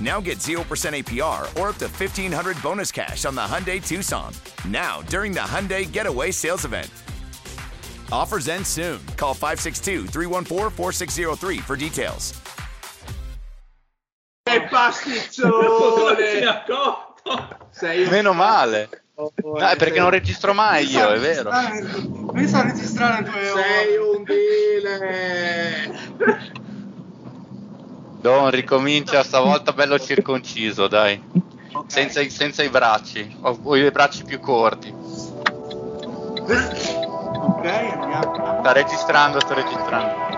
Now get 0% APR or up to 1500 bonus cash on the Hyundai Tucson. Now, during the Hyundai Getaway Sales Event. Offers end soon. Call 562 314 4603 for details. Che pasticcione! Sei un Meno male. No, è perché non registro mai io, è vero. Pensa a registrare due ore. Sei un dile! Don, ricomincia stavolta bello circonciso, dai. Senza, i- senza i bracci. Ho, ho i bracci più corti. Ok, andiamo. Sta registrando, sto registrando.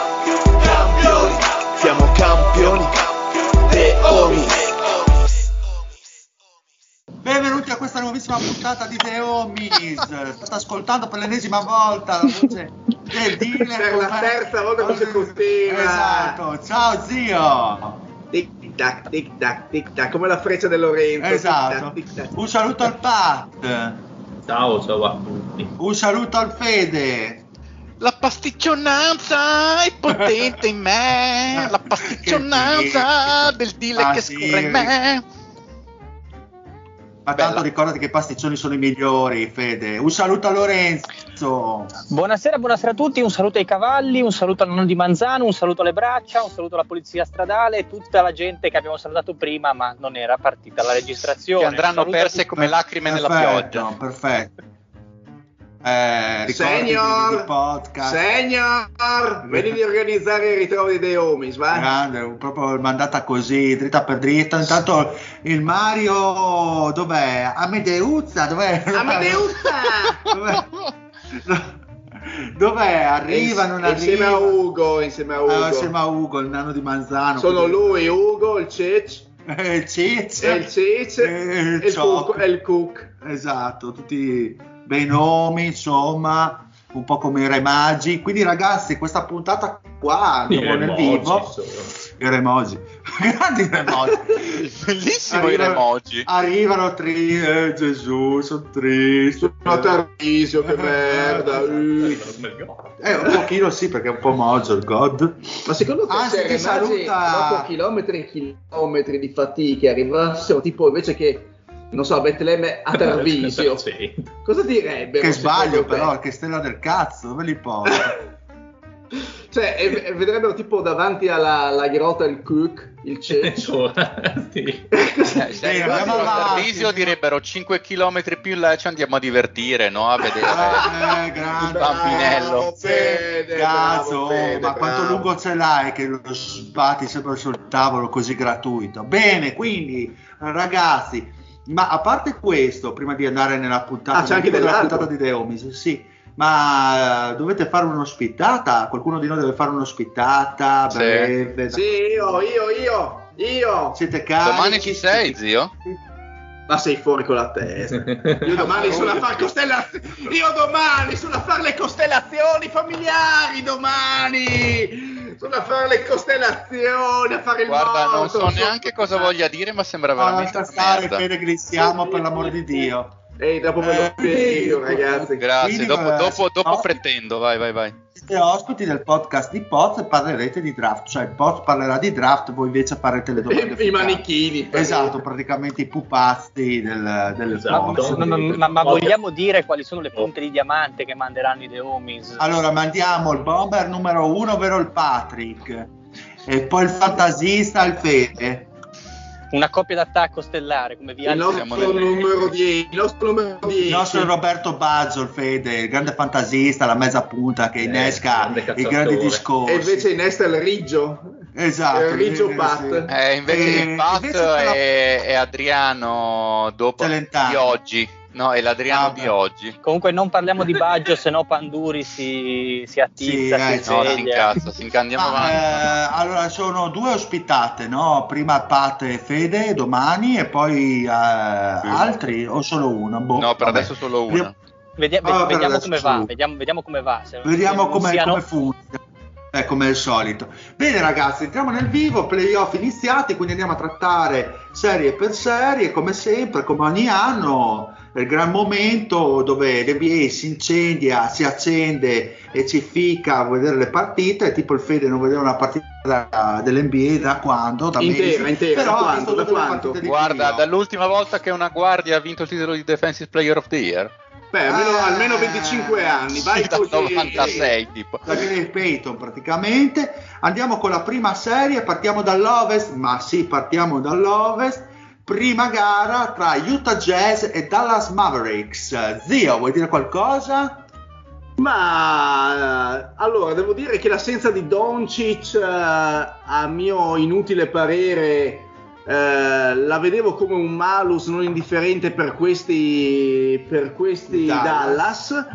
Benvenuti a questa nuovissima puntata di The Homies. State ascoltando per l'ennesima volta la voce del dealer. Per la terza volta consecutiva. Esatto. Ciao zio. Tic tac, tic tac, tic tac, come la freccia del Lorenzo. Esatto. Tic tac, tic tac. Un saluto al Pat. Ciao, ciao a tutti. Un saluto al Fede. La pasticcionanza è potente in me. La pasticcionanza del dile Ah, che sì. scorre in me. Ma tanto Bella. ricordati che i pasticcioni sono i migliori, Fede. Un saluto a Lorenzo. Buonasera, buonasera a tutti, un saluto ai cavalli, un saluto al nonno di Manzano, un saluto alle braccia, un saluto alla polizia stradale e tutta la gente che abbiamo salutato prima ma non era partita la registrazione. Che andranno perse come lacrime nella Perfetto, pioggia. Perfetto. Eh, Signor, di podcast. Signor, vedi di organizzare il ritrovo di The Homies, va? Grande, proprio mandata così, dritta per dritta. Intanto il Mario, dov'è? Amedeuzza, dov'è? Amedeuzza! Dov'è? Dov'è? Arriva, non arriva? Insieme a Ugo, insieme a Ugo. Ah, insieme a Ugo, il nano di Manzano. Sono lui, Ugo, il Cec, il Cic. e il Cec E e il il. Cook. E il Cook. Esatto, tutti bei nomi, insomma, un po' come i Re Magi. Quindi ragazzi, questa puntata qua, dopo nel vivo, i Remoji, grandi Remoji. Bellissimo i remoji. Arrivano tri, eh, Gesù, sono tristi. Sono Tarvisio, che merda. uh. Eh, un pochino sì, perché è un po' mogio il God. Ma secondo te Ah, se Remagi saluta. dopo chilometri e chilometri di fatiche arrivassero tipo invece che, non so, Betlemme a Tarvisio, cosa direbbero? Che sbaglio però, che stella del cazzo, dove li porta? Cioè, e- e vedrebbero tipo davanti alla, alla grotta il Cook, il Cec. sì. Eh, arrivassero andiamo a. Tarvisio direbbero 5 km più in là ci andiamo a divertire, no? A vedere. Eh, grande. Il Pampinello. Bravo, Fede, Cazzo, bravo, Fede, ma quanto bravo. lungo ce l'hai che lo sbatti sempre sul tavolo così gratuito? Bene, quindi ragazzi, Ma a parte questo, prima di andare nella puntata, Ah, c'è anche dell'altro. puntata di The Homies, sì. Ma eh, dovete fare un'ospitata? Qualcuno di noi deve fare un'ospitata Sì. breve? Sì, io, io, io, io. Siete carichi? Domani chi sei, zio? Ma sei fuori con la testa. Io domani sono a fare costellazioni. Io domani sono a fare le costellazioni familiari. Domani sono a fare le costellazioni, a fare il Guarda, non so sono- neanche cosa voglia dire, ma sembra veramente una stare, merda. Fede, glissiamo per l'amor di Dio. Ehi, dopo me lo Eh, spiego, ragazzi. Grazie, Quindi, dopo, dopo, dopo no. pretendo, vai, vai, vai. Siete ospiti del podcast di Poz e parlerete di draft, cioè il Poz parlerà di draft, voi invece farete le domande. I, i manichini. Esatto, praticamente i pupazzi del, del Esatto. Poz. Ma, ma- ma- ma vogliamo dire quali sono le punte di diamante che manderanno i The Homies? Allora mandiamo il bomber numero uno, ovvero il Patrick, e poi il fantasista, il Fede. Una coppia d'attacco stellare come vi Il nostro numero 10. Il nostro numero 10. Il nostro Roberto Baggio, il Fede, il grande fantasista, la mezza punta che Eh, innesca grande i grandi discorsi. E invece innesta il Riggio. esatto, il Riggio sì, Pat. sì. Eh, invece Eh, il Pat invece è, è Adriano dopo Celentano. di oggi. No, è l'Adriano Ah, di oggi. Comunque non parliamo di Baggio, se no Panduri si, si attizza, Sì, eh, si sì. No, si incazza, si incandiamo Ma, avanti. eh, allora sono due ospitate, no? Prima Pat e Fede domani e poi eh, altri o solo uno? Boh, No, per vabbè. adesso solo una. Vediamo- Vedia- Ah, per vediamo adesso come va, sì. vediamo, vediamo come va. se- Vediamo se come, siano- come funziona. Eh, come al solito. Bene ragazzi, entriamo nel vivo, playoff iniziati, quindi andiamo a trattare serie per serie, come sempre, come ogni anno, il gran momento dove l'NBA si incendia, si accende e ci fica a vedere le partite, tipo il Fede non vedeva una partita da- dell'NBA da quando? Da Intera, mesi. intera, Però da quanto, da quanto? Guarda, playoff. dall'ultima volta che una guardia ha vinto il titolo di Defensive Player of the Year. Beh, almeno, Ah, almeno 25 anni. Vai dal così. 96, tipo. da Gary Payton praticamente. Andiamo con la prima serie, partiamo dall'ovest, ma sì, partiamo dall'ovest. Prima gara tra Utah Jazz e Dallas Mavericks. Zio, vuoi dire qualcosa? Ma eh, allora devo dire che l'assenza di Doncic, eh, a mio inutile parere, eh, la vedevo come un malus non indifferente per questi, per questi Dallas. Dallas.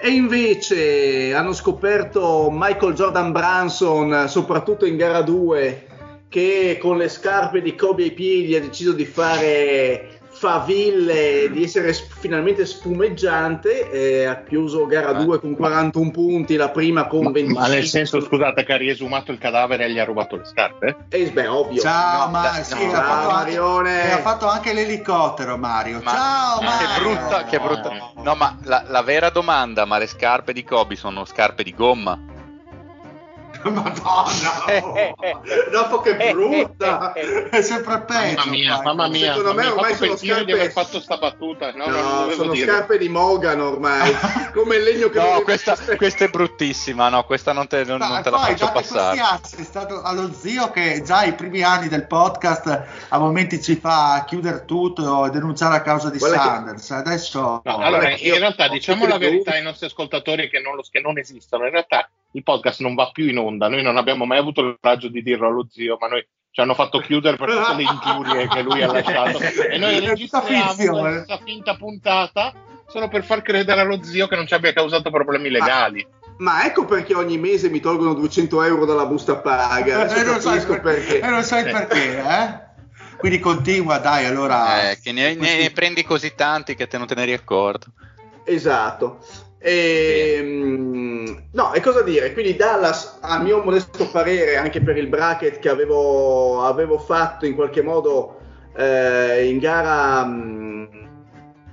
E invece hanno scoperto Michael Jordan Branson, soprattutto in gara 2, che con le scarpe di Kobe ai piedi ha deciso di fare faville, di essere sp- finalmente spumeggiante. e ha chiuso gara Eh. 2 con 41 punti, la prima con Ma, 25. ma nel senso, scusate, che ha riesumato il cadavere e gli ha rubato le scarpe? Eh, beh, ovvio. Ciao, No, Ma- dai, sì, no. ha Ciao, fatto anche- Marione. ha fatto anche l'elicottero Mario. Ma- Ciao ma che Mario. brutta, che brutta. No, ma la, la vera domanda, ma le scarpe di Kobe sono scarpe di gomma? Madonna. Eh. Dopo che brutta. È sempre peggio. Mamma mia, mamma mia. Secondo me ormai sono pentire di scarpe- aver fatto sta battuta. No, No, dovevo sono dire. scarpe di Mogan ormai, come il legno che No, questa, questa è bruttissima, no, questa non te, non, Ma non te la faccio passare. è stato allo zio che già i primi anni del podcast a momenti ci fa chiudere tutto e denunciare a causa di che- Sanders. Adesso No, allora, io- in realtà diciamo la verità ai nostri ascoltatori che non, lo- che non esistono. In realtà il podcast non va più in onda. Noi non abbiamo mai avuto il coraggio di dirlo allo zio, ma noi ci hanno fatto chiudere per tutte le ingiurie che lui ha lasciato. E noi registriamo questa finta puntata solo per far credere allo zio che non ci abbia causato problemi legali. Ma ecco perché ogni mese mi tolgono 200 euro dalla busta paga. E non sai per- perché. e non sai Sì. perché, eh? Quindi continua, dai, allora. Eh, che ne, ne- ne prendi così tanti che te non te ne eri accorto. Esatto. Ehm, no, e cosa dire? Quindi Dallas, a mio modesto parere, anche per il bracket che avevo, avevo fatto in qualche modo eh, in gara mh,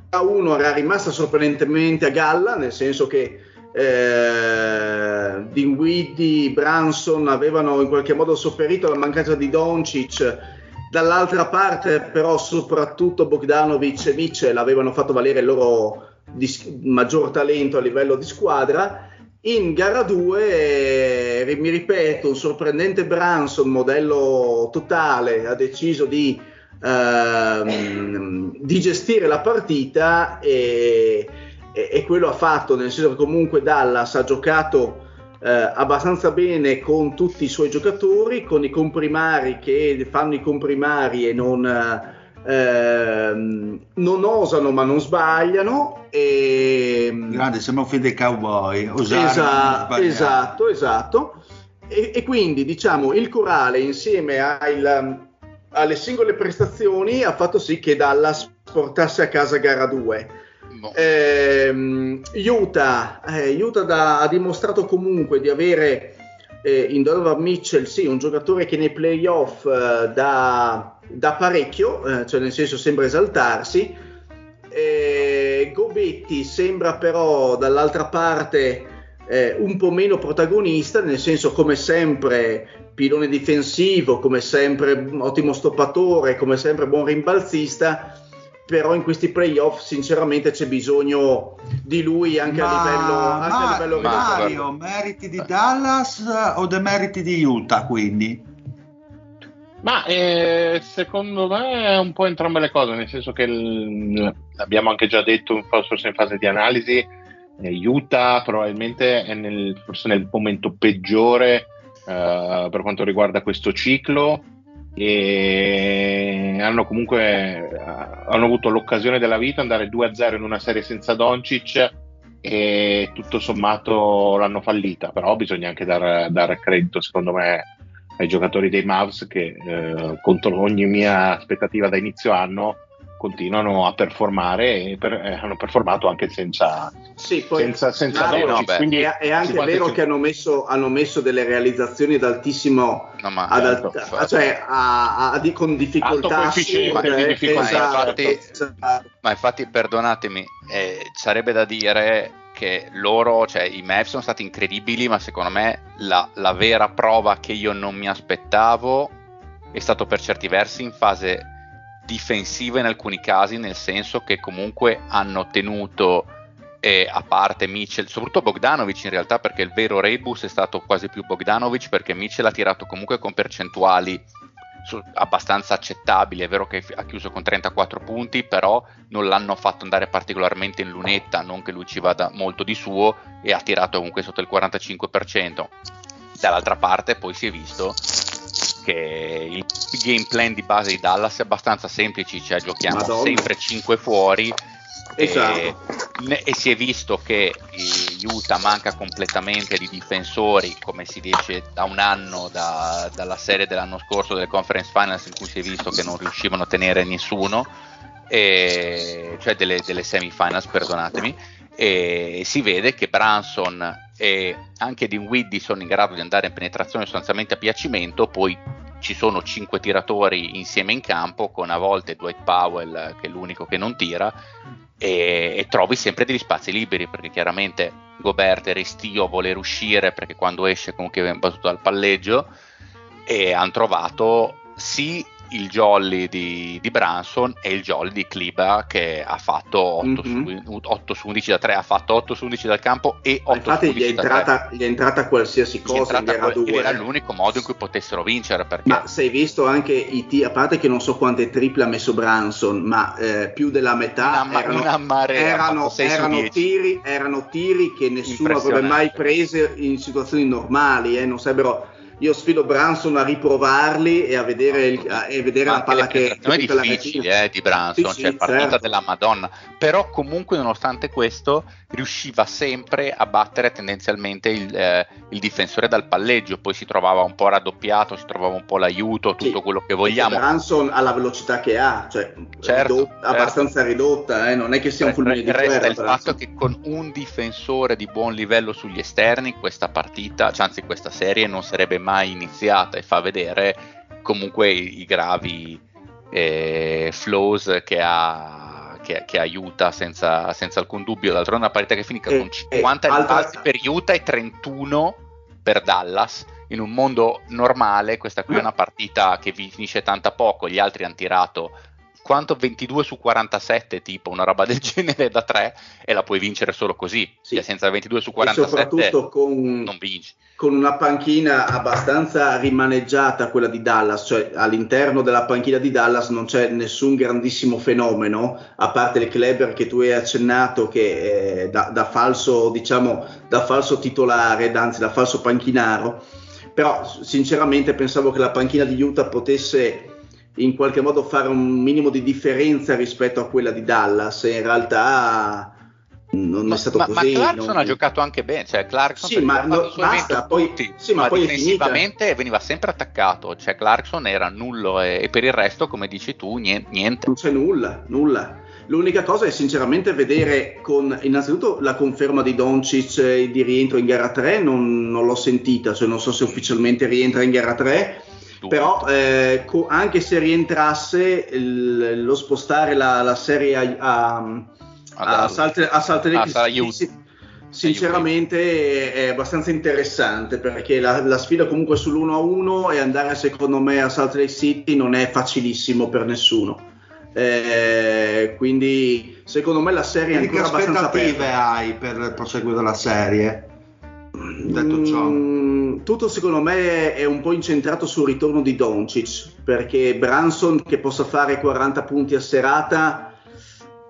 a 1 era rimasta sorprendentemente a galla, nel senso che eh, Dinwiddie, Branson avevano in qualche modo sopperito alla mancanza di Doncic. Dall'altra parte, però, soprattutto Bogdanovic e Mitchell avevano fatto valere il loro dis- maggior talento a livello di squadra. In gara 2, eh, mi ripeto, un sorprendente Branson, modello totale, ha deciso di, ehm, di gestire la partita e, e- e quello ha fatto, nel senso che comunque Dallas ha giocato eh, abbastanza bene con tutti i suoi giocatori, con i comprimari che fanno i comprimari e non, eh, ehm, non osano ma non sbagliano e Grande, sembra un film dei cowboy. Osare, Esa- non sbagliare. esatto, esatto. E, e quindi diciamo il corale insieme ai- alle singole prestazioni ha fatto sì che Dallas portasse a casa gara 2. Boh. Ehm, Utah, eh, Utah da- ha dimostrato comunque di avere eh, in Donovan Mitchell sì, un giocatore che nei playoff eh, dà, dà parecchio, eh, cioè nel senso sembra esaltarsi. Eh, Gobetti sembra però dall'altra parte eh, un po' meno protagonista, nel senso come sempre pilone difensivo, come sempre ottimo stoppatore, come sempre buon rimbalzista, però in questi playoff sinceramente c'è bisogno di lui anche a livello, anche a Ma- livello ma-. Mario, meriti di Dallas o demeriti di Utah quindi? Ma eh, secondo me è un po' entrambe le cose, nel senso che il- l'abbiamo anche già detto un po' forse in fase di analisi, eh, Utah probabilmente è nel, forse nel momento peggiore eh, per quanto riguarda questo ciclo e hanno comunque eh, hanno avuto l'occasione della vita andare 2-0 in una serie senza Doncic e tutto sommato l'hanno fallita, però bisogna anche dar, dare credito secondo me ai giocatori dei Mavs che eh, contro ogni mia aspettativa da inizio anno continuano a performare e per- eh, hanno performato anche senza, Sì, poi senza, senza Doncic, no, quindi è, è anche vero che hanno messo, hanno messo delle realizazioni ad altissimo No, ma ad certo, alt- infatti. cioè a- a- di- con difficoltà coefficiente assurde, di difficoltà, esatto, infatti- esatto. Ma infatti, perdonatemi, eh, sarebbe da dire che loro, cioè i Mavs sono stati incredibili, ma secondo me la, la vera prova che io non mi aspettavo è stato per certi versi in fase difensiva in alcuni casi, nel senso che comunque hanno tenuto eh, a parte Mitchell, soprattutto Bogdanovic in realtà, perché il vero rebus è stato quasi più Bogdanovic, perché Mitchell ha tirato comunque con percentuali su- abbastanza accettabili. È vero che ha chiuso con 34 punti, però non l'hanno fatto andare particolarmente in lunetta, non che lui ci vada molto di suo, e ha tirato comunque sotto il 45%. Dall'altra parte poi si è visto che il game plan di base di Dallas è abbastanza semplice, cioè giochiamo Madonna. sempre 5 fuori Esatto. e, e si è visto che Utah manca completamente di difensori, come si dice da un anno, da- dalla serie dell'anno scorso delle conference finals in cui si è visto che non riuscivano a tenere nessuno, e- cioè delle, delle semifinals, perdonatemi, e si vede che Branson e anche Dinwiddie sono in grado di andare in penetrazione sostanzialmente a piacimento, poi ci sono cinque tiratori insieme in campo con a volte Dwight Powell che è l'unico che non tira e, e trovi sempre degli spazi liberi perché chiaramente Gobert è restio a voler uscire perché quando esce comunque viene battuto dal palleggio e hanno trovato sì il jolly di, di Branson e il jolly di Kliba che ha fatto 8, Mhm. su, 8 su 11 da 3 ha fatto 8 su 11 dal campo e 8 Infatti su gli è, 11 da 3 entrata, gli è entrata qualsiasi Gli è cosa entrata gara quel- ed 2. era l'unico modo in cui potessero vincere perché Ma sei visto anche i tiri, a parte che non so quante triple ha messo Branson, ma eh, più della metà Una erano, una marea, erano, erano 10. tiri, erano tiri che nessuno avrebbe mai preso in situazioni normali, eh, non sarebbero io sfido Branson a riprovarli e a vedere, il- a- e vedere la palla che difficili retina. eh, di Branson, Sì, cioè sì, partita certo. della Madonna, però comunque nonostante questo riusciva sempre a battere tendenzialmente il, eh, il difensore dal palleggio, poi si trovava un po' raddoppiato, si trovava un po' l'aiuto, tutto Sì. quello che vogliamo. Branson ha la velocità che ha, cioè Certo, ridot- certo. abbastanza ridotta, eh, non è che sia un fulmine di Resta guerra. il fatto che con un difensore di buon livello sugli esterni questa partita, cioè anzi questa serie non sarebbe mai iniziata e fa vedere comunque i, i gravi eh, flows che ha che, che aiuta senza, senza alcun dubbio. D'altronde una partita che finisca E- con 50 e altra- rimbalzi per Utah e 31 per Dallas. In un mondo normale, questa qui è una partita che vi finisce tanto a poco. Gli altri hanno tirato quanto 22 su 47, tipo una roba del genere da 3, e la puoi vincere solo così. Sì. Cioè, senza 22 su e 47 soprattutto con, non vinci. con una panchina abbastanza rimaneggiata quella di Dallas, cioè all'interno della panchina di Dallas non c'è nessun grandissimo fenomeno, a parte il Kleber che tu hai accennato che eh, da, da falso, diciamo, da falso titolare, anzi da falso panchinaro, però sinceramente pensavo che la panchina di Utah potesse in qualche modo fare un minimo di differenza rispetto a quella di Dallas e in realtà non ma, è stato ma, così. Ma Clarkson non... ha giocato anche bene, cioè Clarkson sì, ma no, basta, poi, tutti, sì, ma, ma poi difensivamente veniva sempre attaccato, cioè Clarkson era nullo e, e, per il resto, come dici tu, niente. niente. Non c'è nulla, nulla. L'unica cosa è sinceramente vedere con innanzitutto la conferma di Doncic di rientro in gara 3, non, non l'ho sentita, cioè non so se ufficialmente rientra in gara 3 però eh, co- anche se rientrasse il, lo spostare la, la serie a, a, a, Salt, a Salt Lake ah, City sinceramente è abbastanza interessante perché la, la, sfida comunque sull'1-1 e andare secondo me a Salt Lake City non è facilissimo per nessuno. Eh, quindi secondo me la serie è ancora che aspettative hai per proseguire la serie? Detto ciò. Mm, tutto secondo me è un po' incentrato sul ritorno di Doncic perché Branson che possa fare 40 punti a serata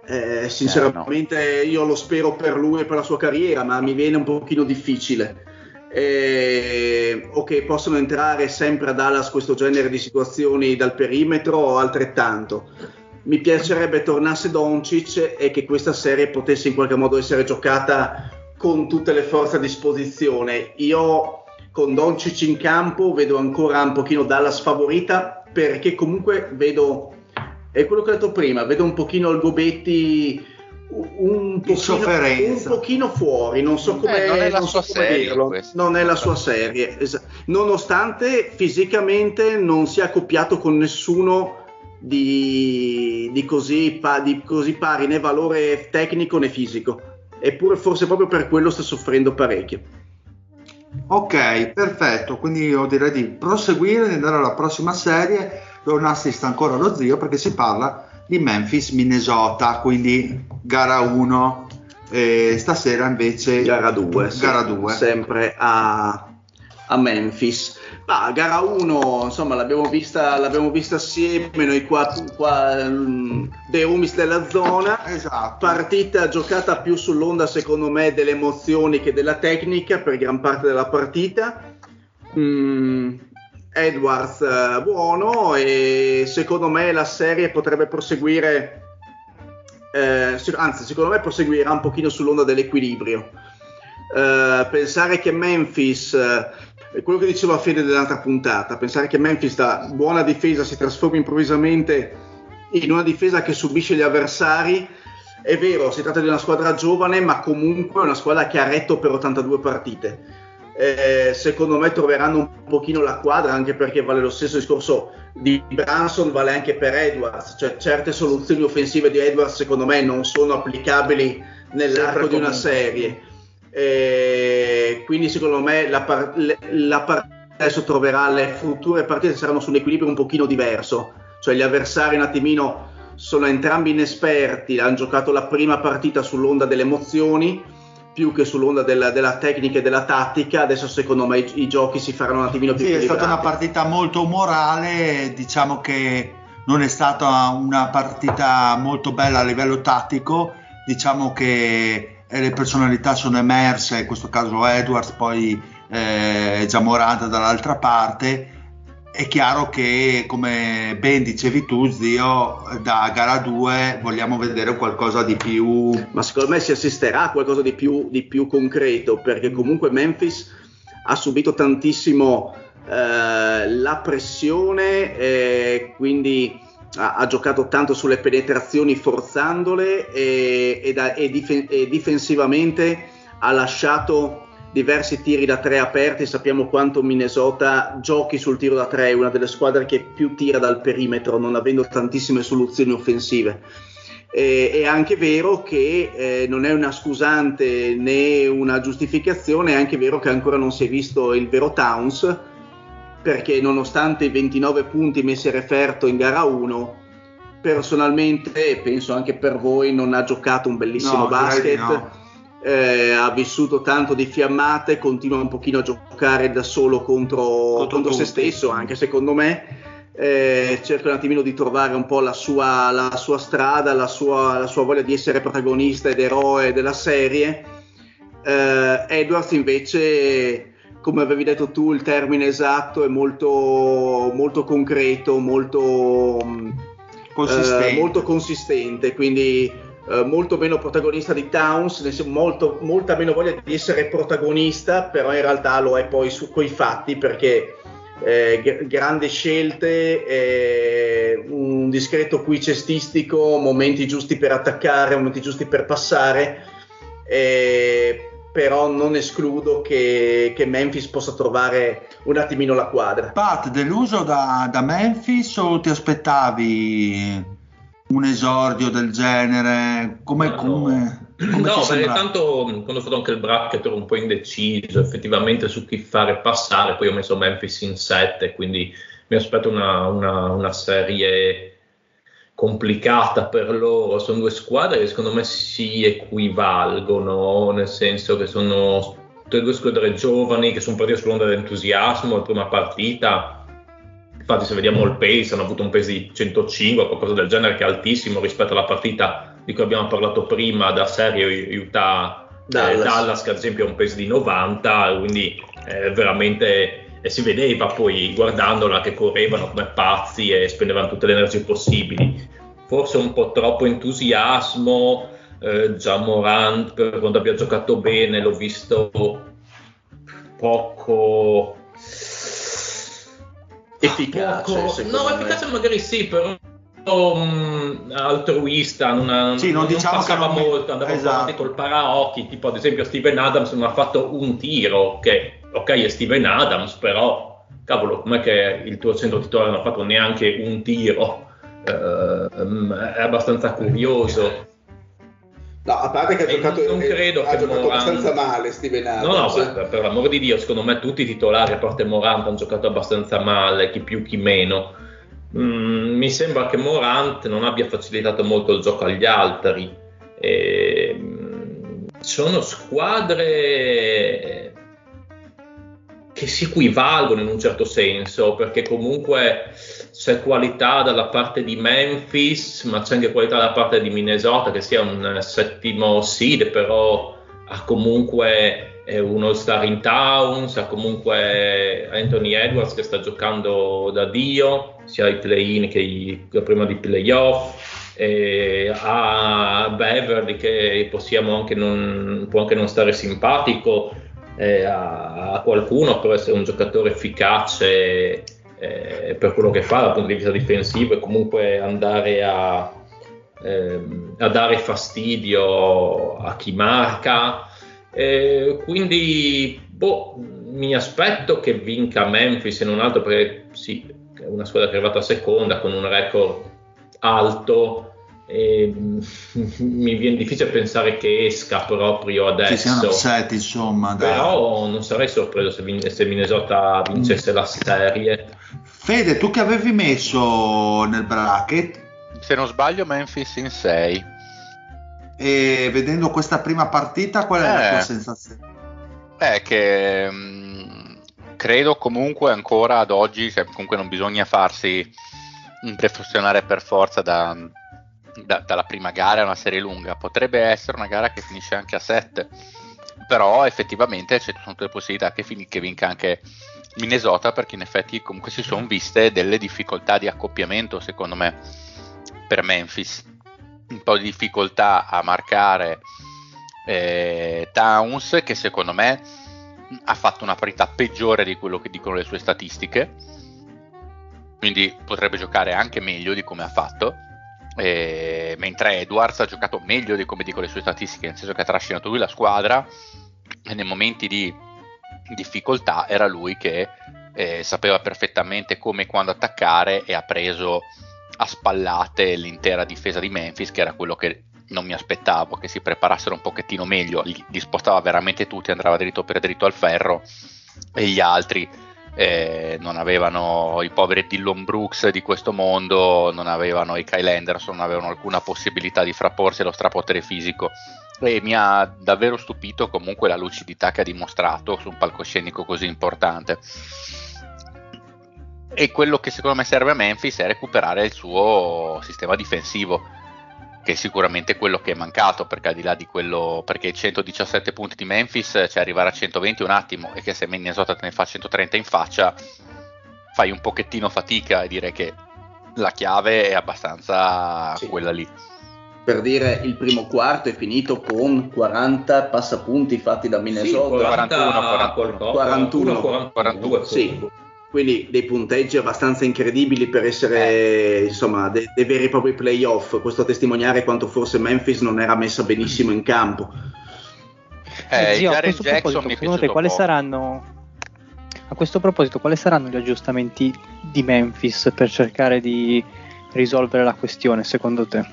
eh, sinceramente eh, no. io lo spero per lui e per la sua carriera ma mi viene un pochino difficile eh, o che possono entrare sempre a Dallas questo genere di situazioni dal perimetro o altrettanto mi piacerebbe tornasse Doncic e che questa serie potesse in qualche modo essere giocata con tutte le forze a disposizione. Io con Doncic in campo vedo ancora un pochino Dallas favorita perché comunque vedo, è quello che ho detto prima, vedo un pochino il Gobetti un pochino, un pochino, fuori, non so come, eh, non è la non sua so come serie, dirlo, non è la sua serie, es- nonostante fisicamente non sia accoppiato con nessuno di, di, così, pa- di così pari né valore tecnico né fisico. Eppure forse proprio per quello sta soffrendo parecchio. Ok, perfetto, quindi io direi di proseguire, di andare alla prossima serie, dove non assista ancora lo zio perché si parla di Memphis, Minnesota, quindi gara 1, e stasera invece gara 2, gara 2. sempre a, a Memphis. Ah, gara 1, insomma, l'abbiamo vista, l'abbiamo vista assieme noi qua, qua um, dei Umis della zona. Esatto. Partita giocata più sull'onda, secondo me, delle emozioni che della tecnica per gran parte della partita. Mm, Edwards uh, buono e secondo me la serie potrebbe proseguire, eh, anzi, secondo me proseguirà un pochino sull'onda dell'equilibrio. Uh, pensare che Memphis quello che diceva Fede dell'altra puntata, pensare che Memphis da buona difesa si trasformi improvvisamente in una difesa che subisce gli avversari, è vero, si tratta di una squadra giovane, ma comunque una squadra che ha retto per 82 partite. Eh, secondo me troveranno un pochino la quadra, anche perché vale lo stesso discorso di Branson, vale anche per Edwards, cioè certe soluzioni offensive di Edwards secondo me non sono applicabili nell'arco di una serie e quindi secondo me la, par- la partita adesso troverà le future partite saranno su un equilibrio un pochino diverso, cioè gli avversari un attimino sono entrambi inesperti, hanno giocato la prima partita sull'onda delle emozioni più che sull'onda della, della tecnica e della tattica, adesso secondo me i, i, giochi si faranno un attimino più Sì, è stata una partita molto morale, diciamo che non è stata una partita molto bella a livello tattico, diciamo che e le personalità sono emerse, in questo caso Edwards, poi eh, Giamoranta dall'altra parte. È chiaro che, come ben dicevi tu, zio, da gara 2 vogliamo vedere qualcosa di più. Ma secondo me si assisterà a qualcosa di più, di più concreto, perché comunque Memphis ha subito tantissimo eh, la pressione, eh, quindi ha, ha, giocato tanto sulle penetrazioni forzandole e, e, da, e, dif- e, difensivamente ha lasciato diversi tiri da tre aperti. Sappiamo quanto Minnesota giochi sul tiro da tre, è una delle squadre che più tira dal perimetro, non avendo tantissime soluzioni offensive. Eh, è anche vero che eh, non è una scusante né una giustificazione, è anche vero che ancora non si è visto il vero Towns perché nonostante i 29 punti messi a referto in gara 1, personalmente penso anche per voi non ha giocato un bellissimo no, basket. No. Eh, ha vissuto tanto di fiammate, continua un pochino a giocare da solo contro, contro, contro se stesso, anche secondo me. Eh, cerca un attimino di trovare un po' la sua, la sua strada, la sua, la sua, voglia di essere protagonista ed eroe della serie. Eh, Edwards invece come avevi detto tu, il termine esatto è molto, molto concreto, molto consistente. Eh, molto consistente quindi eh, molto meno protagonista di Towns, molto, molta meno voglia di essere protagonista, però in realtà lo è poi su quei fatti perché eh, g- grandi scelte, eh, un discreto qui cestistico, momenti giusti per attaccare, momenti giusti per passare, eh, però non escludo che, che, Memphis possa trovare un attimino la quadra. Pat, deluso da, da Memphis o ti aspettavi un esordio del genere? Come, no, come, come no beh, tanto quando ho fatto anche il bracket ero un po' indeciso effettivamente su chi fare passare, poi ho messo Memphis in 7, quindi mi aspetto una, una, una serie complicata per loro. Sono due squadre che secondo me si equivalgono, nel senso che sono tutte e due squadre giovani che sono partite sull'onda dell'entusiasmo. La prima partita Infatti, se vediamo il pace, hanno avuto un pace di 105 qualcosa del genere, che è altissimo rispetto alla partita di cui abbiamo parlato prima da serie Utah Dallas, eh, Dallas che ad esempio ha un pace di 90, quindi eh, veramente eh, si vedeva poi guardandola che correvano come pazzi e spendevano tutte le energie possibili. Forse un po' troppo entusiasmo, eh, già Morant per quando abbia giocato bene l'ho visto poco efficace. Poco, no, efficace magari sì, però um, altruista, non, ha, sì, non, non diciamo passava non... molto, andava esatto. avanti col paraocchi, tipo ad esempio Steven Adams non ha fatto un tiro, che ok è Steven Adams, però cavolo, com'è che il tuo centro titolare non ha fatto neanche un tiro? Uh, è abbastanza curioso. No, a parte che ha giocato, non credo ha che giocato Morant... abbastanza male Steven Adams. No, no, per, per l'amore di Dio, secondo me tutti i titolari, a parte Morant, hanno giocato abbastanza male, chi più chi meno. Mm, mi sembra che Morant non abbia facilitato molto il gioco agli altri. E, mm, sono squadre che si equivalgono in un certo senso, perché comunque c'è qualità dalla parte di Memphis, ma c'è anche qualità dalla parte di Minnesota, che sia un settimo seed, però ha comunque un all-star in Towns, ha comunque Anthony Edwards che sta giocando da Dio, sia ai play-in che i, prima di playoff, e ha Beverly che possiamo anche non, può anche non stare simpatico, eh, a, a qualcuno può essere un giocatore efficace eh, per quello che fa dal punto di vista difensivo e comunque andare a, ehm, a dare fastidio a chi marca. Eh, quindi boh, mi aspetto che vinca Memphis e non altro perché sì, è una squadra che è arrivata seconda con un record alto. E, mi viene difficile pensare che esca proprio adesso. Ci siano upset, insomma. Dai. Però non sarei sorpreso se, vin- se Minnesota vincesse mm. la serie. Fede, tu che avevi messo nel bracket? Se non sbaglio, Memphis in 6. E vedendo questa prima partita, qual è eh, la tua sensazione? È che mh, mm, credo comunque ancora ad oggi, cioè, comunque non bisogna farsi impressionare per forza da, da, dalla prima gara, è una serie lunga. Potrebbe essere una gara che finisce anche a 7, però effettivamente c'è tutte le possibilità che, fin- che vinca anche Minnesota perché in effetti comunque si sono viste delle difficoltà di accoppiamento secondo me per Memphis. Un po' di difficoltà a marcare eh, Towns che secondo me ha fatto una parità peggiore di quello che dicono le sue statistiche. Quindi potrebbe giocare anche meglio di come ha fatto eh, mentre Edwards ha giocato meglio di come dicono le sue statistiche nel senso che ha trascinato lui la squadra e nei momenti di difficoltà era lui che eh, sapeva perfettamente come e quando attaccare e ha preso a spallate l'intera difesa di Memphis, che era quello che non mi aspettavo, che si preparassero un pochettino meglio, li, li spostava veramente tutti, andava dritto per dritto al ferro e gli altri eh, non avevano i poveri Dillon Brooks di questo mondo, non avevano i Kyle Anderson, non avevano alcuna possibilità di frapporsi allo strapotere fisico e mi ha davvero stupito comunque la lucidità che ha dimostrato su un palcoscenico così importante. E quello che secondo me serve a Memphis è recuperare il suo sistema difensivo. Che è sicuramente quello che è mancato, perché al di là di quello, perché 117 punti di Memphis, cioè arrivare a 120 un attimo e che se Minnesota te ne fa 130 in faccia, fai un pochettino fatica e direi che la chiave è abbastanza sì. quella lì. Per dire, il primo quarto è finito con 40 passapunti fatti da Minnesota. Sì, 41, 41, 41, 41, 42, sì quindi dei punteggi abbastanza incredibili per essere insomma dei, dei veri e propri playoff. Questo a testimoniare quanto forse Memphis non era messa benissimo in campo. Eh, Zio, a questo proposito, secondo te quali saranno a questo proposito quali saranno gli aggiustamenti di Memphis per cercare di risolvere la questione secondo te?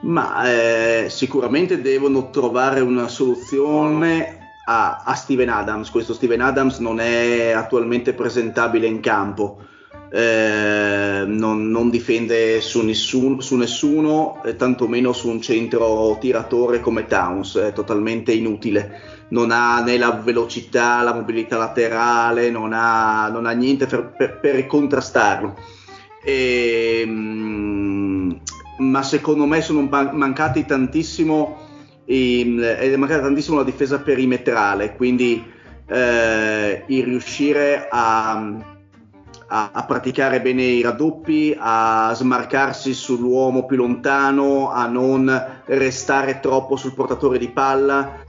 Ma eh, sicuramente devono trovare una soluzione a, a, Steven Adams. Questo Steven Adams non è attualmente presentabile in campo, eh, non, non, difende su, nessun, su nessuno, eh, tantomeno su un centro tiratore come Towns, è totalmente inutile. Non ha né la velocità, la mobilità laterale, non ha, non ha niente per, per, per contrastarlo. E, mm, ma secondo me sono mancati tantissimo è mancata tantissimo la difesa perimetrale, quindi eh, il riuscire a, a, a, praticare bene i raddoppi, a smarcarsi sull'uomo più lontano, a non restare troppo sul portatore di palla.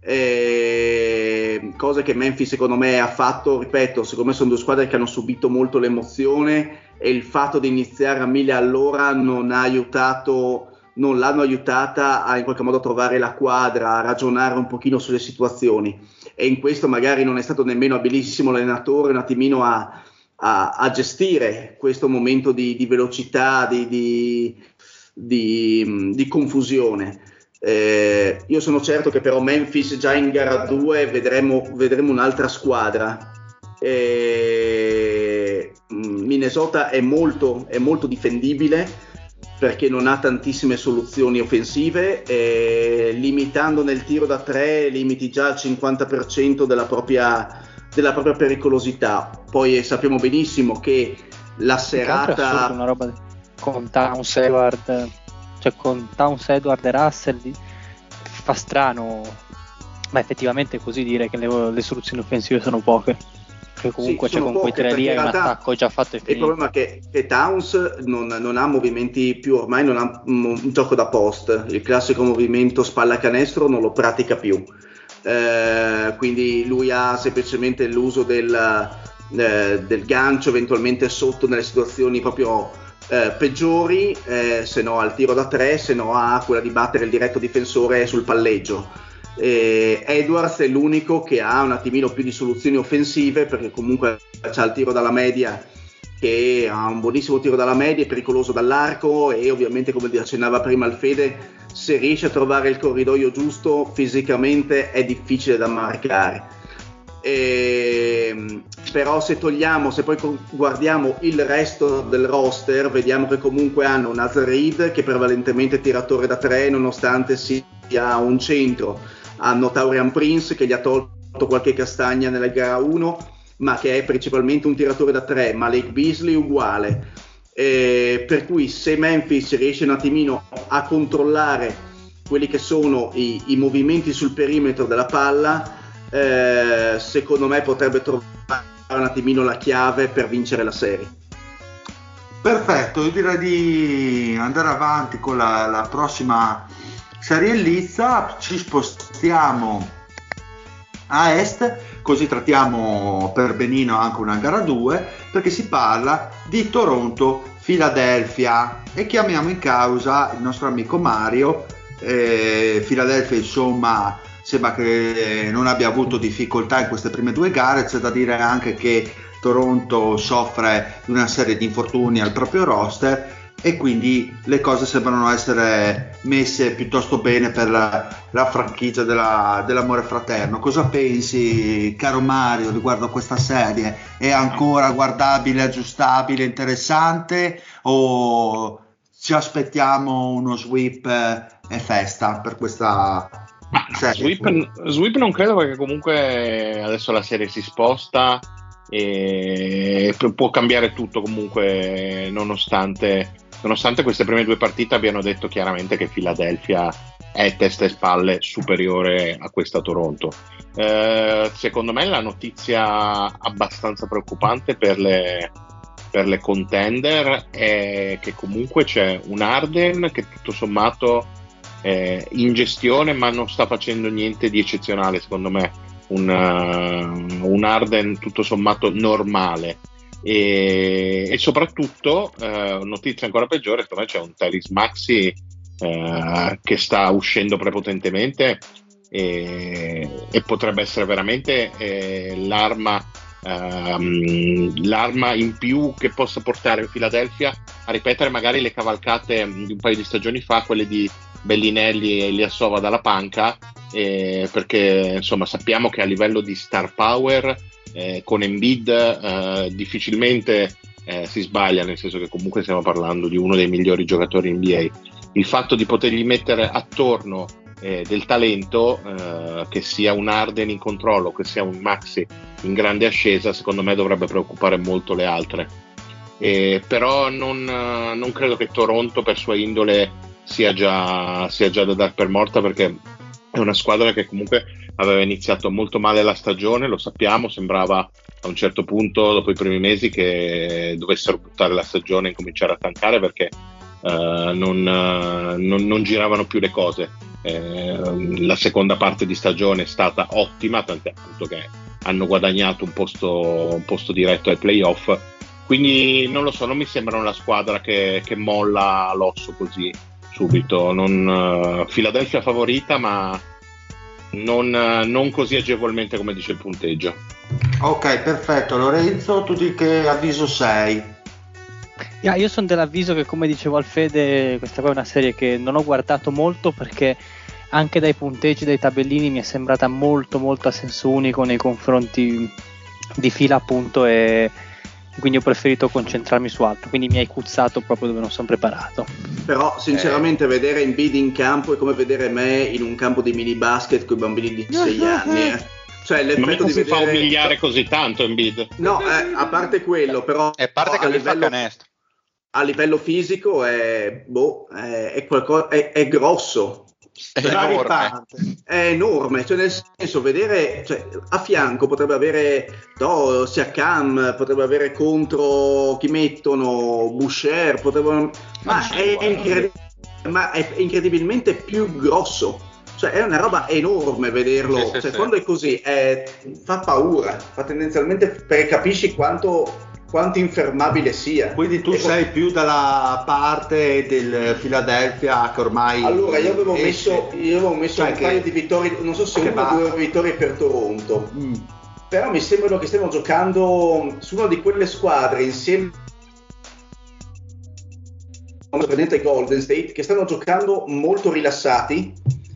Eh, cose che Memphis secondo me ha fatto, ripeto, secondo me sono due squadre che hanno subito molto l'emozione e il fatto di iniziare a mille all'ora non ha aiutato non l'hanno aiutata a in qualche modo trovare la quadra, a ragionare un pochino sulle situazioni e in questo magari non è stato nemmeno abilissimo l'allenatore un attimino a, a, a gestire questo momento di, di velocità, di, di, di confusione. Eh, io sono certo che però Memphis già in gara 2 vedremo, vedremo un'altra squadra. Eh, Minnesota è molto, è molto difendibile perché non ha tantissime soluzioni offensive, e limitando nel tiro da tre limiti già il 50% della propria, della propria pericolosità. Poi sappiamo benissimo che la serata... Una roba con Towns Edward, cioè con Towns Edward e Russell fa strano, ma effettivamente è così dire che le, le soluzioni offensive sono poche che comunque sì, c'è con quei tre lì è un attacco già fatto e finito. Il problema è che, che Towns non, non, ha movimenti più, ormai non ha un, un, gioco da post, il classico movimento spalla canestro non lo pratica più. Eh, quindi lui ha semplicemente l'uso del, eh, del, gancio eventualmente sotto nelle situazioni proprio eh, peggiori, eh, se no al tiro da tre, se no a quella di battere il diretto difensore sul palleggio eh, Edwards è l'unico che ha un attimino più di soluzioni offensive perché comunque c'ha il tiro dalla media che ha un buonissimo tiro dalla media, è pericoloso dall'arco e ovviamente come accennava prima il Fede se riesce a trovare il corridoio giusto fisicamente è difficile da marcare. E, ehm, però se togliamo, se poi guardiamo il resto del roster, vediamo che comunque hanno Nazar che prevalentemente è tiratore da tre nonostante sia un centro hanno Taurian Prince che gli ha tolto qualche castagna nella gara 1, ma che è principalmente un tiratore da 3, ma Lake Beasley uguale. Eh, per cui se Memphis riesce un attimino a controllare quelli che sono i, i movimenti sul perimetro della palla, eh, secondo me potrebbe trovare un attimino la chiave per vincere la serie. Perfetto, io direi di andare avanti con la, la prossima serie Lizza, ci spostiamo a est, così trattiamo per benino anche una gara 2, perché si parla di Toronto-Filadelfia e chiamiamo in causa il nostro amico Mario. Eh, Filadelfia insomma sembra che non abbia avuto difficoltà in queste prime due gare, c'è da dire anche che Toronto soffre di una serie di infortuni al proprio roster e quindi le cose sembrano essere messe piuttosto bene per la, la franchigia della, dell'amore fraterno. Cosa pensi, caro Mario, riguardo a questa serie? È ancora guardabile, aggiustabile, interessante o ci aspettiamo uno sweep e festa per questa serie? Sweep, sweep non credo perché comunque adesso la serie si sposta e può cambiare tutto comunque nonostante nonostante queste prime due partite abbiano detto chiaramente che Philadelphia è testa e spalle superiore a questa Toronto. Eh, secondo me la notizia abbastanza preoccupante per le, per le contender è che comunque c'è un Arden che tutto sommato è in gestione ma non sta facendo niente di eccezionale secondo me un, uh, un Arden tutto sommato normale e, e soprattutto uh, notizia ancora peggiore secondo me c'è un Telis Maxi uh, che sta uscendo prepotentemente e, e potrebbe essere veramente eh, l'arma Um, l'arma in più che possa portare Philadelphia a ripetere magari le cavalcate di un paio di stagioni fa, quelle di Bellinelli e Eliasova dalla panca, eh, perché insomma sappiamo che a livello di star power eh, con Embiid eh, difficilmente eh, si sbaglia, nel senso che comunque stiamo parlando di uno dei migliori giocatori NBA. Il fatto di potergli mettere attorno eh, del talento, eh, che sia un Arden in controllo, che sia un Maxi in grande ascesa, secondo me dovrebbe preoccupare molto le altre. Eh, però non, non, credo che Toronto per sua indole sia già, sia già da dar per morta perché è una squadra che comunque aveva iniziato molto male la stagione, lo sappiamo, sembrava a un certo punto dopo i primi mesi che dovessero buttare la stagione e cominciare a tankare perché uh, non, uh, non, non, giravano più le cose. Eh, la seconda parte di stagione è stata ottima, tant'è appunto che hanno guadagnato un posto, un posto diretto ai playoff. Quindi non lo so, non mi sembra una squadra che, che molla l'osso così subito. Non, uh, Philadelphia favorita, ma non, uh, non, così agevolmente come dice il punteggio. Ok, perfetto. Lorenzo, tu di che avviso sei? Yeah, io sono dell'avviso che, come dicevo al Fede, questa qua è una serie che non ho guardato molto perché anche dai punteggi, dai tabellini mi è sembrata molto molto a senso unico nei confronti di fila appunto e quindi ho preferito concentrarmi su altro, quindi mi hai cuzzato proprio dove non sono preparato. Però sinceramente eh. vedere Embiid in campo è come vedere me in un campo di mini basket con i bambini di 6 anni. Eh. Cioè, l'effetto non si vedere... fa umiliare così tanto Embiid. No, eh, a parte quello, però... E a parte che lui livello... fa canestro a livello fisico è, boh, è, è, qualcosa, è, è grosso. È enorme. è enorme, cioè nel senso vedere cioè, a fianco potrebbe avere no, Siakam, potrebbe avere contro chi mettono Boucher, potrebbe, ma, è, incredi- ma è incredibilmente più grosso cioè è una roba enorme vederlo, sì, sì, cioè, sì. quando è così è, fa paura, fa tendenzialmente perché capisci quanto quanto infermabile sia. Quindi tu e sei poi... più dalla parte del Philadelphia che ormai. Allora, io avevo esce. messo, io avevo messo cioè un che... paio di vittorie, non so se una o due vittorie per Toronto. Mm. Però mi sembrano che stiamo giocando su una di quelle squadre insieme ai Golden State che stanno giocando molto rilassati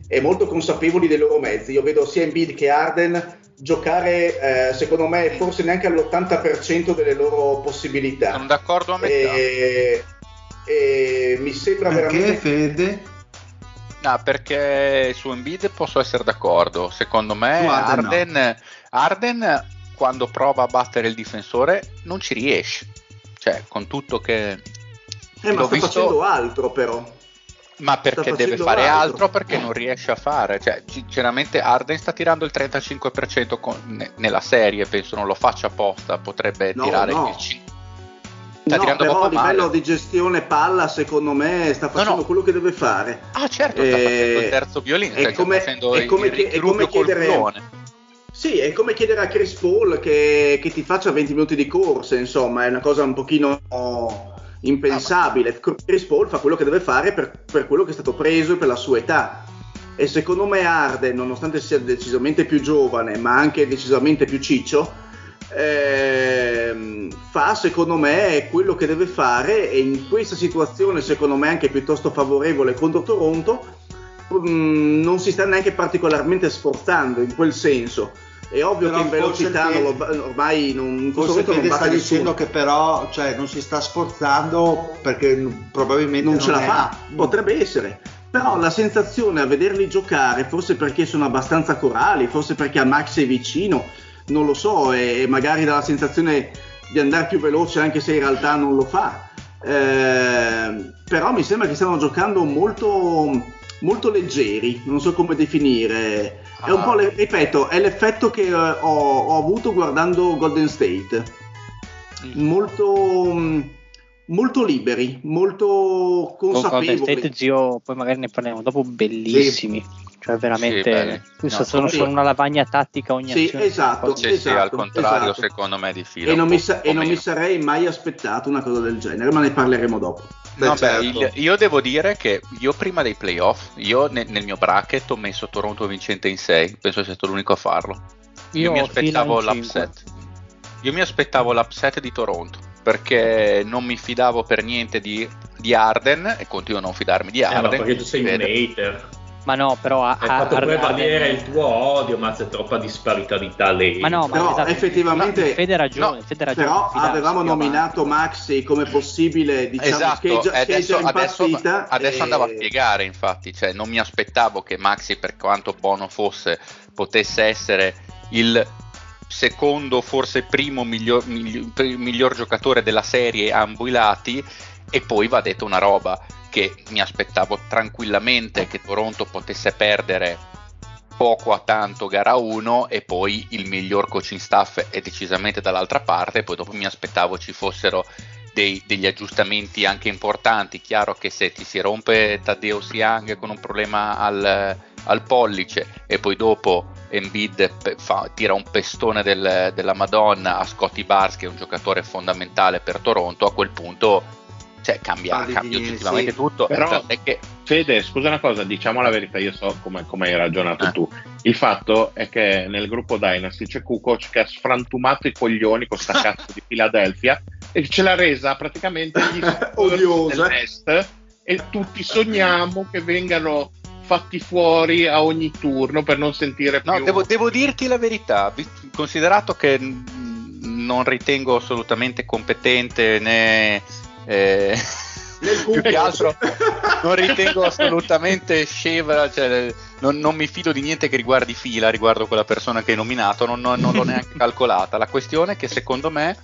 e molto consapevoli dei loro mezzi. Io vedo sia Embiid che Arden giocare, eh, secondo me, forse neanche all'80% delle loro possibilità. Sono d'accordo a metà. E, e mi sembra perché, veramente... Fede? No, perché su Embiid posso essere d'accordo. Secondo me Arden, no. Arden, quando prova a battere il difensore non ci riesce. Cioè, con tutto che... Eh, ma sta visto... facendo altro però. Ma perché deve fare altro. altro. perché non riesce a fare. Cioè, sinceramente, Arden sta tirando il 35% con, ne, nella serie. Penso non lo faccia apposta. Potrebbe no, tirare no. il 5%. Sta no, però a livello male. di gestione palla, secondo me, sta facendo no, no. quello che deve fare. Ah, certo, sta eh, facendo il terzo violino. È come, è come, il, è come chiedere. Sì, è come chiedere a Chris Paul che, che, ti faccia 20 minuti di corsa, insomma, è una cosa un pochino impensabile. Ah, Chris Paul fa quello che deve fare per, per, quello che è stato preso e per la sua età. E secondo me Arden, nonostante sia decisamente più giovane, ma anche decisamente più ciccio, ehm, fa secondo me quello che deve fare e in questa situazione secondo me anche piuttosto favorevole contro Toronto mh, mm, non si sta neanche particolarmente sforzando in quel senso è ovvio però che in velocità che, lo, ormai non, forse che non sta dicendo che però cioè, non si sta sforzando perché probabilmente non, non ce la fa, potrebbe essere. Però la sensazione a vederli giocare, forse perché sono abbastanza corali, forse perché a Max è vicino, non lo so, e, e magari dà la sensazione di andare più veloce anche se in realtà non lo fa. eh, però mi sembra che stiano giocando molto, molto leggeri, non so come definire. È un po', le- ripeto, è l'effetto che eh, ho, ho avuto guardando Golden State. Molto, mm, molto liberi, molto Con Golden consapevoli. State, zio, poi magari ne parliamo dopo, bellissimi. Cioè, Sì, veramente, bene. questo No, sono, sì. sono una lavagna tattica ogni Sì, azione. esatto. Sì, sì, al Esatto, contrario, esatto. secondo me di fila. E non, mi, sa- e non mi sarei mai aspettato una cosa del genere, ma ne parleremo dopo. Beh, No, beh, certo. il- io devo dire che io prima dei playoff, io ne- nel mio bracket ho messo Toronto vincente in 6, penso sia stato l'unico a farlo. Io, Io mi aspettavo l'upset. Io mi aspettavo l'upset di Toronto perché non mi fidavo per niente di, di Arden e continuo a non fidarmi di Eh, ma Arden. perché tu sei un hater. Ma no, però ha, fatto prevalere ha- il tuo odio, ma c'è troppa disparità di talento. Ma no, ma Però esatto, effettivamente- Fede ragione, No, Fede ragione, Però fidarsi avevamo nominato Maxi come possibile, diciamo, Esatto, è adesso, adesso- partita. adesso e- andavo a spiegare, infatti, cioè, non mi aspettavo che Maxi, per quanto buono fosse, potesse essere il secondo, forse primo miglior, miglior, miglior giocatore della serie a ambo i lati. E poi va detto una roba che mi aspettavo tranquillamente che Toronto potesse perdere poco a tanto gara 1 e poi il miglior coaching staff è decisamente dall'altra parte poi dopo mi aspettavo ci fossero dei- degli aggiustamenti anche importanti. Chiaro che se ti si rompe Taddeo Siang con un problema al, al pollice e poi dopo Embiid fa- tira un pestone del- della Madonna a Scotty Barnes che è un giocatore fondamentale per Toronto a quel punto cioè, cambia, cambia oggettivamente sì. tutto Però- tant'è che Fede, scusa una cosa, diciamo la verità, io so come, come hai ragionato Eh. tu. Il fatto è che nel gruppo Dynasty c'è Kukoc che ha sfrantumato i coglioni con sta cazzo di Philadelphia e ce l'ha resa praticamente Odiosa. e tutti sogniamo che vengano fatti fuori a ogni turno per non sentire No, più devo, devo dirti la verità, considerato che non ritengo assolutamente competente né eh, più che altro non ritengo assolutamente scevra, cioè, non, non mi fido di niente che riguardi fila riguardo quella persona che hai nominato, non, non- non l'ho neanche calcolata. La questione è che secondo me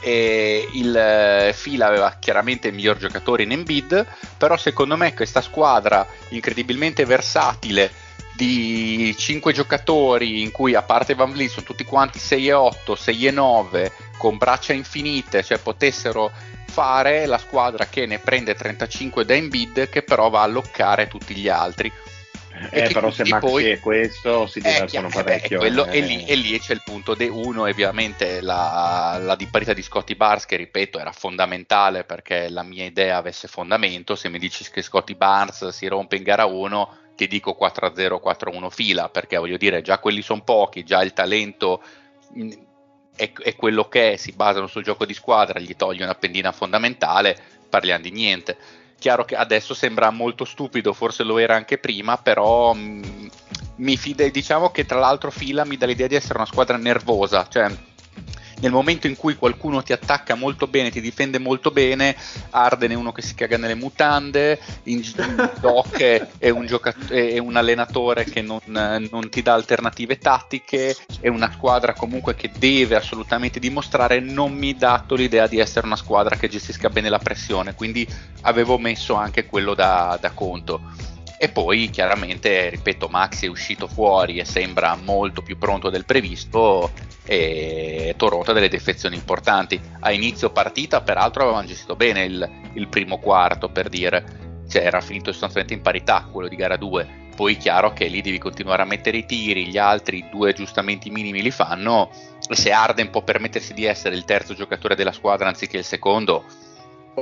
eh, il eh, fila aveva chiaramente il miglior giocatore in Embiid, però secondo me questa squadra incredibilmente versatile di 5 giocatori in cui a parte Van Vliet sono tutti quanti 6 e 8, 6 e 9 con braccia infinite, cioè potessero fare la squadra che ne prende 35 da Embiid che però va a loccare tutti gli altri. Eh, però se Maxi poi- è questo si Eh, divertono eh, beh, parecchio. quello- eh. e, lì, e lì c'è il punto de uno, ovviamente la, la diparità di Scotty Barnes, che ripeto era fondamentale perché la mia idea avesse fondamento. Se mi dici che Scotty Barnes si rompe in gara 1, ti dico 4-0, 4-1 fila, perché voglio dire, già quelli sono pochi, già il talento è, è quello che è, si basano sul gioco di squadra, gli togli una pendina fondamentale, parliamo di niente. Chiaro che adesso sembra molto stupido, forse lo era anche prima, però mh, mi fide, diciamo che tra l'altro Fila mi dà l'idea di essere una squadra nervosa, cioè nel momento in cui qualcuno ti attacca molto bene, ti difende molto bene, Arden è uno che si caga nelle mutande, in Doc è, un giocat- è un allenatore che non, non ti dà alternative tattiche, è una squadra comunque che deve assolutamente dimostrare, non mi dato l'idea di essere una squadra che gestisca bene la pressione, quindi avevo messo anche quello da, da conto. E poi chiaramente, ripeto, Maxi è uscito fuori e sembra molto più pronto del previsto e Toronto ha delle defezioni importanti. A inizio partita, peraltro, avevano gestito bene il, il primo quarto, per dire, cioè era finito sostanzialmente in parità quello di gara 2. Poi chiaro che lì devi continuare a mettere i tiri, gli altri due aggiustamenti minimi li fanno. Se Arden può permettersi di essere il terzo giocatore della squadra anziché il secondo,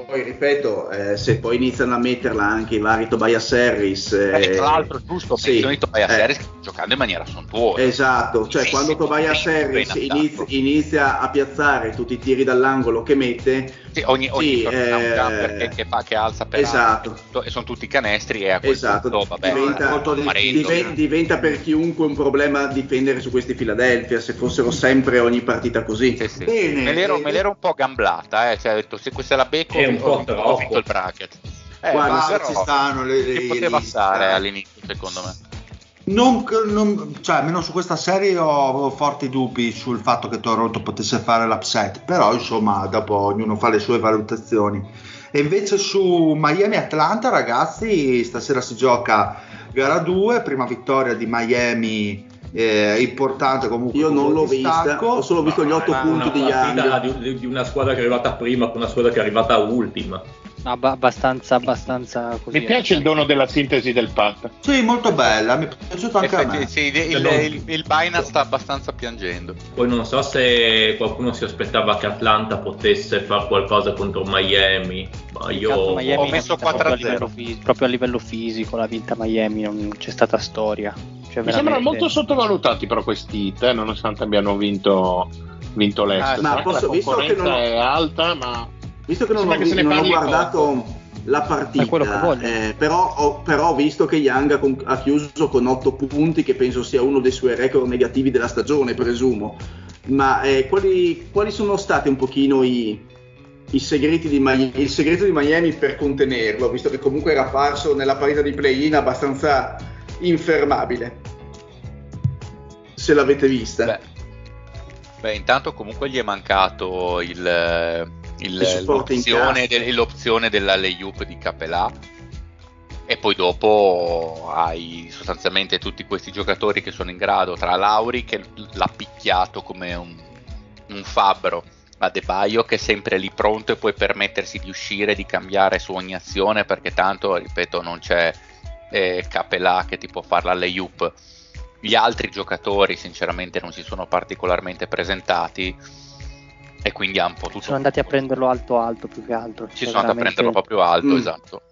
Poi ripeto, eh, se poi iniziano a metterla anche i vari Tobias Harris. eh, Eh, tra l'altro, giusto, sì, menzioni Tobias eh. Harris che giocando in maniera sontuosa. Esatto, cioè quando Tobias Harris inizia, inizia a piazzare tutti i tiri dall'angolo che mette, Sì, ogni, ogni Sì, eh, che, fa che alza per esatto. e sono tutti canestri e a quel Esatto, punto vabbè diventa, diven- diventa per chiunque un problema difendere su questi Philadelphia se fossero sempre ogni partita così. sì, sì. Bene, me, l'ero, eh, me l'ero un po' gamblata eh, cioè, ho detto se questa è la becco È un ho, po' ho troppo. vinto il bracket eh, Guarda, ci stanno le, le- ci poteva le- stare eh. all'inizio secondo me Non, non, cioè, almeno su questa serie ho forti dubbi sul fatto che Toronto potesse fare l'upset, però insomma dopo ognuno fa le sue valutazioni. E invece su Miami-Atlanta ragazzi, stasera si gioca gara 2, prima vittoria di Miami eh, importante comunque. Io non l'ho vista, ho solo visto gli 8 punti di Young. Di, di una squadra che è arrivata prima con una squadra che è arrivata ultima. Ab- abbastanza, abbastanza così. Mi piace il dono della sintesi del pat. Sì, molto bella, mi è piaciuto anche Effetti, a me. sì, il, il, il, il Binance sta abbastanza piangendo. Poi non so se qualcuno si aspettava che Atlanta potesse fare qualcosa contro Miami, ma io Miami ho messo l'ha vinta proprio a 4-0. livello proprio a livello fisico l'ha vinta Miami, non c'è stata storia. Cioè, Mi sembrano molto sottovalutati però questi hit, eh, nonostante abbiano vinto, vinto l'Est. Ah, ma posso- la visto che concorrenza non ho- è alta, ma Visto che non, ho, che se ne non ho guardato poco. la partita, eh, però, ho, però ho visto che Young ha, con- ha chiuso con 8 punti, che penso sia uno dei suoi record negativi della stagione, presumo. Ma eh, quali, quali sono stati un pochino i, i segreti di Miami, il segreto di Miami per contenerlo, visto che comunque era apparso nella partita di play-in abbastanza infermabile? Se l'avete vista. Beh, beh, intanto comunque gli è mancato il, il- l'opzione, del- l'opzione della layup di Capelà e poi dopo hai sostanzialmente tutti questi giocatori che sono in grado, tra Lauri che l'ha picchiato come un, un fabbro, a De Baio che è sempre lì pronto e puoi permettersi di uscire, di cambiare su ogni azione perché tanto, ripeto, non c'è eh, Capelà che ti può fare la layup. Gli altri giocatori sinceramente non si sono particolarmente presentati e quindi hanno potuto... Sono andati a prenderlo alto alto più che altro. Ci Cioè, sono andati a prenderlo proprio alto, Mm. esatto.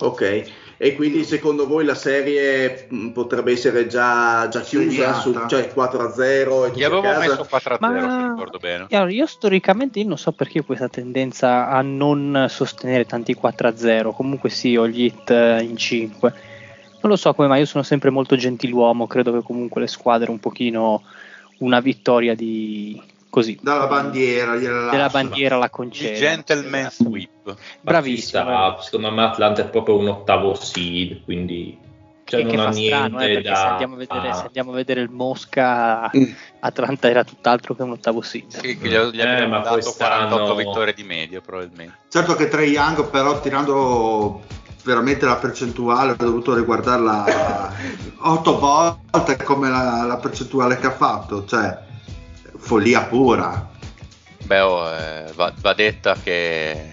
Ok, e quindi secondo voi la serie mh, potrebbe essere già, già chiusa, su, cioè 4-0 e tutto Gli avevo a casa? messo 4-0 Ma- se ricordo bene. Allora, io storicamente io non so perché ho questa tendenza a non sostenere tanti 4-0. Comunque sì, ho gli hit eh, in 5. Non lo so come mai, io sono sempre molto gentiluomo. Credo che comunque le squadre un pochino una vittoria di così Dalla bandiera, gliela della bandiera la Il concede. gentleman sweep. Bravissimo. Battista, secondo me Atlanta è proprio un ottavo seed, quindi cioè, Che- non ha niente strano, eh, perché da... se andiamo, a vedere, ah. se andiamo a vedere il Mosca, Mm. Atlanta era tutt'altro che un ottavo seed. Sì, che gli, gli Eh, dato quest'anno- 48 vittorie di media probabilmente. Certo che Trey Young però tirando veramente la percentuale ho dovuto riguardarla otto volte come la, la percentuale che ha fatto, cioè follia pura. Beh, oh, eh, va, va detta che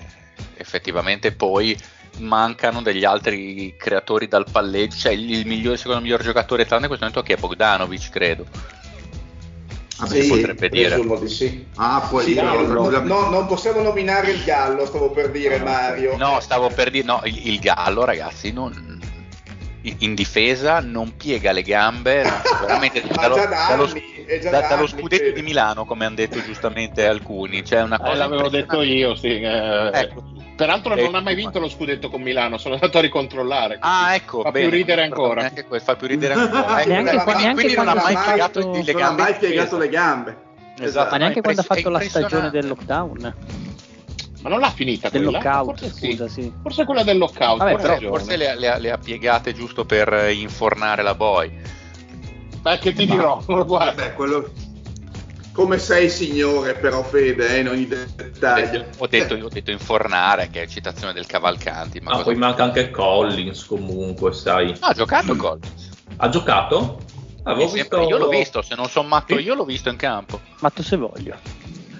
effettivamente poi mancano degli altri creatori dal palleggio. Cioè, il, il migliore, secondo il miglior giocatore Atlanta in questo momento che è Bogdanovic, credo. Vabbè, si potrebbe dire. di sì. Ah, poi Sì, io no, no, non possiamo nominare il Gallo, stavo per dire Mario. No, stavo per dire, no, il, il Gallo, ragazzi, non- in, difesa non piega le gambe, veramente dallo, dallo da- da dallo anni scudetto di Milano, come hanno detto giustamente alcuni, cioè una cosa eh, l'avevo detto io, sì. eh, Ecco. Peraltro Ecco. non ha mai vinto lo scudetto con Milano, sono andato a ricontrollare. Ah, ecco, Fa bene. più ridere ancora. Neanche fa più ridere ancora. Ecco, Neanche quindi- qua- neanche quindi non ha quando mai ha piegato fatto- le non ha gambe. mai piegato le gambe. Esatto. Ma neanche quando ha fatto la è stagione del lockdown, Ma non l'ha finita del quella? lockout, Forse sì. scusa, sì. Forse quella del lockout. Vabbè, ragione. Forse le, ha- le le ha piegate giusto per eh, infornare la boy. Beh, che ti dirò, guarda. Vabbè, quello... Come sei signore però Fede eh, in ogni Ho dettaglio. detto, ho detto- ho detto infornare, che è citazione del Cavalcanti. Ma Ah, poi manca anche Collins comunque, sai. Ah, ha giocato Collins. Ha giocato? Ah, Avevo visto... Io l'ho visto, se non sono matto Sì. io l'ho visto in campo. Matto se voglio.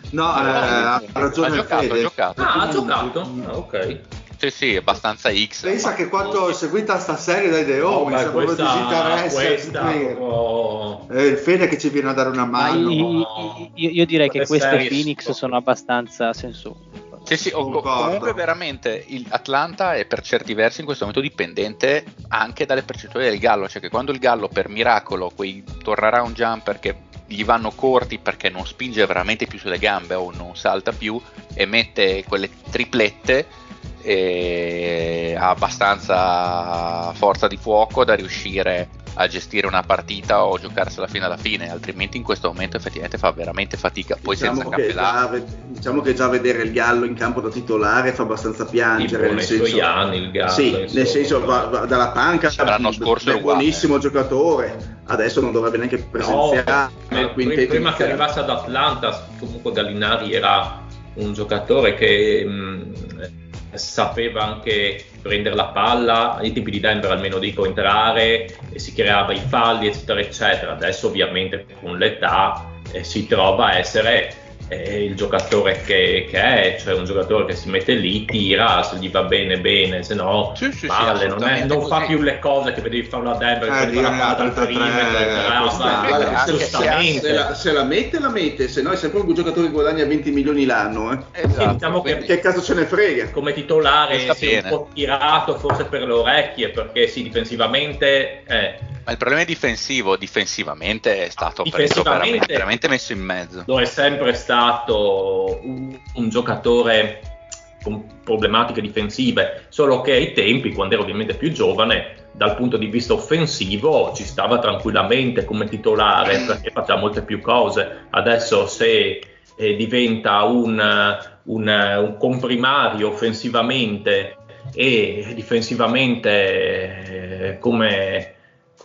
No, eh, ha ragione ha giocato, Fede. ha giocato. Ah, ha giocato? Ah, ok. Sì, sì, abbastanza X. Pensa che quanto ho seguita sta serie dai The Oh, se proprio questa, disinteresse. questa oh, Eh, il Fede che ci viene a dare una Ma mano. i- i- io, io direi che queste Phoenix sono- sono abbastanza sensori. Sì, sì, o- comunque veramente il Atlanta è per certi versi in questo momento dipendente anche dalle percentuali del Gallo, cioè che quando il Gallo per miracolo quei turnaround jumper che gli vanno corti perché non spinge veramente più sulle gambe o non salta più e mette quelle triplette ha abbastanza forza di fuoco da riuscire a gestire una partita o giocarsela fino alla fine, altrimenti in questo momento effettivamente fa veramente fatica. Poi diciamo senza che, già, diciamo che già vedere il Gallo in campo da titolare fa abbastanza piangere. Nel senso, anni il Gallo. Sì, insomma. nel senso va, va dalla panca, l'anno scorso è un buonissimo giocatore. Adesso non dovrebbe neanche presenziare. No, prima che arrivasse ad Atlanta, comunque Gallinari era un giocatore che mh, sapeva anche prendere la palla, ai tempi di Denver almeno dico entrare e si creava i falli eccetera eccetera, adesso ovviamente con l'età eh, si trova a essere è il giocatore che, che, è, cioè un giocatore che si mette lì, tira, se gli va bene bene, se no sì, sì, palle, sì, non, è, non fa più le cose che vedevi farlo a Denver, eh, la palla dal perimetro, giustamente. Se la, se la mette la mette, se no è sempre un giocatore che guadagna 20 milioni l'anno. Eh. Esatto, diciamo che, che, cazzo ce ne frega? Come titolare si è un po' tirato forse per le orecchie, perché sì, difensivamente... Eh, ma il problema è difensivo, difensivamente è stato preso veramente, veramente, messo in mezzo. Lo è sempre stato un, un, giocatore con problematiche difensive, solo che ai tempi, quando ero ovviamente più giovane, dal punto di vista offensivo ci stava tranquillamente come titolare perché faceva molte più cose. Adesso se eh, diventa un, un, un comprimario offensivamente e difensivamente eh, come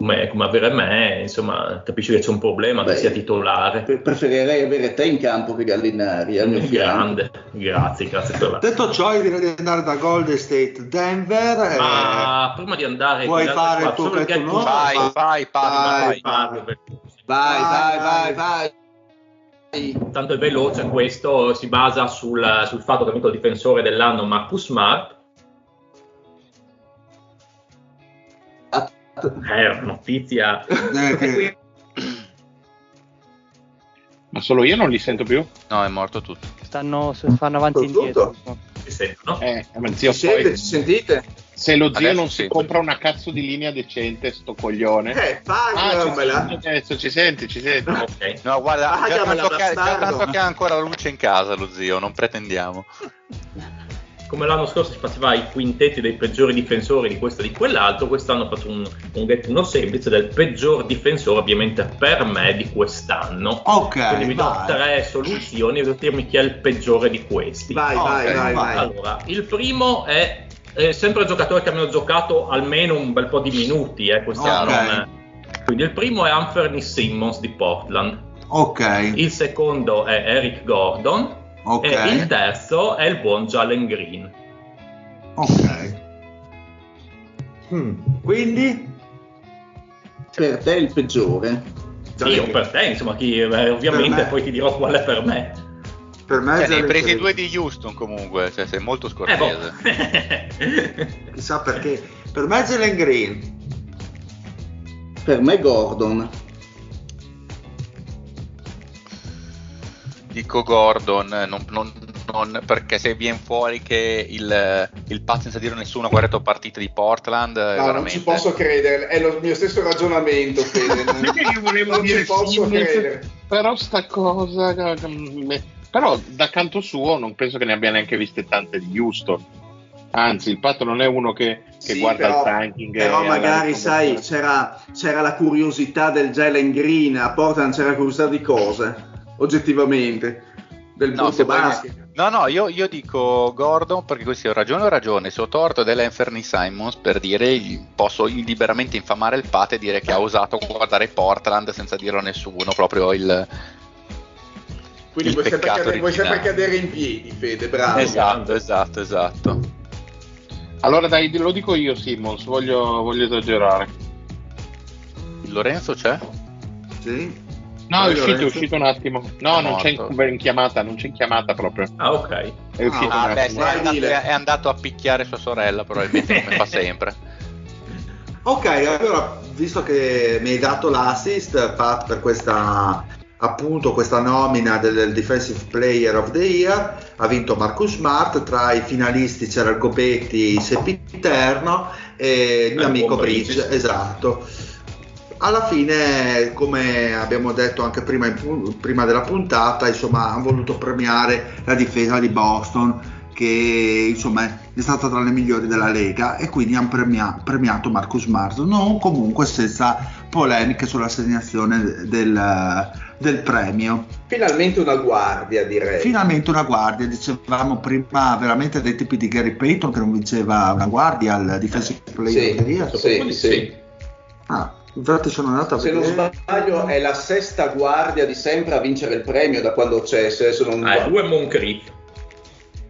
come, come, avere me, insomma, capisci che c'è un problema Beh, che sia titolare. Preferirei avere te in campo che Gallinari al mio Grande, grazie, grazie per la... Detto ciò, io direi di andare da Golden State Denver. Ma eh... prima di andare... Vuoi fare il tuo? Vai, vai, vai, vai, vai, vai, vai, vai. Tanto è veloce questo, si basa sul, sul fatto che ha vinto il difensore dell'anno Marcus Smart È notizia. Eh, Ma solo io non li sento più? No, è morto tutto. Stanno, fanno avanti e indietro. Si sentono? Eh, ma zio, ci, poi, ci sentite? Se lo zio Adesso non si compra una cazzo di linea decente, sto coglione. Eh, pagamela. Ah, adesso ci senti, ci senti. Okay. No, guarda, già tanto, che, già tanto che ha ancora la luce in casa lo zio, non pretendiamo come l'anno scorso si faceva i quintetti dei peggiori difensori di questo e di quell'altro, quest'anno ho fatto un, un gettino semplice del peggior difensore, ovviamente per me, di quest'anno. Ok. Quindi vi do tre soluzioni e devo dirmi chi è il peggiore di questi. Vai, okay, vai, vai, vai. Allora, il primo è, è sempre un giocatore che abbiamo giocato almeno un bel po' di minuti, eh, quest'anno. Okay. Quindi il primo è Anthony Simmons di Portland. Ok. Il secondo è Eric Gordon. Okay. E il terzo è il buon Jalen Green. Ok. Hmm. Quindi? Per te è il peggiore? Sì, o per te, insomma, chi, eh, ovviamente poi ti dirò qual è per me. Per me cioè, ne hai presi due di Houston comunque, cioè sei molto scortese. Eh, boh. Chissà perché. Per me è Jalen Green. Per me Gordon. Dico Gordon, non, non, non, perché se viene fuori che il, il Paz senza dire nessuno ha guardato partite di Portland. No, veramente... non ci posso credere, è lo mio stesso ragionamento, Fede. Non, io volevo non dire ci posso sì, credere. Però sta cosa. Però da canto suo non penso che ne abbia neanche viste tante di Houston. Anzi, il patto non è uno che, che sì, guarda però, il tanking. Però magari, sai, c'era, c'era, la curiosità del Jalen Green, a Portland c'era la curiosità di cose oggettivamente del no, basket. No, no, io, io, dico Gordon perché così ho ragione ho ragione. Se ho torto dell'Anthony Simons per dire posso liberamente infamare il Pate e dire che ha osato guardare Portland senza dirlo a nessuno. Proprio il. Quindi il vuoi, sempre cadere, vuoi sempre cadere in piedi, Fede, bravo. Esatto, esatto, esatto. Allora dai, lo dico io, Simons, voglio, voglio esagerare. Il Lorenzo c'è? Sì. No, è uscito, è uscito un attimo. No, è non c'è in, chiamata, non c'è in chiamata proprio. Ah, ok. È uscito ah, beh, è, andato, è, andato, a picchiare sua sorella, probabilmente come fa sempre. Ok, allora, visto che mi hai dato l'assist, Pat, per questa appunto questa nomina del, del, Defensive Player of the Year ha vinto Marcus Smart tra i finalisti c'era il Gobetti Sepiterno e il mio amico Bridge esatto alla fine, come abbiamo detto anche prima, prima della puntata, insomma, hanno voluto premiare la difesa di Boston che insomma è stata tra le migliori della Lega e quindi hanno premia- premiato Marcus Smart non comunque senza polemiche sull'assegnazione del, del premio. Finalmente una guardia, direi. Finalmente una guardia, dicevamo prima veramente dei tipi di Gary Payton che non vinceva una guardia al Defensive Player Sì, of the Year. sì, sì. Ah, infatti sono andato a Se non vedere. sbaglio è la sesta guardia di sempre a vincere il premio da quando c'è, se adesso non Ah, due Moncrief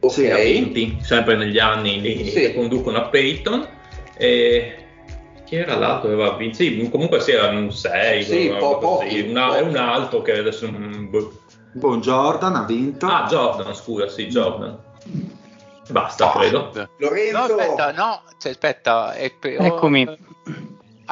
Ok. Sì, vinti, sempre negli anni lì Sì. che conducono a Peyton. E chi era l'altro che aveva vinto? Sì, comunque sì, era un 6, Sì, po- pochi, una, è un altro che adesso... mm, boh. Buon Jordan ha vinto. Ah, Jordan, scusa, sì, Jordan. Basta, credo. No, Lorenzo, aspetta, no, cioè, aspetta. è pe- oh, Eccomi.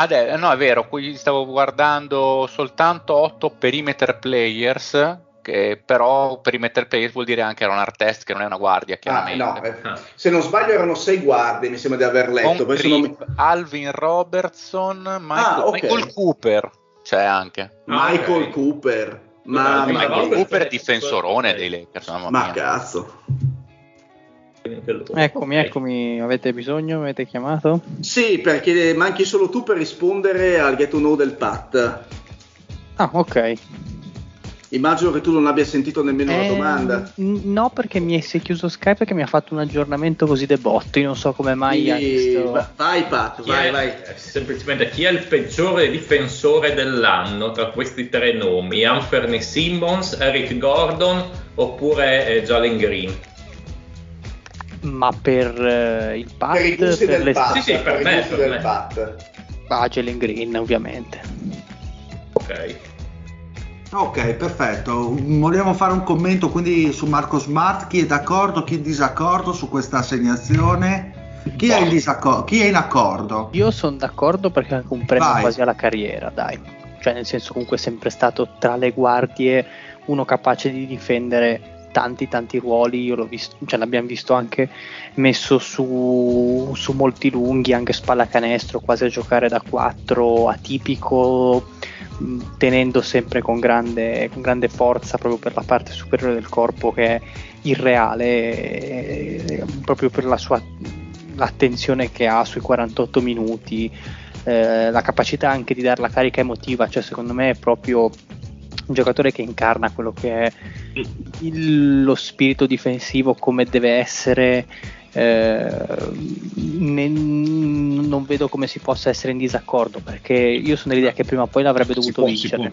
Adè, no, è vero, qui stavo guardando soltanto 8 perimeter players, che però perimeter players vuol dire anche runner test, che non è una guardia, Ah, chiaramente. no, eh, Ah. se non sbaglio erano sei guardie, mi sembra di aver letto. sono- Moncrief, Alvin Robertson, Michael, Ah, ok. Michael Cooper c'è anche. Michael Ah, ok. Cooper. Ma- Michael Cooper difensorone ok. dei Lakers, Ma mia. cazzo. Anche loro. Eccomi, eccomi, avete bisogno? Avete chiamato? Sì, perché manchi solo tu per rispondere al get to know del Pat. Ah, ok. Immagino che tu non abbia sentito nemmeno la Eh, domanda. n- No, perché mi si è chiuso Skype perché mi ha fatto un aggiornamento così de botti, non so come mai visto... va- Vai Pat, Chi vai, è- vai. eh, Semplicemente chi è il peggiore difensore dell'anno tra questi tre nomi? Anthony Simmons, Eric Gordon oppure eh, Jalen Green? Ma per eh, il Pat, Per i gusti del le Pat. Sì, sì, per i me, gusti per del me. Pat. Ah, Jalen Green, ovviamente. Ok. Ok, perfetto. Vogliamo fare un commento quindi su Marco Smart, chi è d'accordo, chi è in disaccordo su questa assegnazione? Chi è in, disaccordo? Chi è in accordo? Io sono d'accordo perché è anche un premio Vai. quasi alla carriera, dai. Cioè, nel senso, comunque è sempre stato tra le guardie uno capace di difendere tanti tanti ruoli. Io l'ho visto, cioè l'abbiamo visto anche messo su, su molti lunghi, anche spallacanestro, quasi a giocare da 4, atipico, tenendo sempre con grande, con grande forza proprio per la parte superiore del corpo che è irreale, eh, proprio per la sua l'attenzione che ha sui 48 minuti, eh, la capacità anche di dare la carica emotiva, cioè secondo me è proprio un giocatore che incarna quello che è il- lo spirito difensivo come deve essere. eh, ne- non vedo come si possa essere in disaccordo perché io sono dell'idea che prima o poi l'avrebbe dovuto può, vincere.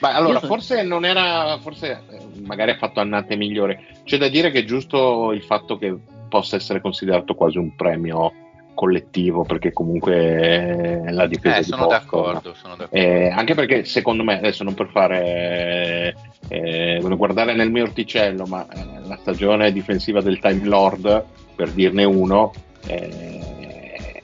Ma allora, Io so- forse non era, forse eh, magari ha fatto annate migliore. C'è da dire che è giusto il fatto che possa essere considerato quasi un premio collettivo, perché comunque eh, la difesa Eh, di sono Boston- d'accordo, sono d'accordo. Eh, anche perché secondo me, adesso non per fare eh, voglio guardare nel mio orticello, ma eh, la stagione difensiva del Time Lord, per dirne uno, eh,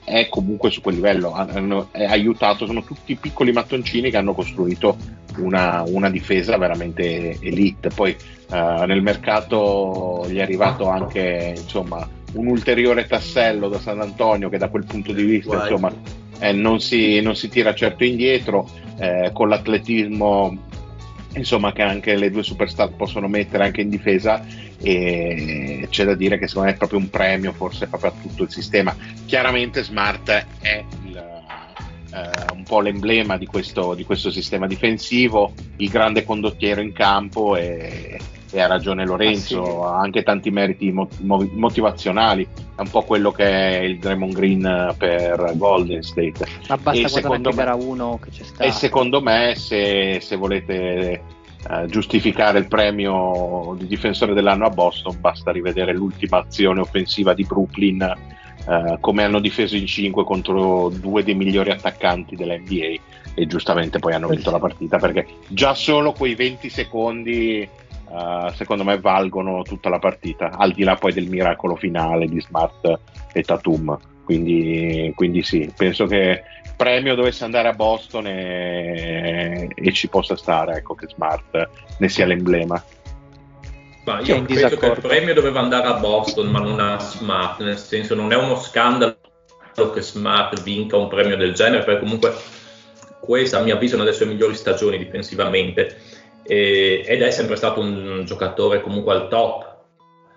è comunque su quel livello. Hanno, è aiutato, sono tutti piccoli mattoncini che hanno costruito una, una difesa veramente elite. Poi eh, nel mercato gli è arrivato anche insomma un ulteriore tassello da San Antonio che da quel punto di vista Guai. insomma eh, non, si, non si tira certo indietro eh, con l'atletismo insomma che anche le due superstar possono mettere anche in difesa e c'è da dire che secondo me è proprio un premio forse proprio a tutto il sistema chiaramente Smart è il, eh, un po' l'emblema di questo, di questo sistema difensivo il grande condottiero in campo e, e ha ragione Lorenzo Ah, ha anche tanti meriti mo- mo- motivazionali è un po' quello che è il Draymond Green per Golden State Ma basta E secondo me- gara 1 che c'è stato. e secondo me, se, se volete eh, giustificare il premio di difensore dell'anno a Boston, basta rivedere l'ultima azione offensiva di Brooklyn, eh, come hanno difeso in 5 contro due dei migliori attaccanti della NBA. E giustamente poi hanno vinto la partita perché già solo quei 20 secondi, eh, secondo me, valgono tutta la partita, al di là poi del miracolo finale di Smart e Tatum. Quindi, quindi sì, penso che premio dovesse andare a Boston e, e ci possa stare, ecco che Smart ne sia l'emblema. Ma io penso che il premio doveva andare a Boston, ma non a Smart, nel senso non è uno scandalo che Smart vinca un premio del genere, perché comunque questa a mio avviso è una delle sue migliori stagioni difensivamente e- ed è sempre stato un giocatore comunque al top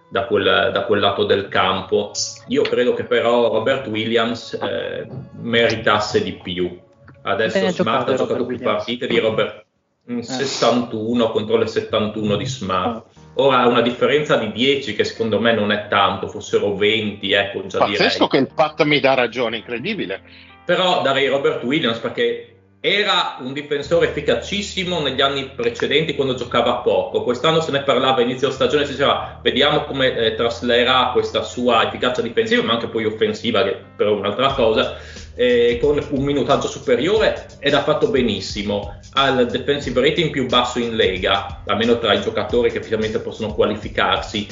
da quel, da quel lato del campo. Io credo che però Robert Williams eh, meritasse di più Adesso Eh, ha Smart ha giocato Robert più Williams. partite di Robert mm, 61 contro le 71 di Smart. Ora ha una differenza di 10 che secondo me non è tanto, fossero 20, ecco, già Pazzesco direi. che il Pat mi dà ragione, incredibile. Però darei Robert Williams perché era un difensore efficacissimo negli anni precedenti quando giocava poco. Quest'anno se ne parlava inizio stagione, si diceva vediamo come eh, traslerà questa sua efficacia difensiva, ma anche poi offensiva, che però è un'altra cosa, eh, con un minutaggio superiore ed ha fatto benissimo. Ha il defensive rating più basso in Lega, almeno tra i giocatori che effettivamente possono qualificarsi.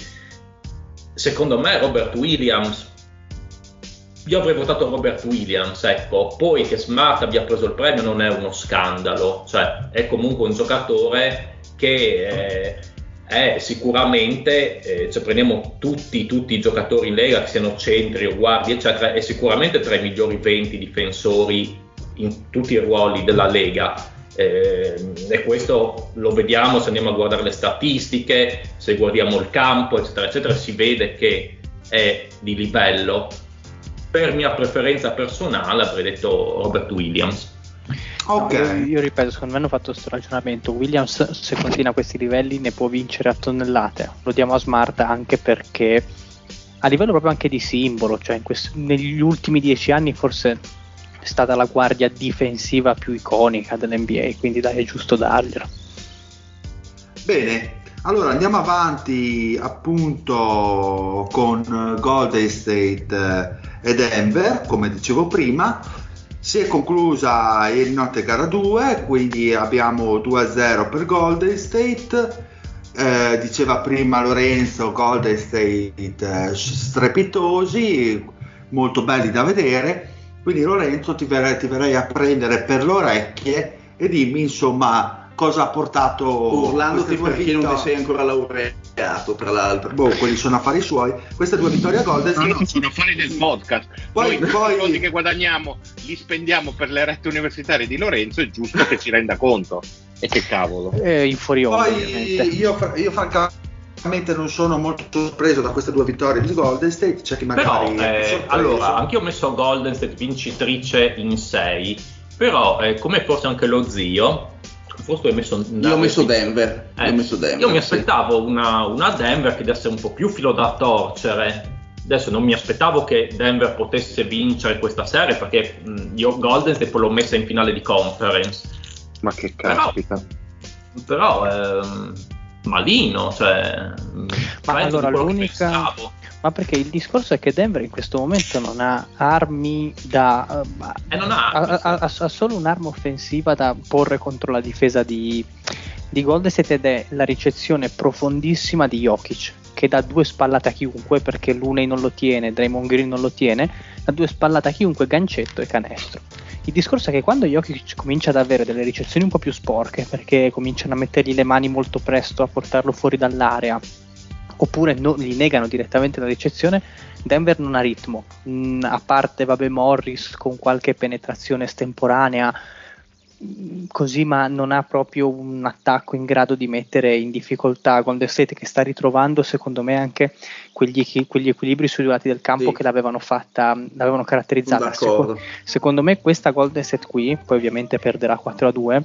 Secondo me Robert Williams io avrei votato Robert Williams, ecco, poi che Smart abbia preso il premio non è uno scandalo, cioè è comunque un giocatore che eh, è sicuramente, eh, se prendiamo tutti, tutti i giocatori in Lega, che siano centri o guardie, eccetera, è sicuramente tra i migliori 20 difensori in tutti i ruoli della Lega. Eh, e questo lo vediamo se andiamo a guardare le statistiche, se guardiamo il campo, eccetera, eccetera, si vede che è di livello per mia preferenza personale avrei detto Robert Williams. Ok. No, io, io ripeto, secondo me hanno fatto questo ragionamento. Williams, se continua a questi livelli, ne può vincere a tonnellate. Lo diamo a Smart anche perché a livello proprio anche di simbolo, cioè in quest- negli ultimi dieci anni forse è stata la guardia difensiva più iconica dell'NBA, quindi dai, è giusto darglielo. Bene, allora andiamo avanti appunto con Golden State eh, e Denver, come dicevo prima. Si è conclusa il notte gara 2, quindi abbiamo 2-0 per Golden State. Eh, diceva prima Lorenzo, Golden State eh, strepitosi, molto belli da vedere. Quindi Lorenzo ti verrei, ti verrei a prendere per le orecchie e dimmi insomma cosa ha portato queste due perché non ti sei ancora laureato, tra l'altro. Boh, quelli sono affari suoi. Queste due vittorie a Golden No, State no, sono affari del podcast. Poi- Noi poi- i soldi che guadagniamo li spendiamo per le rette universitarie di Lorenzo, è giusto che ci renda conto. E che cavolo. Eh, in Poi io, io francamente non sono molto sorpreso da queste due vittorie di Golden State. C'è chi Però, magari è eh, allora, anch'io ho messo Golden State vincitrice in 6, però eh, come forse anche lo zio, forse hai messo... Io ho messo Denver. Eh, io ho messo Denver. io mi sì. aspettavo una, una Denver che desse un po' più filo da torcere. Adesso non mi aspettavo che Denver potesse vincere questa serie perché mh, io Golden State poi l'ho messa in finale di conference. Ma che Però- caspita. Però ehm, malino, cioè Ma allora l'unica. Ma perché il discorso è che Denver in questo momento non ha armi da. E non ha, ha, ha- ha- ha solo un'arma offensiva da porre contro la difesa di, di Golden State ed è la ricezione profondissima di Jokic che dà due spallate a chiunque perché Luney non lo tiene, Draymond Green non lo tiene, dà due spallate a chiunque, gancetto e canestro. Il discorso è che quando Jokic comincia ad avere delle ricezioni un po' più sporche perché cominciano a mettergli le mani molto presto a portarlo fuori dall'area oppure no- gli negano direttamente la ricezione, Denver non ha ritmo. Mm, a parte vabbè, Morris con qualche penetrazione estemporanea, mm, così, ma non ha proprio un attacco in grado di mettere in difficoltà Golden State che sta ritrovando, secondo me, anche quegli, quegli equilibri sui due lati del campo Sì. che l'avevano fatta, l'avevano caratterizzata. Seco- d'accordo. secondo me questa Golden State qui, poi ovviamente perderà 4 a 2,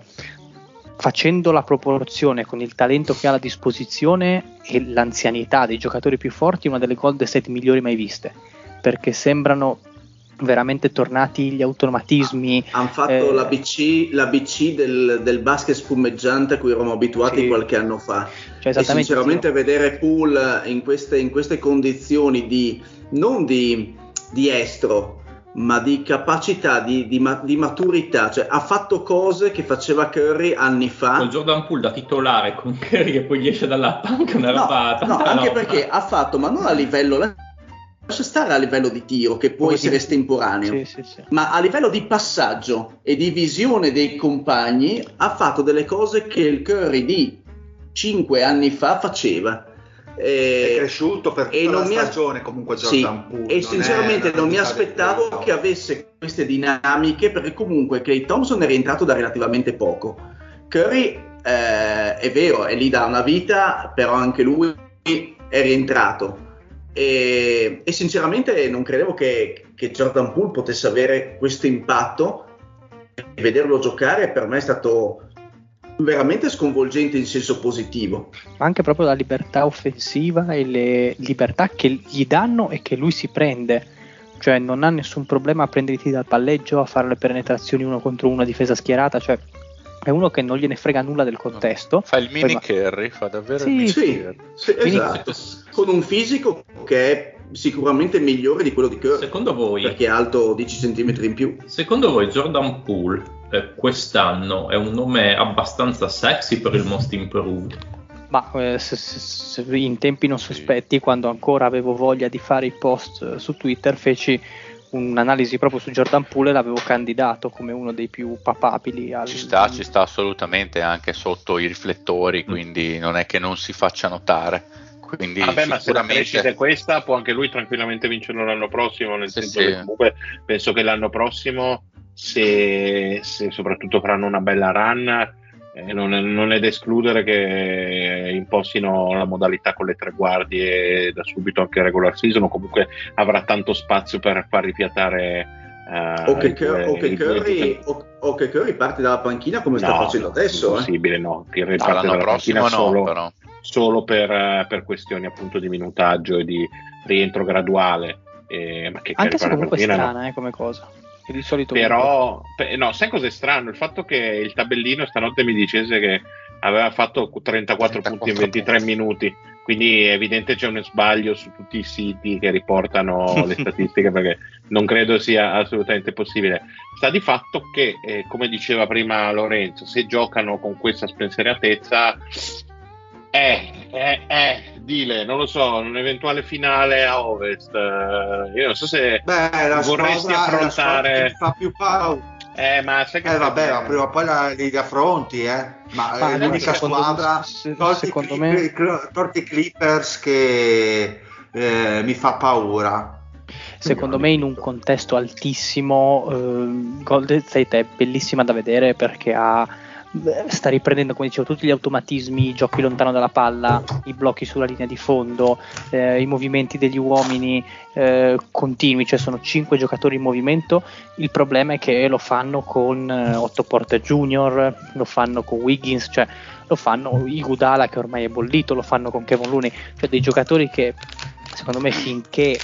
facendo la proporzione con il talento che ha a disposizione e l'anzianità dei giocatori più forti, una delle Golden State migliori mai viste, perché sembrano veramente tornati gli automatismi. Hanno fatto Eh, l'ABC, l'ABC del, del basket spumeggiante a cui eravamo abituati Sì. qualche anno fa. Cioè, E sinceramente sì. vedere Poole in queste, in queste condizioni di non di, di estro, ma di capacità, di, di ma- di maturità, cioè ha fatto cose che faceva Curry anni fa. Con Jordan Poole da titolare con Curry che poi gli esce dalla panca una No, roba no, anche roba. perché ha fatto, ma non a livello, lascia stare a livello di tiro, che può Come essere estemporaneo, Sì, sì, sì. ma a livello di passaggio e di visione dei compagni ha fatto delle cose che il Curry di 5 anni fa faceva. È Eh, cresciuto per e tutta la non mi as- stagione comunque sì, Jordan Poole. e sinceramente è non mi aspettavo che avesse queste dinamiche perché comunque Clay Thompson è rientrato da relativamente poco. Curry eh, è vero, è lì da una vita, però anche lui è rientrato. E, e sinceramente non credevo che, che Jordan Poole potesse avere questo impatto vederlo giocare per me è stato veramente sconvolgente in senso positivo. Ma anche proprio la libertà offensiva e le libertà che gli danno e che lui si prende. Cioè non ha nessun problema a prenderti dal palleggio, a fare le penetrazioni uno contro uno, difesa schierata, cioè è uno che non gliene frega nulla del contesto. Fa il mini Poi, ma- carry, fa davvero Sì, il mini Sì, carry. sì, esatto. Con un fisico che è sicuramente migliore di quello di Curry, Secondo voi, perché è alto 10 cm in più. secondo voi Jordan Poole eh, quest'anno è un nome abbastanza sexy per il Most Improved? Ma eh, se- se- se in tempi non sospetti, quando ancora avevo voglia di fare i post eh, su Twitter, feci un'analisi proprio su Jordan Poole e l'avevo candidato come uno dei più papabili. Al, Ci sta, ci sta assolutamente anche sotto i Mm. riflettori, quindi non è che non si faccia notare. Quindi Vabbè, ma se la sicuramente crescita è questa, può anche lui tranquillamente vincerlo l'anno prossimo. Nel Sì, senso sì. che comunque penso che l'anno prossimo, se, se soprattutto faranno una bella run, eh, non, è, non è da escludere che impostino la modalità con le tre guardie da subito anche regular season, o comunque avrà tanto spazio per far rifiatare. eh, O che, i Cur- due- o che Curry, o, o che Curry parte dalla panchina come sta No, facendo adesso. eh. Impossibile, no. Che No, l'anno dalla panchina no, solo, però. solo per, eh, per questioni appunto di minutaggio e di rientro graduale. eh, ma che Anche se comunque è panchina, no. strana eh, come cosa. Che di solito Però, pe- no, sai cos'è strano? Il fatto che il tabellino stanotte mi dicesse che aveva fatto 34, 34 punti in 23 punti. minuti. Quindi è evidente c'è uno sbaglio su tutti i siti che riportano le statistiche perché non credo sia assolutamente possibile. Sta di fatto che, eh, come diceva prima Lorenzo, se giocano con questa spensieratezza, eh, eh, eh, dile, non lo so, un'eventuale finale a Ovest. eh, io non so se Beh, la vorresti squadra, è la squadra affrontare... fa più paura. Eh, ma sai che Eh vabbè, ma prima o poi la, li affronti, eh. Ma, Ma è l'unica secondo- squadra, se- tolti, secondo me- Clip- i- tolti i Clippers, che eh, mi fa paura. Secondo me in un contesto altissimo eh, Golden State è bellissima da vedere perché ha, sta riprendendo come dicevo tutti gli automatismi, i giochi lontano dalla palla, i blocchi sulla linea di fondo, eh, i movimenti degli uomini eh, continui, cioè sono cinque giocatori in movimento, il problema è che lo fanno con eh, Otto Porter Jr., lo fanno con Wiggins, cioè lo fanno Igudala che ormai è bollito, lo fanno con Kevin Looney, cioè dei giocatori che secondo me finché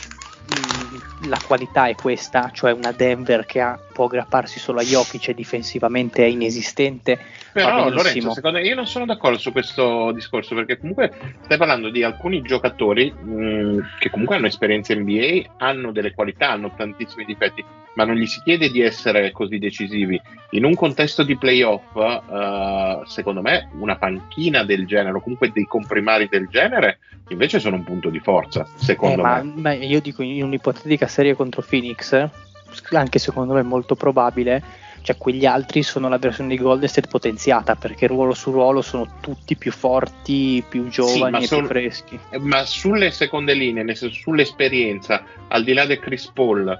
la qualità è questa, cioè una Denver che ha- può aggrapparsi solo a Jokic e difensivamente è inesistente, Però. Lorenzo, secondo me io non sono d'accordo su questo discorso perché comunque stai parlando di alcuni giocatori mh, che comunque hanno esperienza NBA, hanno delle qualità, hanno tantissimi difetti, ma non gli si chiede di essere così decisivi. In un contesto di playoff, eh, secondo me una panchina del genere o comunque dei comprimari del genere invece sono un punto di forza, Eh, secondo ma, me. ma io dico in un'ipotetica serie contro Phoenix, anche secondo me molto probabile, cioè quegli altri sono la versione di Golden State potenziata perché ruolo su ruolo sono tutti più forti, più giovani e sono- più freschi. Ma sulle seconde linee, sull'esperienza, al di là del Chris Paul,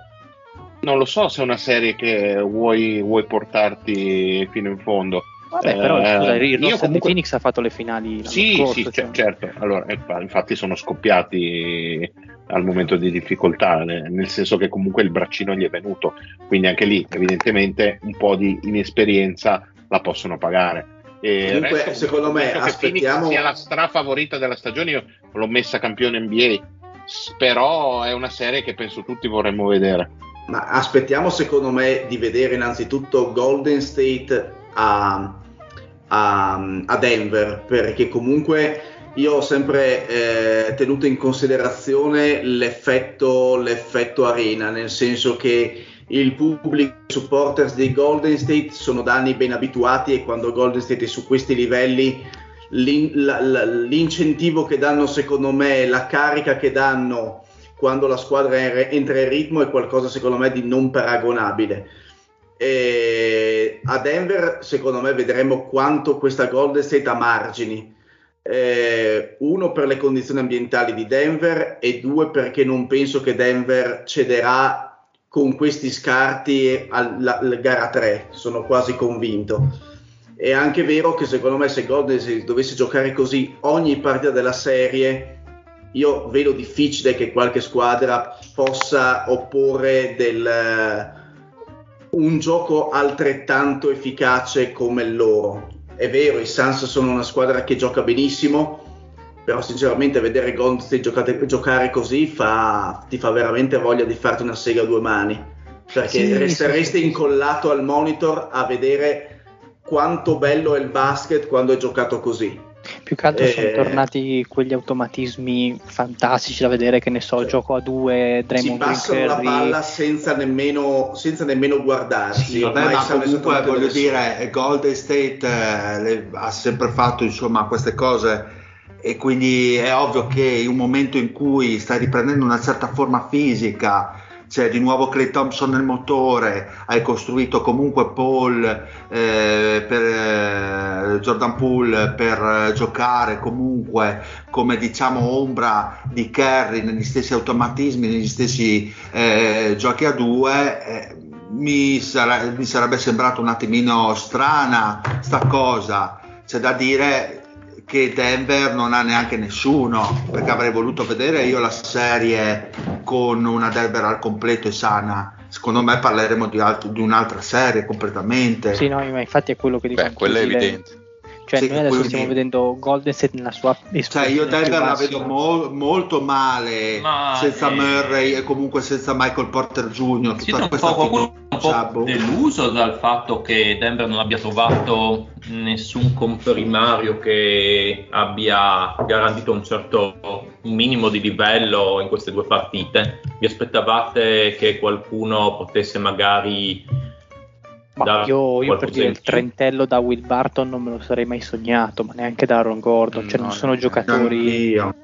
non lo so se è una serie che vuoi, vuoi portarti fino in fondo. Vabbè, però Eh, scusa, il io comunque- Phoenix ha fatto le finali Sì, scorso, sì, cioè- cer- certo. Allora, eh, infatti sono scoppiati al momento di difficoltà, nel senso che comunque il braccino gli è venuto, quindi anche lì evidentemente un po' di inesperienza la possono pagare. E Comunque, resto secondo me, aspettiamo- sia la strafavorita della stagione, io l'ho messa campione NBA, però è una serie che penso tutti vorremmo vedere. Ma aspettiamo, secondo me, di vedere innanzitutto Golden State a, a- a Denver, perché comunque io ho sempre eh, tenuto in considerazione l'effetto, l'effetto arena, nel senso che il pubblico, i supporters dei Golden State sono da anni ben abituati e quando Golden State è su questi livelli l'in- la- la- l'incentivo che danno secondo me, la carica che danno quando la squadra è- entra in ritmo è qualcosa secondo me di non paragonabile. E a Denver secondo me vedremo quanto questa Golden State ha margini. Eh, uno per le condizioni ambientali di Denver e due perché non penso che Denver cederà con questi scarti alla, alla gara 3, sono quasi convinto. È anche vero che secondo me se Golden dovesse giocare così ogni partita della serie, io vedo difficile che qualche squadra possa opporre del, un gioco altrettanto efficace come loro. È vero, i Suns sono una squadra che gioca benissimo, però sinceramente vedere giocate, giocare così fa, ti fa veramente voglia di farti una sega a due mani, perché Sì, resteresti sì, sì. incollato al monitor a vedere quanto bello è il basket quando è giocato così. Più che altro sono Eh, tornati quegli automatismi fantastici da vedere, che ne so, Sì. gioco a due, Si Draymond Green passano la Curry. palla senza nemmeno, senza nemmeno guardarsi. Sì, vabbè, ormai ma comunque voglio dire, Golden State eh, le- ha sempre fatto insomma queste cose e quindi è ovvio che in un momento in cui stai riprendendo una certa forma fisica, c'è di nuovo Clay Thompson nel motore, hai costruito comunque Paul eh, per eh, Jordan Poole per eh, giocare comunque come diciamo ombra di Kerry negli stessi automatismi, negli stessi eh, giochi a due. eh, mi, sare- mi sarebbe sembrato un attimino strana sta cosa. C'è da dire che Denver non ha neanche nessuno, perché avrei voluto vedere io la serie con una Denver al completo e sana. Secondo me parleremo di, alt- di un'altra serie completamente. Sì, no, ma infatti è quello che dico. Beh, quello è evidente. Cioè, Sì, noi adesso stiamo di- vedendo Golden State nella sua Cioè, io Denver la vedo mo- molto male Ma, senza eh, Murray e comunque senza Michael Porter Jr. Siete Tutta un questa qualcuno un po' deluso dal fatto che Denver non abbia trovato nessun comprimario che abbia garantito un certo un minimo di livello in queste due partite. Vi aspettavate che qualcuno potesse magari Ma io, io per dire il trentello da Will Barton non me lo sarei mai sognato, ma neanche da Aaron Gordon. Cioè, No, non sono no, giocatori. Anch'io.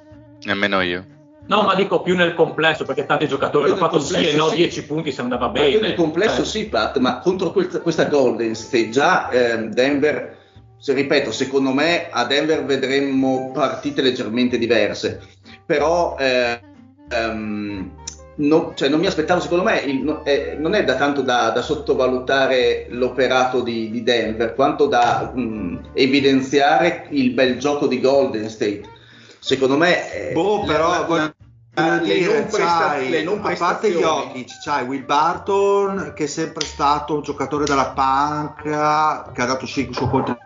Nemmeno io. No, ma dico più nel complesso, perché tanti giocatori Io hanno fatto sì e no sì. 10 punti se andava bene. io nel complesso Eh. sì, Pat, ma contro quel- questa Golden State già ehm, Denver, se ripeto, secondo me a Denver vedremmo partite leggermente diverse, però eh, no- cioè, non mi aspettavo, secondo me il- no- eh, non è da tanto da, da sottovalutare l'operato di, di Denver, quanto da mh, evidenziare il bel gioco di Golden State. Secondo me... eh, Boh, la- però la- voglio le dire, non presta- c'hai, le non a parte Jokic, c'hai Will Barton che è sempre stato un giocatore della panca che ha dato sì il suo contributo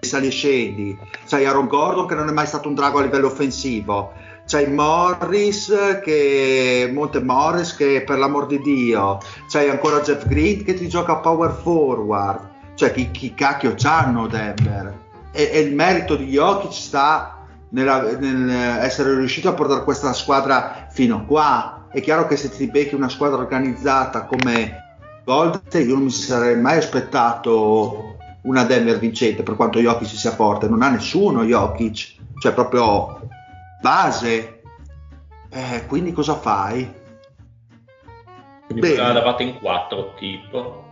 sali e scendi. C'hai Aaron Gordon che non è mai stato un drago a livello offensivo c'hai Morris che Monte Morris che per l'amor di Dio c'hai ancora Jeff Green che ti gioca a power forward. Cioè chi, chi cacchio c'hanno Denver? E, e il merito di Jokic sta nella- nel essere riuscito a portare questa squadra fino qua. È chiaro che se ti becchi una squadra organizzata come Golden io non mi sarei mai aspettato una Denver vincente per quanto Jokic sia forte. Non ha nessuno Jokic cioè proprio base eh, quindi cosa fai? Quindi Bene. la davate in 4 tipo.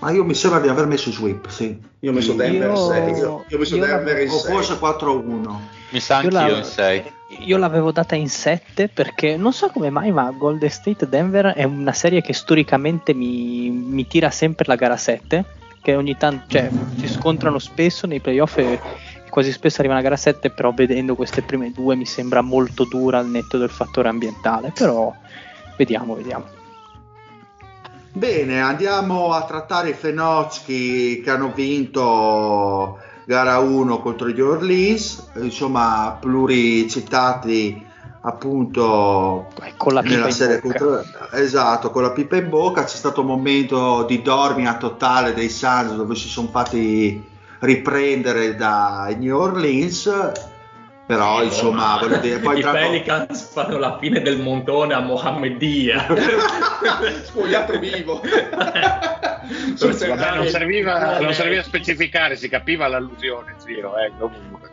ma io mi sembra di aver messo sweep sì. Io ho messo Denver Io- 6, io, io ho messo Denver in o 6. forse 4-1 Mi sa Io anch'io la- in 6. Io l'avevo data in 7 perché non so come mai, ma Golden State Denver è una serie che storicamente mi, mi tira sempre la gara 7. Che ogni tanto cioè, si scontrano spesso nei playoff e quasi spesso arriva una gara 7. Però vedendo queste prime due mi sembra molto dura al netto del fattore ambientale. Però vediamo, vediamo. Bene, andiamo a trattare i Fenocchi che hanno vinto gara 1 contro gli Orleans, insomma pluricitati appunto Eh, Con la pipa nella in bocca. contro esatto, con la pipa in bocca c'è stato un momento di dormia totale dei Suns dove si sono fatti riprendere dai New Orleans però insomma voglio dire poi I tra Pelicans fanno la fine del montone a Mohammedia. Spogliato vivo. Vabbè, non, serviva, non serviva specificare, si capiva l'allusione, zio. Eh, comunque.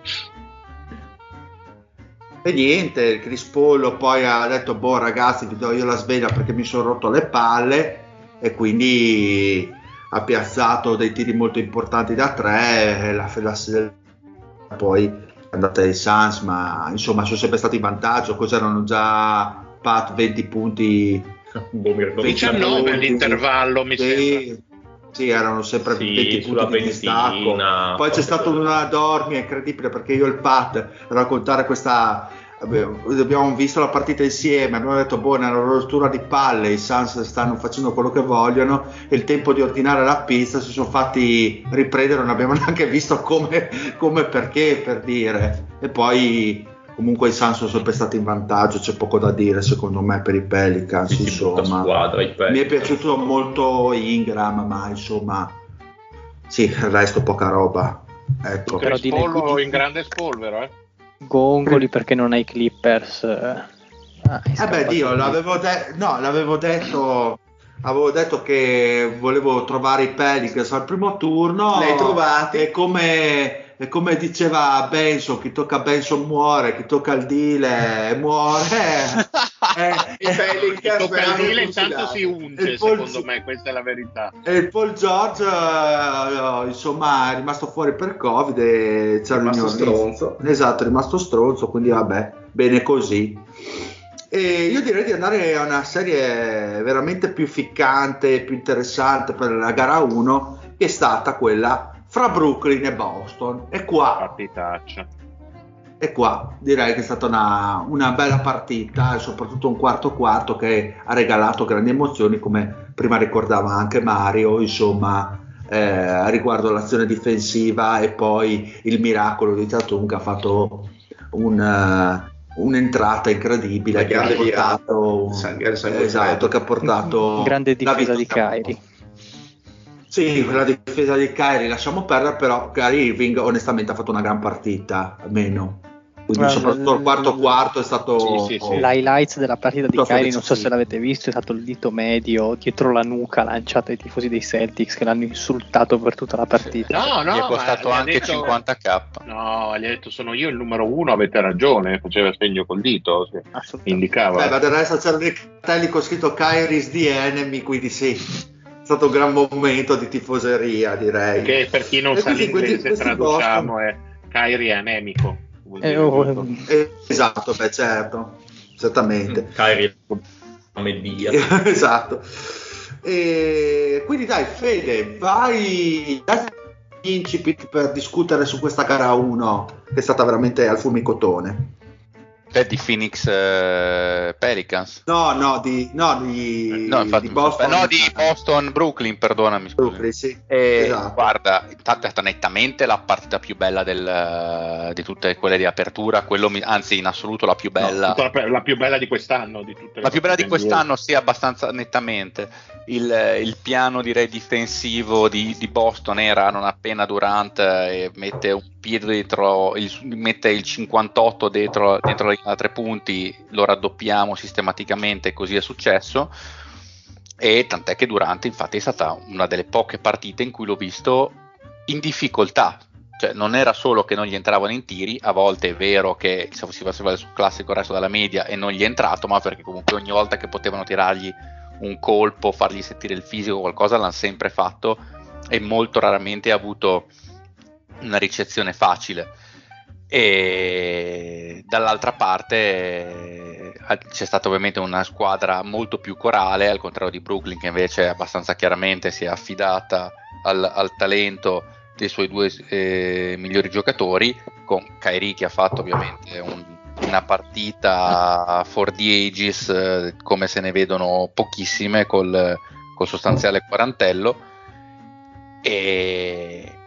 E niente, il Crispollo poi ha detto, boh ragazzi vi do io la sveglia perché mi sono rotto le palle e quindi ha piazzato dei tiri molto importanti da tre e la, la- poi è andata ai Suns, ma insomma sono sempre stati in vantaggio, cos'erano già Pat 20 punti Boh, mi ricordo 19 punti. all'intervallo, mi sembra. sì, erano sempre Sì, 20 sulla punti di distacco. ventina, Poi c'è stata una dormia incredibile perché io e il Pat raccontare questa abbiamo visto la partita insieme, abbiamo detto boh, nella rottura di palle i Suns stanno facendo quello che vogliono e il tempo di ordinare la pizza si sono fatti riprendere, non abbiamo neanche visto come, come perché per dire e poi comunque i Suns sono sempre stati in vantaggio, c'è poco da dire secondo me per i Pelicans, Sì, insomma. squadra, i Mi è Pelicans. piaciuto molto Ingram, ma insomma, sì, il resto poca roba. Ecco. Però Lecugli- in grande spolvero, eh. Gongoli perché non hai Clippers. eh, ah, Eh beh, Dio, l'avevo, de- no, l'avevo detto. Avevo detto che volevo trovare i Pelicans al primo turno. Li hai trovati? E come, come diceva Benson, chi tocca Benson muore, chi tocca il Dile muore. Eh, I Pelicans Tocca il Dile intanto si unge, secondo me, questa è la verità. E il Paul George, eh, insomma, è rimasto fuori per Covid e c'è È rimasto il mio- stronzo. Esatto, è rimasto stronzo, quindi vabbè, bene così. E io direi di andare a una serie veramente più ficcante, più interessante per la gara 1, che è stata quella fra Brooklyn e Boston. E qua, Partitaccia. e qua direi che è stata una, una bella partita, e soprattutto un quarto quarto che ha regalato grandi emozioni, come prima ricordava anche Mario, insomma, eh, riguardo l'azione difensiva e poi il miracolo di Tatum che ha fatto un, eh, un'entrata incredibile che ha portato, sangue esatto, che ha portato grande la difesa di vittoria. Sì, la difesa di Kyrie lasciamo perdere, però Kyrie Irving onestamente ha fatto una gran partita, almeno. Quindi Guarda, soprattutto il quarto l- quarto è stato... Sì, sì, sì. L'highlights della partita di Kyrie, non so sì. se l'avete visto, è stato il dito medio dietro la nuca lanciato ai tifosi dei Celtics che l'hanno insultato per tutta la partita. No, no, Gli è costato anche detto- 50k. No, gli ha detto sono io il numero uno, avete ragione, faceva segno col dito, indicava. Beh, ma del resto c'erano dei cartelli con scritto Kyrie's the enemy, quindi sì, stato un gran momento di tifoseria, direi. Che per chi non E sa quindi l'inglese questi traduciamo è Kyrie anemico. Eh, oh? Eh, Esatto, beh, certo, certamente. Kyrie come Dio. esatto. E quindi dai, Fede, vai incipit per discutere su questa gara 1 che è stata veramente al fulmicotone. È di Phoenix eh, Pelicans. No, no, di, no, di, No, infatti, di Boston. no, di Boston Brooklyn, perdonami. Brooklyn, sì. E Esatto. guarda, intanto è stata nettamente la partita più bella del- di tutte quelle di apertura, quello mi- anzi in assoluto la più bella. Tutta la, la più bella di quest'anno. Di tutte le La più bella di quest'anno sì, abbastanza nettamente. Il, il piano direi difensivo di, di Boston era non appena Durant eh, mette un piede dietro, il, mette il 58 dentro, dentro la linea da tre punti, lo raddoppiamo sistematicamente, così è successo. E tant'è che Durant, infatti, è stata una delle poche partite in cui l'ho visto in difficoltà. Cioè, non era solo che non gli entravano in tiri, a volte è vero che si faceva il classico resto della media e non gli è entrato, ma perché comunque ogni volta che potevano tirargli un colpo, fargli sentire il fisico, qualcosa l'hanno sempre fatto e molto raramente ha avuto una ricezione facile. E dall'altra parte eh, c'è stata ovviamente una squadra molto più corale, al contrario di Brooklyn, che invece abbastanza chiaramente si è affidata al, al talento dei suoi due eh, migliori giocatori, con Kyrie che ha fatto ovviamente un- una partita for the ages, eh, come se ne vedono pochissime col, col sostanziale quarantello. E,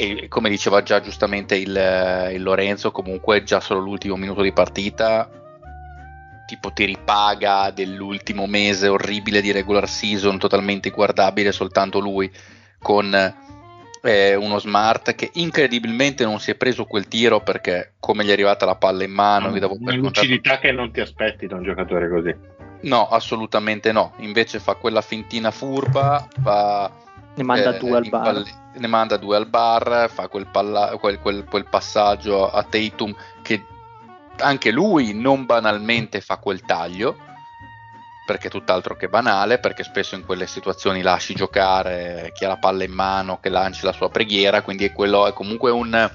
e come diceva già giustamente il, il Lorenzo, comunque già solo l'ultimo minuto di partita tipo ti ripaga dell'ultimo mese orribile di regular season, totalmente inguardabile soltanto lui, con eh, uno smart che incredibilmente non si è preso quel tiro perché come gli è arrivata la palla in mano, vi davo Una lucidità che non ti aspetti da un giocatore così. No, assolutamente no. Invece fa quella fintina furba, fa, Ne manda eh, due al bar. palle- ne manda due al bar, fa quel, palla- quel- quel- quel passaggio a Tatum che anche lui non banalmente fa quel taglio, perché è tutt'altro che banale, perché spesso in quelle situazioni lasci giocare chi ha la palla in mano, che lanci la sua preghiera, quindi è, quello, è comunque un...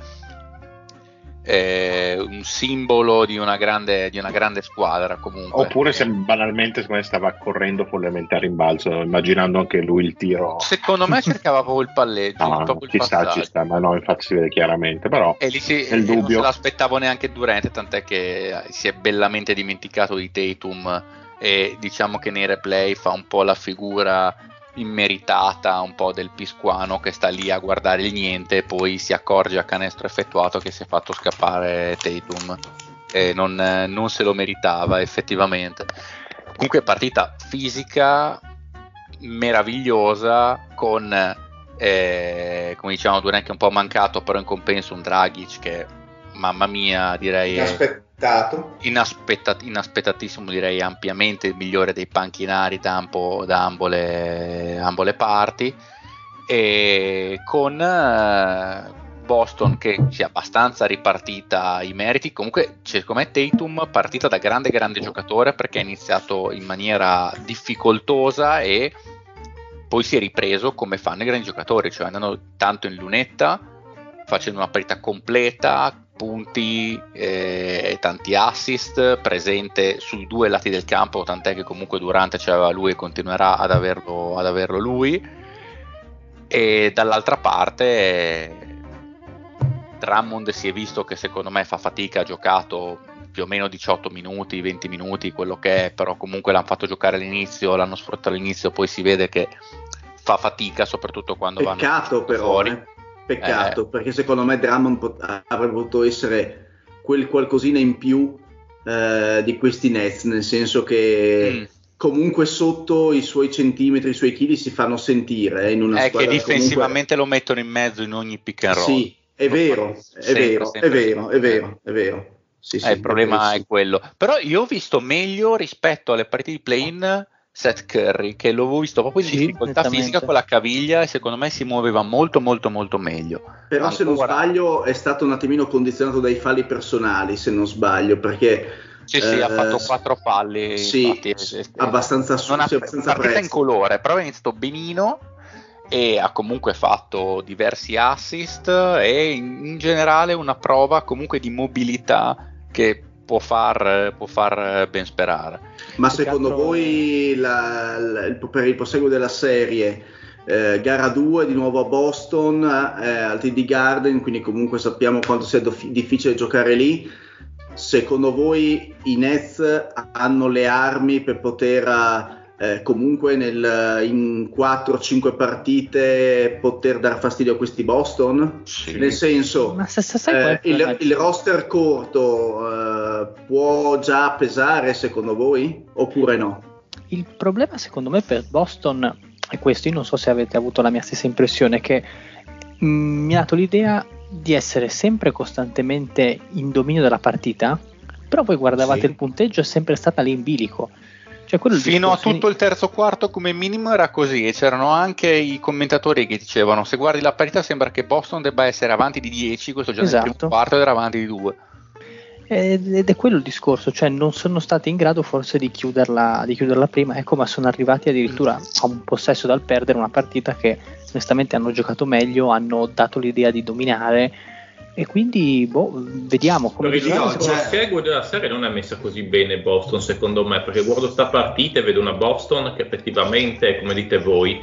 eh, un simbolo di una, grande, di una grande squadra comunque. Oppure se banalmente secondo me stava correndo follemente a rimbalzo, immaginando anche lui il tiro. Secondo me cercava proprio il palleggio. No, proprio il ci sta, passaggio. ci sta, ma no, infatti si vede chiaramente, però E lì si, nel e non dubbio. se l'aspettavo neanche Durante, tant'è che si è bellamente dimenticato di Tatum e diciamo che nei replay fa un po' la figura immeritata un po' del pisquano che sta lì a guardare il niente e poi si accorge a canestro effettuato che si è fatto scappare Tatum e non, non se lo meritava effettivamente. Comunque partita fisica meravigliosa con eh, come diciamo Durant che è un po' mancato però in compenso un Dragic che mamma mia direi è Inaspettato. inaspettat- inaspettatissimo direi ampiamente il migliore dei panchinari da, ambo- da ambole, ambole parti e con eh, Boston che si è abbastanza ripartita i meriti comunque secondo me Tatum partita da grande grande giocatore perché ha iniziato in maniera difficoltosa e poi si è ripreso come fanno i grandi giocatori cioè andando tanto in lunetta facendo una partita completa punti eh, e tanti assist presente sui due lati del campo tant'è che comunque Durante c'aveva lui e continuerà ad averlo, ad averlo lui e dall'altra parte Drummond si è visto che secondo me fa fatica ha giocato più o meno 18 minuti 20 minuti quello che è però comunque l'hanno fatto giocare all'inizio l'hanno sfruttato all'inizio poi si vede che fa fatica soprattutto quando vanno Peccato però, fuori eh. Peccato, perché secondo me Drummond pot- avrebbe potuto essere quel qualcosina in più eh, di questi Nets, nel senso che Mm. comunque sotto i suoi centimetri, i suoi chili si fanno sentire eh, in una è che squadra difensivamente lo mettono in mezzo in ogni pick and roll Sì, è vero, è vero, è vero, è vero, è vero. Sì, sì, Eh, il problema è quello. Però io ho visto meglio rispetto alle partite di play-in Seth Curry, che l'avevo visto proprio in Sì, difficoltà fisica con la caviglia e secondo me si muoveva molto molto molto meglio. Però se non sbaglio è stato un attimino condizionato dai falli personali, se non sbaglio, perché Sì, sì, ha eh, fatto quattro palli. Sì, infatti, è- è- abbastanza non ha sì, abbastanza partita in colore, però ha iniziato benino e ha comunque fatto diversi assist e in, in generale una prova comunque di mobilità che può far, può far ben sperare. Ma secondo altro- voi la- la- il- per il proseguo della serie, eh, gara 2 di nuovo a Boston, eh, al TD Garden, quindi comunque sappiamo quanto sia dof- difficile giocare lì. Secondo voi i Nets hanno le armi per poter eh, comunque nel- in 4-5 partite poter dar fastidio a questi Boston? Sì. Nel senso, Ma se, se eh, il il, il roster corto eh, può già pesare secondo voi oppure no? Il problema secondo me per Boston è questo, io non so se avete avuto la mia stessa impressione, che mh, mi ha dato l'idea di essere sempre costantemente in dominio della partita, però voi guardavate Sì. il punteggio è sempre stata lì in bilico. Cioè, Fino a tutto il terzo quarto come minimo era così e c'erano anche i commentatori che dicevano se guardi la parità sembra che Boston debba essere avanti di 10, questo già nel Esatto. primo quarto era avanti di 2. Ed ed è quello il discorso, cioè non sono stati in grado forse di chiuderla, di chiuderla prima, ecco, ma sono arrivati addirittura a un possesso dal perdere una partita che onestamente hanno giocato meglio, hanno dato l'idea di dominare e quindi boh, vediamo come Per il Io, discorso cioè- la segue della serie non è messa così bene Boston secondo me perché guardo sta partita e vedo una Boston che effettivamente come dite voi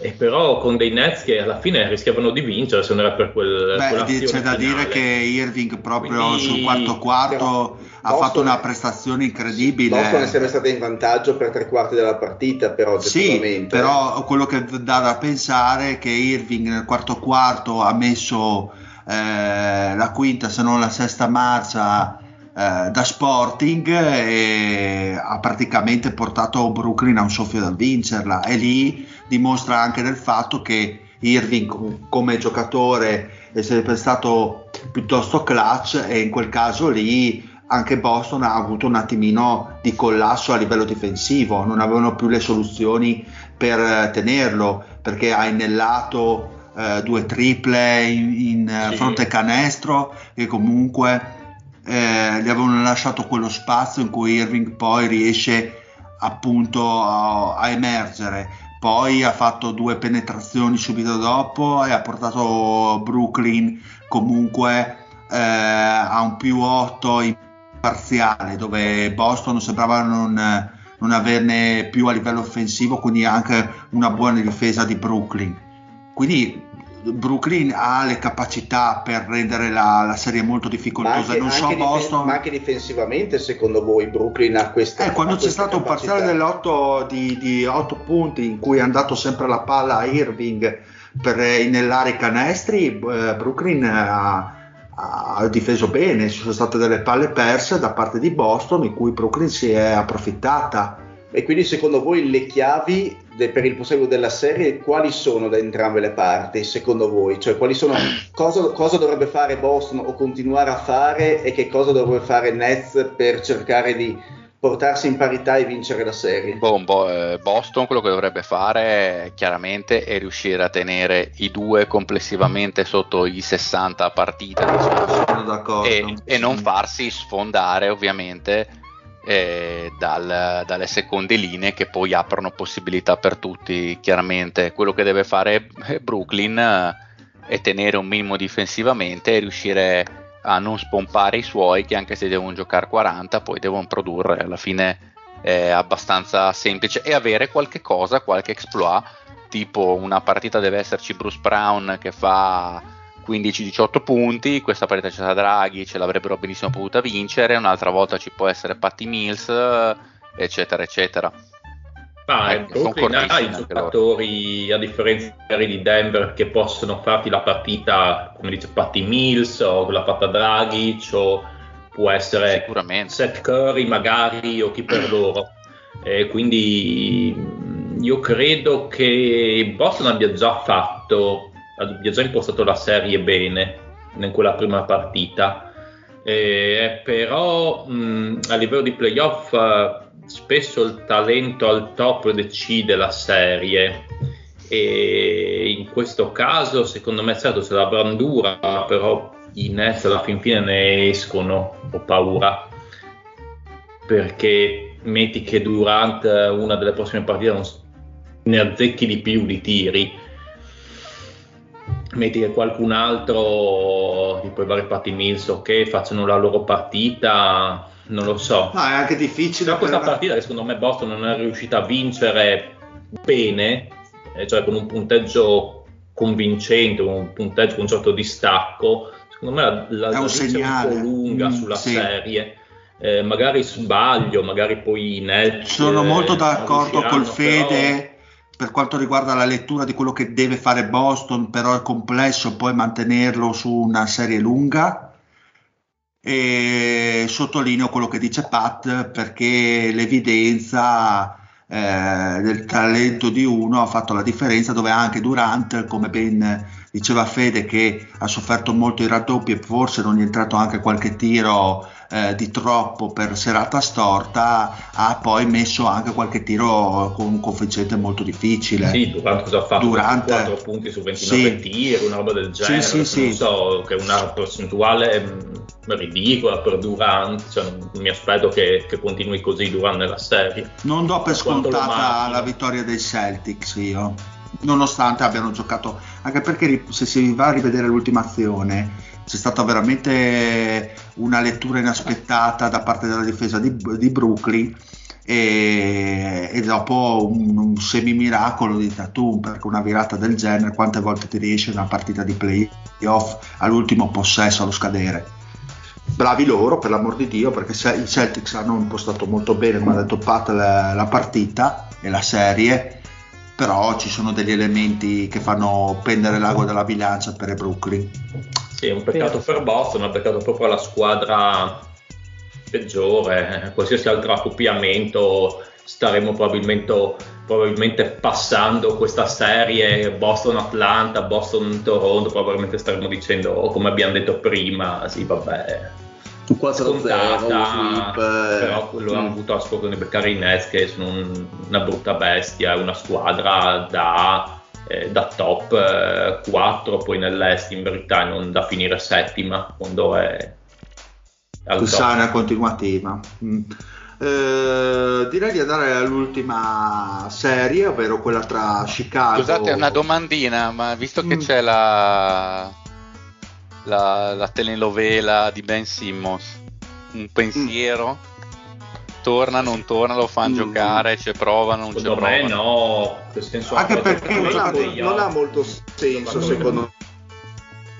e però con dei Nets che alla fine rischiavano di vincere se non era per quel Beh, c'è da finale. dire che Irving proprio Quindi- sul quarto quarto ha Boston- fatto una prestazione incredibile. Boston è sempre stata in vantaggio per tre quarti della partita però Sì, però quello che dà da pensare è che Irving nel quarto quarto ha messo eh, la quinta se non la sesta marcia eh, da Sporting e ha praticamente portato Brooklyn a un soffio da vincerla. E lì dimostra anche del fatto che Irving com- come giocatore è sempre stato piuttosto clutch e in quel caso lì anche Boston ha avuto un attimino di collasso a livello difensivo, non avevano più le soluzioni per eh, tenerlo perché ha innellato eh, due triple in, in, eh, Sì. fronte canestro e comunque eh, gli avevano lasciato quello spazio in cui Irving poi riesce appunto a, a emergere. Poi ha fatto due penetrazioni subito dopo e ha portato Brooklyn comunque eh, a un più 8 in parziale, dove Boston sembrava non, non averne più a livello offensivo, quindi anche una buona difesa di Brooklyn. Quindi Brooklyn ha le capacità per rendere la, la serie molto difficoltosa. anche, non so anche Boston. difen- ma anche difensivamente, secondo voi, Brooklyn ha questa Eh, quando c'è stato un capacità? parziale dell'otto di, di 8 punti in cui è andato sempre la palla a Irving per inellare i canestri, eh, Brooklyn ha, ha difeso bene, ci sono state delle palle perse da parte di Boston in cui Brooklyn si è approfittata. E quindi secondo voi le chiavi de- per il proseguo della serie quali sono da entrambe le parti? Secondo voi? Cioè quali sono, cosa, cosa dovrebbe fare Boston o continuare a fare e che cosa dovrebbe fare Nets per cercare di portarsi in parità e vincere la serie? Boh, Bo- eh, Boston quello che dovrebbe fare chiaramente è riuscire a tenere i due complessivamente sotto i 60 a partita diciamo, Sono d'accordo. e, e non farsi sfondare ovviamente eh, dal- dalle seconde linee che poi aprono possibilità per tutti chiaramente. Quello che deve fare eh, Brooklyn eh, è tenere un minimo difensivamente e riuscire a non spompare i suoi che anche se devono giocare 40 poi devono produrre. Alla fine è abbastanza semplice. E avere qualche cosa qualche exploit tipo una partita deve esserci Bruce Brown che fa 15-18 punti, questa partita c'è la Draghi, ce l'avrebbero benissimo potuta vincere, un'altra volta ci può essere Patty Mills, eccetera, eccetera. Ma Eh, Brooklyn ha i anche loro. giocatori, a differenza di Denver, che possono farti la partita, come dice Patty Mills, o l'ha fatta Dragic, o può essere. Seth Curry magari, o chi per loro. E quindi io credo che Boston abbia già fatto, abbia già impostato la serie bene in quella prima partita. Eh, però mh, a livello di playoff eh, spesso il talento al top decide la serie. E in questo caso secondo me certo c'è la brandura però i Nets alla fin fine ne escono ho paura. Perché metti che Durant eh, una delle prossime partite non ne azzecchi di più di tiri metti che qualcun altro tipo i vari Patty Mills ok facciano la loro partita non lo so No, è anche difficile. da questa per- partita che secondo me Boston non è riuscita a vincere bene, eh, cioè con un punteggio convincente, un punteggio con un certo distacco, secondo me la, la, È un segnale. un po' lunga Mm, sulla sì. serie. Eh, magari sbaglio, magari poi i Nets Sono molto d'accordo col riusciranno, però- Fede per quanto riguarda la lettura di quello che deve fare Boston, però è complesso poi mantenerlo su una serie lunga. E sottolineo quello che dice Pat perché l'evidenza eh, del talento di uno ha fatto la differenza dove anche Durant, come ben diceva Fede, che ha sofferto molto i raddoppi e forse non è entrato anche qualche tiro eh, di troppo per serata storta, ha poi messo anche qualche tiro con un coefficiente molto difficile. Sì, Durant cosa ha fatto? Durant- 4 punti su 29 sì. tiri, una roba del Sì, genere. sì, non sì. so, che è una percentuale mh, ridicola per Durant. Cioè, non mi aspetto che, che continui così Durant nella serie. Non do per quanto scontata la vittoria dei Celtics io, nonostante abbiano giocato, anche perché se si va a rivedere l'ultima azione c'è stata veramente una lettura inaspettata da parte della difesa di, di Brooklyn e, e dopo un, un semimiracolo di Tatum perché una virata del genere quante volte ti riesce in una partita di playoff all'ultimo possesso allo scadere? Bravi loro per l'amor di Dio perché se- i Celtics hanno impostato molto bene come ha detto Pat la, la partita e la serie però ci sono degli elementi che fanno pendere l'ago della bilancia per i Brooklyn. Sì, è un peccato per Boston, è un peccato proprio alla squadra peggiore. Qualsiasi altro accoppiamento staremo probabilmente, probabilmente passando questa serie Boston-Atlanta, Boston-Toronto, probabilmente staremo dicendo, oh, come abbiamo detto prima, sì vabbè, 4-0, scontata, sweep, eh, però quello hanno mm. avuto la sfortuna di beccare i Nets che sono un- una brutta bestia, una squadra da, eh, da top 4 poi nell'est in verità non da finire settima quando è al sana continuativa Mm. Eh, direi di andare all'ultima serie ovvero quella tra Chicago Scusate, una domandina, ma visto che Mm. c'è la la, la telenovela di Ben Simmons. Un pensiero. Torna, non torna, lo fanno Mm. giocare, ci provano, non ci Secondo me provano. no, nel senso Anche perché non, ha, non ha molto senso secondo me.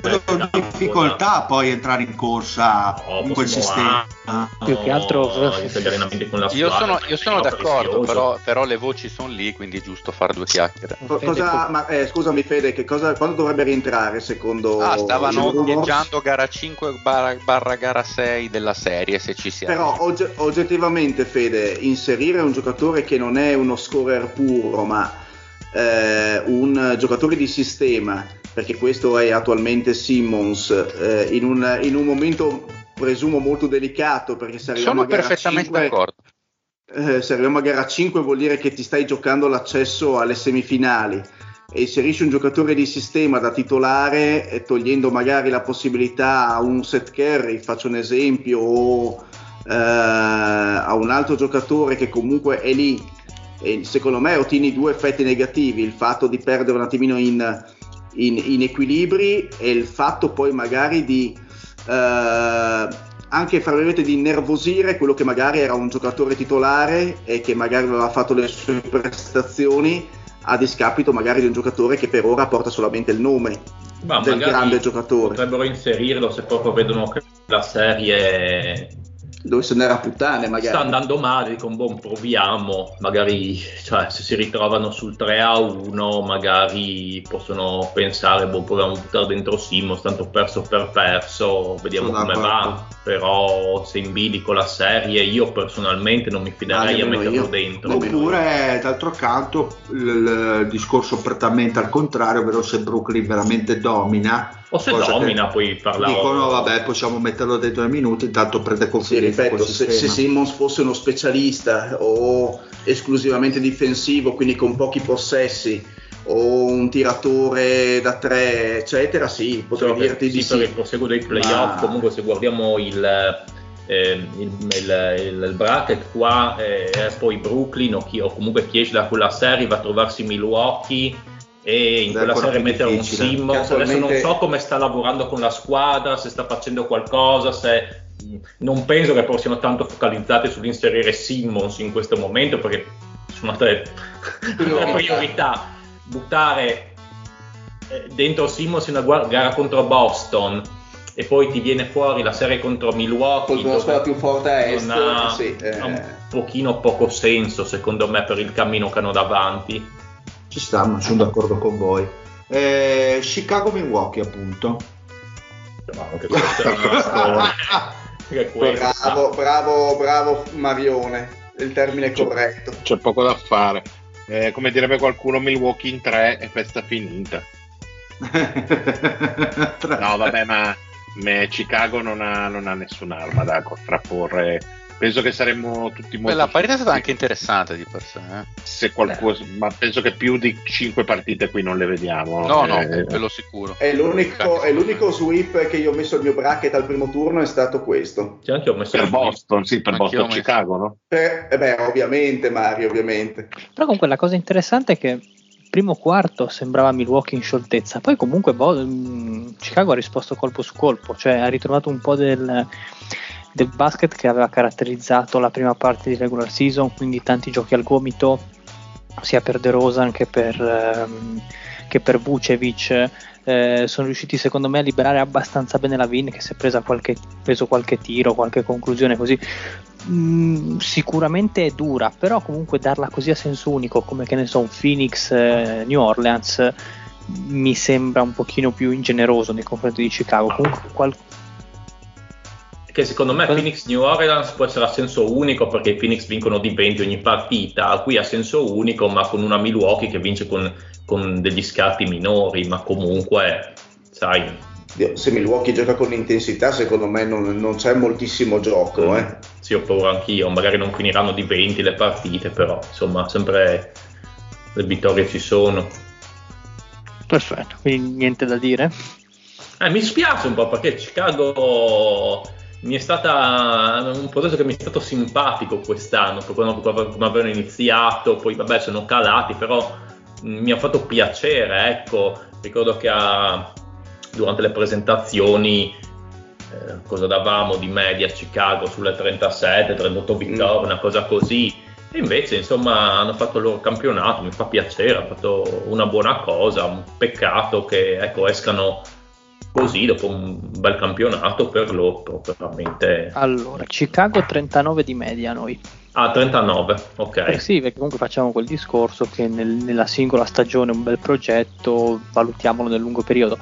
Vedo difficoltà poi entrare in corsa No, in quel sistema. anno, Più che altro- Io squadra, sono, io sono d'accordo, però, però le voci sono lì, quindi è giusto fare due chiacchiere. Co- cosa- ma, eh, scusami Fede, che cosa, quando dovrebbe rientrare secondo Ah, stavano echeggiando gara 5 barra, barra gara 6 della serie, se ci siamo. Però ogge- oggettivamente Fede, inserire un giocatore che non è uno scorer puro, ma eh, un giocatore di sistema, perché questo è attualmente Simmons, eh, in, un, in un momento presumo molto delicato, perché se arriviamo sono a gara perfettamente 5, d'accordo. eh, se arriviamo a gara 5 vuol dire che ti stai giocando l'accesso alle semifinali e inserisci un giocatore di sistema da titolare e togliendo magari la possibilità a un set carry, faccio un esempio, o eh, a un altro giocatore che comunque è lì e secondo me ottieni due effetti negativi, il fatto di perdere un attimino in, in- in equilibri e il fatto poi magari di eh, anche fra virgolette di innervosire quello che magari era un giocatore titolare e che magari aveva fatto le sue prestazioni a discapito magari di un giocatore che per ora porta solamente il nome Ma del grande giocatore. Potrebbero inserirlo se proprio vedono che la serie dove se n'era puttane magari sta andando male, dicono boh, proviamo, magari cioè, se si ritrovano sul 3 a 1 magari possono pensare boh, proviamo a buttare dentro Simmons, tanto perso per perso, vediamo Sono come d'accordo. va, però se in bilico la serie io personalmente non mi fiderei a nemmeno metterlo io. dentro. Oppure, d'altro canto, il, il discorso prettamente al contrario, ovvero se Brooklyn veramente domina. O se cosa che domina poi parlare. Dicono, vabbè, possiamo metterlo dentro nei minuti, intanto prende Sì, confidenza ripeto, col se, se. Simmons fosse uno specialista o esclusivamente difensivo, quindi con pochi possessi, o un tiratore da tre, eccetera, sì, potrei Solo per- dirti di sì, per il sì. proseguo dei playoff Ma- comunque se guardiamo il, il, il- il- il bracket qua eh, poi Brooklyn o, chi, o comunque chi esce da quella serie va a trovarsi Milwaukee e in quella serie mettere un. Simmons adesso non so come sta lavorando con la squadra se sta facendo qualcosa se non penso che però siano tanto focalizzate sull'inserire Simmons in questo momento perché sono altre altre priorità buttare eh, dentro Simmons in una gara contro Boston e poi ti viene fuori la serie contro Milwaukee Contro la squadra più forte a est, ha, sì, eh. un pochino poco senso secondo me per il cammino che hanno davanti Ci sta, ma sono d'accordo con voi. Eh, Chicago-Milwaukee, appunto. Ma anche questa è una storia. Che questa. Bravo, bravo, bravo Marione, il termine corretto. C'è poco da fare. Eh, come direbbe qualcuno, Milwaukee in 3 e festa finita. No, vabbè, ma me- Chicago non ha, non ha nessun'arma da contrapporre. Penso che saremmo tutti molto. Quella partita è stata anche interessante di per sé. eh. Se qualcuno, ma penso che più di 5 partite qui non le vediamo. No, no, Eh, quello sicuro. È l'unico, è l'unico sweep che io ho messo al mio bracket al primo turno è stato questo. Sì, anche ho messo per Boston, sì, per Boston. Chicago, no? Per- eh beh, ovviamente Mario, ovviamente. Però comunque la cosa interessante è che il primo quarto sembrava Milwaukee in scioltezza, poi comunque Bo- mh, Chicago ha risposto colpo su colpo, cioè ha ritrovato un po' del, del basket che aveva caratterizzato la prima parte di regular season, quindi tanti giochi al gomito, sia per De Rosan che per, ehm, che per Vucevic. Eh, sono riusciti secondo me a liberare abbastanza bene la Vin che si è presa qualche, preso qualche tiro, qualche conclusione così Mm, sicuramente è dura, però comunque darla così a senso unico come che ne so un Phoenix eh, New Orleans mi sembra un pochino più ingeneroso nei confronti di Chicago. Comunque qual- che secondo me Phoenix New Orleans può essere a senso unico perché i Phoenix vincono di 20 ogni partita, qui a senso unico ma con una Milwaukee che vince con, con degli scarti minori, ma comunque sai, Dio, Se Milwaukee gioca con intensità, secondo me non, non c'è moltissimo gioco. Eh. sì ho paura anch'io, magari non finiranno di 20 le partite, però insomma sempre le vittorie ci sono. perfetto, quindi niente da dire. Eh, mi spiace un po' perché Chicago mi è stata un progetto che mi è stato simpatico quest'anno, quando- come avevano iniziato, poi vabbè sono calati, però mh, mi ha fatto piacere, ecco, ricordo che a, durante le presentazioni eh, cosa davamo di media a Chicago sulle 37, 38 vittorie, mm. una cosa così. E invece, insomma, hanno fatto il loro campionato, mi fa piacere, hanno fatto una buona cosa, un peccato che ecco, escano così dopo un bel campionato per loro, veramente. Allora, Chicago 39 di media noi. Ah, 39, ok. Eh sì, perché comunque facciamo quel discorso che nel, nella singola stagione un bel progetto, valutiamolo nel lungo periodo.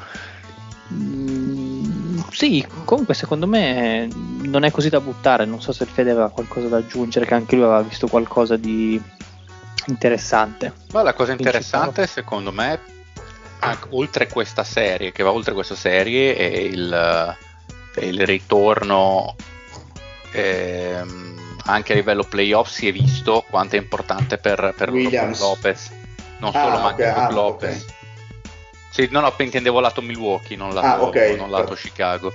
Mm, sì, comunque secondo me non è così da buttare, non so se il Fede aveva qualcosa da aggiungere, che anche lui aveva visto qualcosa di interessante. Ma la cosa interessante secondo me, oltre questa serie, che va oltre questa serie, è il, è il ritorno... Ehm, anche a livello playoff si è visto quanto è importante per, per Lopez, non solo ah, ma anche okay, ah, Lopez. Okay. Sì, no, no, intendevo lato Milwaukee, non lato, ah, okay. non lato Chicago,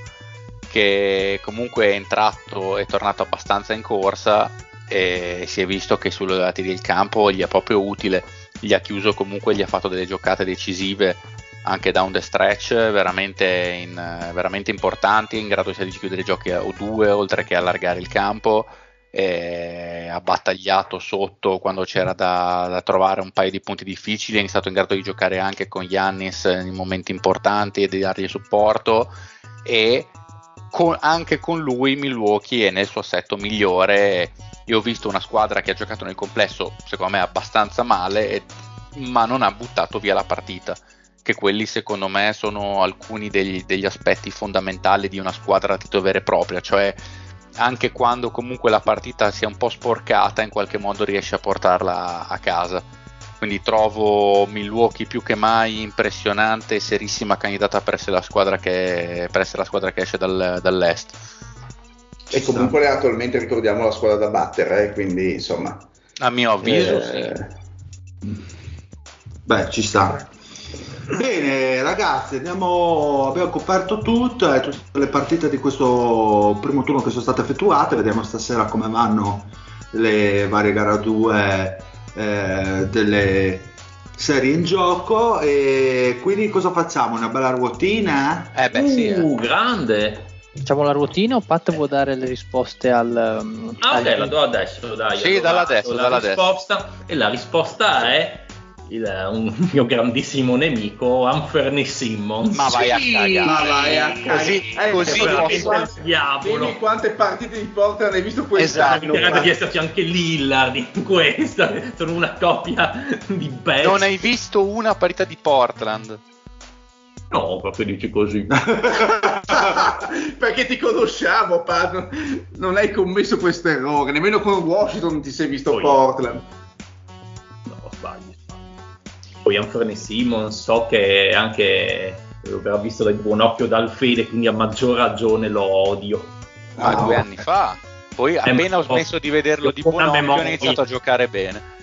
che comunque è entrato, è tornato abbastanza in corsa e si è visto che sulle lati del campo gli è proprio utile, gli ha chiuso comunque, gli ha fatto delle giocate decisive anche down the stretch veramente, in, veramente importanti, in grado sia di chiudere giochi a due oltre che allargare il campo ha battagliato sotto quando c'era da, da, trovare un paio di punti difficili, è stato in grado di giocare anche con Giannis in momenti importanti e di dargli supporto e con, anche con lui Milwaukee è nel suo assetto migliore. Io ho visto una squadra che ha giocato nel complesso, secondo me, abbastanza male, e, ma non ha buttato via la partita. Che quelli, secondo me, sono alcuni degli, degli aspetti fondamentali di una squadra a titolo vera e propria, cioè anche quando comunque la partita sia un po' sporcata, in qualche modo riesce a portarla a casa. Quindi trovo Milwaukee più che mai impressionante e serissima candidata per essere la squadra che, essere la squadra che esce dal, dall'est. E comunque è attualmente ricordiamo la squadra da battere, eh, quindi insomma. A mio avviso, eh... sì. Beh, ci sta. Bene ragazzi, andiamo, abbiamo coperto tutte, tutte le partite di questo primo turno che sono state effettuate, vediamo stasera come vanno le varie gare 2 eh, delle serie in gioco e quindi cosa facciamo? Una bella ruotina? Eh beh sì. Uh, grande! Facciamo la ruotina o Pat vuole dare le risposte al... Um, ah ok, la do adesso, dai. Sì, dalla adesso, dalla risposta. E la risposta è il, un mio grandissimo nemico, Anferny Simmons. Ma vai a cagare. Ma vai a cagare. Così, eh, così posso... diavolo. Vedi quante partite di Portland hai visto quest'anno? Esatto. Credo di esserci anche Lillard in questa. Sono una coppia di bestie. Non hai visto una partita di Portland? No, perché dici così? perché ti conosciamo, Pat. Non hai commesso questo errore. Nemmeno con Washington ti sei visto Poi. Portland. No, sbaglio poi Anthony Simon so che anche lo avrà visto da buon occhio dal Fede, quindi a maggior ragione lo odio. Ma ah, due anni fa. Poi eh, appena ho smesso di vederlo di buon occhio ho iniziato a giocare bene.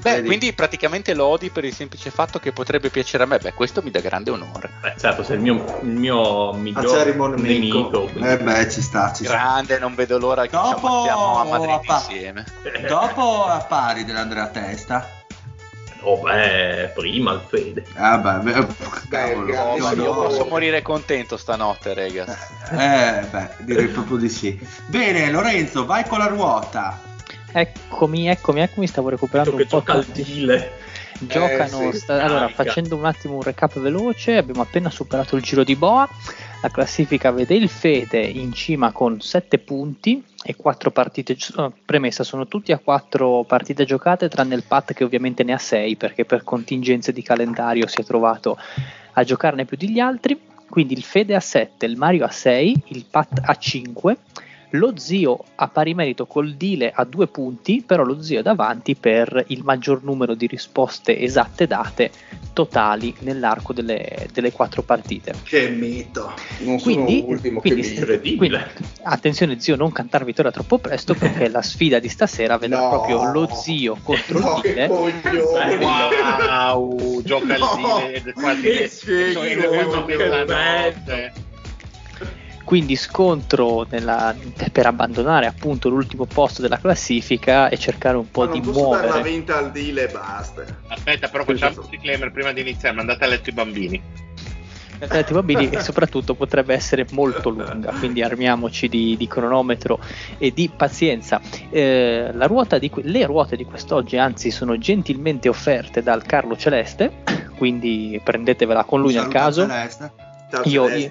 Beh, Vedi. quindi praticamente lo odi per il semplice fatto che potrebbe piacere a me. Beh, questo mi dà grande onore. Beh, certo, sei il mio, il mio miglior nemico. Eh beh, ci sta, ci Grande, sta. non vedo l'ora che Dopo... ci ammazziamo a Madrid a insieme. Dopo a pari dell'Andrea Testa. Oh beh, prima il Fede. Ah beh, beh, cavolo, io, io posso morire contento stanotte, rega. Eh, beh, direi proprio di sì. Bene, Lorenzo, vai con la ruota. Eccomi, eccomi, eccomi, stavo recuperando un po' il Giocano, eh, sì. sta... allora facendo un attimo un recap veloce, abbiamo appena superato il giro di Boa, la classifica vede il Fede in cima con 7 punti e 4 partite, premessa. Sono tutti a 4 partite giocate tranne il Pat che ovviamente ne ha 6 perché per contingenze di calendario si è trovato a giocarne più degli altri, quindi il Fede a 7, il Mario a 6, il Pat a 5 lo zio a pari merito col Dile a due punti, però lo zio è davanti per il maggior numero di risposte esatte date totali nell'arco delle, delle quattro partite. Che mito! Non quindi, sono ultimo quindi, che mito. Quindi, attenzione zio, non cantare vittoria troppo presto perché la sfida di stasera vedrà no, proprio lo zio contro no, il Dile. Wow, gioca il Dile quasi che, che, che, che quindi scontro nella, per abbandonare appunto l'ultimo posto della classifica e cercare un po' di muovere. Ma la vinta al deal e basta. Aspetta, però facciamo un disclaimer prima di iniziare, mandate a letto i bambini. Alternati mobili e soprattutto potrebbe essere molto lunga, quindi armiamoci di, di cronometro e di pazienza. Eh, ruota di, le ruote di quest'oggi anzi sono gentilmente offerte dal Carlo Celeste, quindi prendetevela con lui nel caso. Celeste io, io,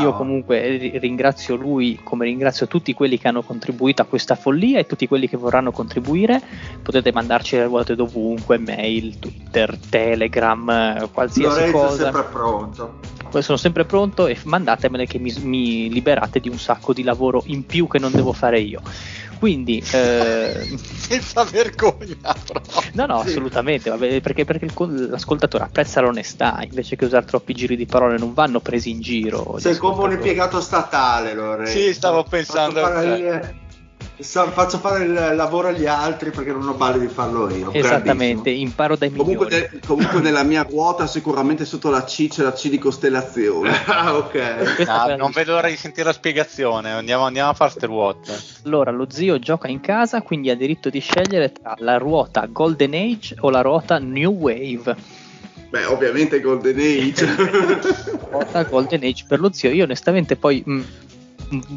io, comunque ringrazio lui come ringrazio tutti quelli che hanno contribuito a questa follia e tutti quelli che vorranno contribuire. Potete mandarci le ruote dovunque, mail, Twitter, Telegram, qualsiasi Lorenzo cosa. sempre pronto. Sono sempre pronto e mandatemele che mi, mi liberate di un sacco di lavoro in più che non devo fare io. Quindi, eh... senza vergogna, però. no, no, assolutamente. Vabbè, perché, perché l'ascoltatore apprezza l'onestà invece che usare troppi giri di parole, non vanno presi in giro. Sei come un impiegato statale, Lorenzo. Sì, stavo pensando. a faccio fare il lavoro agli altri perché non ho balle di farlo io. Esattamente, imparo dai comunque, migliori. De, comunque nella mia ruota sicuramente sotto la C c'è la C di costellazione. ah, ok. No, non vedo l'ora di sentire la spiegazione, andiamo, andiamo a fare queste ruote. Allora, lo zio gioca in casa, quindi ha diritto di scegliere tra la ruota Golden Age o la ruota New Wave. Beh, ovviamente Golden Age. ruota Golden Age per lo zio. Io onestamente poi... Mh,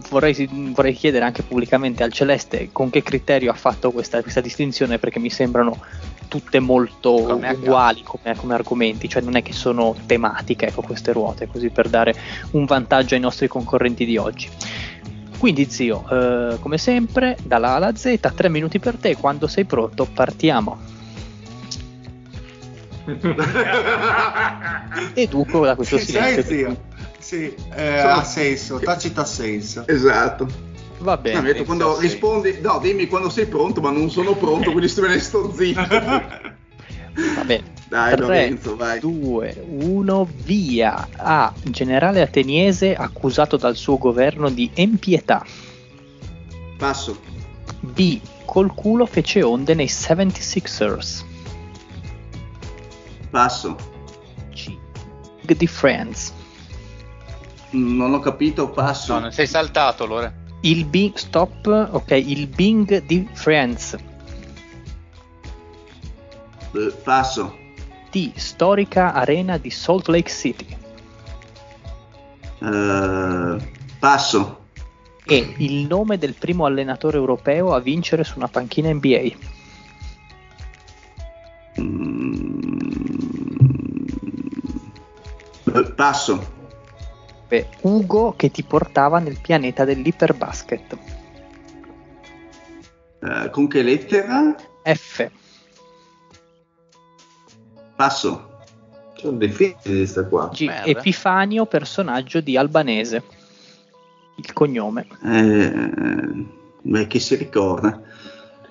Vorrei, vorrei, chiedere anche pubblicamente al Celeste con che criterio ha fatto questa, questa distinzione perché mi sembrano tutte molto come uguali come, come, argomenti, cioè non è che sono tematiche ecco, queste ruote, così per dare un vantaggio ai nostri concorrenti di oggi. Quindi zio, eh, come sempre, dalla A alla Z, tre minuti per te, quando sei pronto partiamo. Educo da questo silenzio. Sei, zio? Sì, eh, ha senso, tacita senso. Esatto. Va bene. No, detto, quando rispondi, no, dimmi quando sei pronto, ma non sono pronto, quindi me ne sto zitto. Va bene. Dai, 3, Lorenzo, vai. 2, 1, via. A. Generale ateniese accusato dal suo governo di empietà. Passo. B. Col culo fece onde nei 76ers. Passo. C. Di Friends. Non ho capito, passo. No, non sei saltato, Lore. Il Bing. Stop. Ok, il Bing di Friends. Eh, passo. D. Storica arena di Salt Lake City. Eh, passo. E il nome del primo allenatore europeo a vincere su una panchina NBA. Eh, passo. Beh, Ugo che ti portava nel pianeta dell'iperbasket. Eh, con che lettera? F. Passo. Sono difficili queste qua. G. Merda. Epifanio, personaggio di Albanese. Il cognome. Eh, beh, chi si ricorda?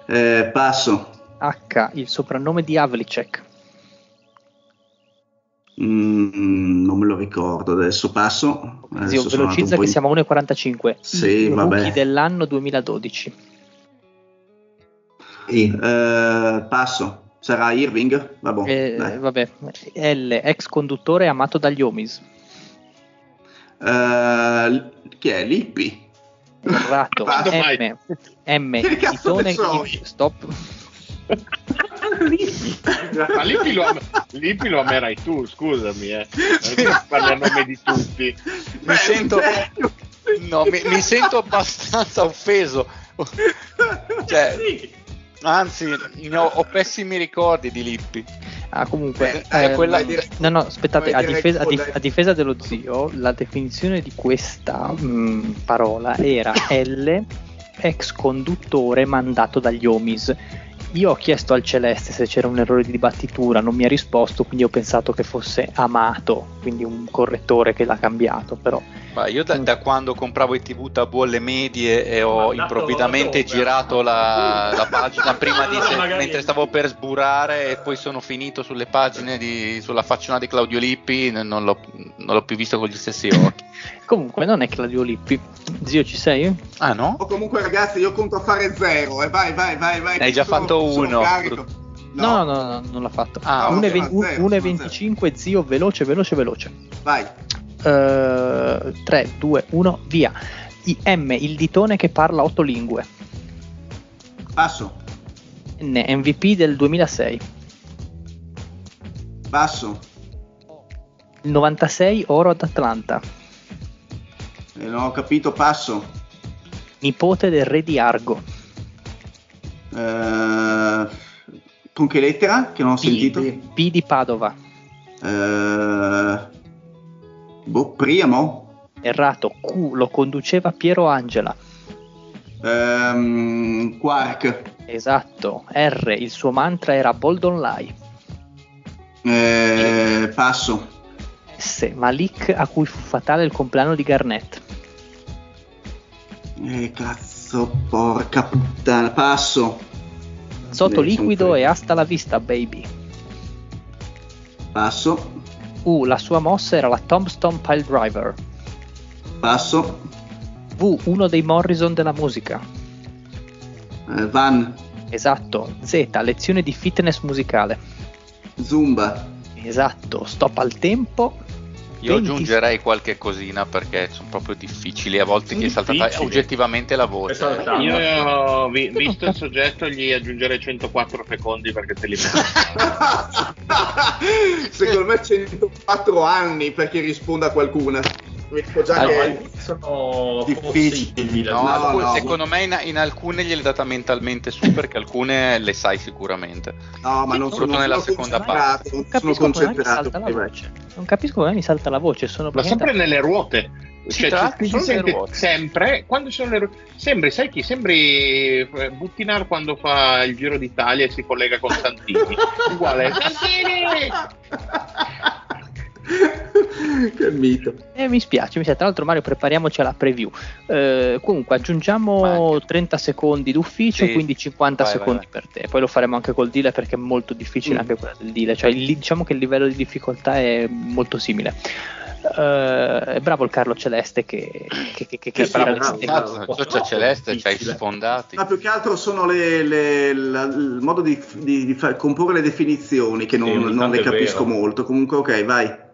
Eh, passo. H. Il soprannome di Havlicek. Mm, non me lo ricordo adesso. Passo. Zio, Adesso sono velocizza che po' siamo a 1.45. Sì, vabbè. dell'anno 2012. in- Eh, passo. Sarà Irving? Vabbè. Eh, vabbè. L. Ex conduttore amato dagli Omis. Eh, chi è? Lippi? Quando mai? M. M. Che cazzo ne Titone so? Stop. Ma Lippi lo, am- Lippi lo amerai tu, scusami, eh. Parli a nome di tutti. Mi Beh, sento, serio? no, mi, mi sento abbastanza offeso. Cioè, anzi, ne ho, ho pessimi ricordi di Lippi. Ah, comunque, Eh, ehm, quella- no, no, aspettate, a dire difesa, a dif- a difesa dello zio, la definizione di questa mm, parola era L, ex conduttore mandato dagli Omis. Io ho chiesto al Celeste se c'era un errore di battitura, non mi ha risposto, quindi ho pensato che fosse amato, quindi un correttore che l'ha cambiato, però Ma io da, da quando compravo i TV tabù alle medie e ho dove? girato la, la pagina prima di se- mentre stavo per sburare e poi sono finito sulle pagine di, sulla facciona di Claudio Lippi, non l'ho, non l'ho più visto con gli stessi occhi. Comunque non è Claudio Lippi. Zio ci sei? Ah no? O comunque, ragazzi, io conto a fare zero. E vai, vai, vai, vai. Ne hai già Sono- fatto uno. carico. No, no, no, non l'ha fatto. Ah, ok, 1,20 ma zero, 1,25 zio, veloce, veloce, veloce. Vai. 3, 2, 1, via. I- M, il ditone che parla otto lingue. Passo. N, MVP del 2006. Passo. Il 96 oro ad Atlanta. Eh, non ho capito, passo. Nipote del re di Argo. Eh, con che lettera? Che non ho P, sentito. P di Padova. Eh, boh, Priamo? Errato. Q lo conduceva Piero Angela. Ehm, Quark. Esatto. R il suo mantra era Bold Online. Eh, passo. S Malik a cui fu fatale il compleanno di Garnett. Eh, cazzo, porca puttana, passo. Zoto Eh, liquido e hasta la vista baby. Passo, U la sua mossa era la Tombstone Pile Driver. passo. V uno dei Morrison della musica. Eh, van, Esatto. Z lezione di fitness musicale. Zumba. Esatto. Stop al tempo. Io 20 aggiungerei qualche cosina perché sono proprio difficili. A volte chi è saltata Difficili. oggettivamente la voce. Io, vi- visto il soggetto, gli aggiungerei 104 secondi perché te li meriti. Secondo me 104 anni perché risponda a qualcuna. Dico già Allora, che sono Difficili. No, No, alcune- no. secondo me in, in alcune gliele data mentalmente su perché alcune le sai sicuramente. No, ma non sono, nella non sono seconda concentrato, non sono capisco come mi concentrato. salta la voce. Non capisco come mi salta la voce. Sono Ma sempre nelle ruote. Cioè, ci- ci ruote. sempre quando ci sono le ruote. Sembri, sai chi? Sembri eh, Buttinar quando fa il Giro d'Italia e si collega con Santini. Uguale. Santini! che mito. Eh, mi spiace, mi spiace. Tra l'altro, Mario, prepariamoci alla preview. Eh, comunque, aggiungiamo Vai. 30 secondi d'ufficio, Sì. quindi 50 Vai, vai, secondi vai. per te. Poi lo faremo anche col dealer perché è molto difficile Mm. anche quella del dealer. Cioè, il- diciamo che il livello di difficoltà è molto simile. Eh, è bravo il Carlo Celeste che, che, che, che, che È bravo, bravo. Cioccia Celeste, c'hai difficile. sfondati. Ma più che altro sono le- le- la- il modo di, di- di far- comporre le definizioni che non, Sì, non le capisco vero. molto. Comunque, ok, vai.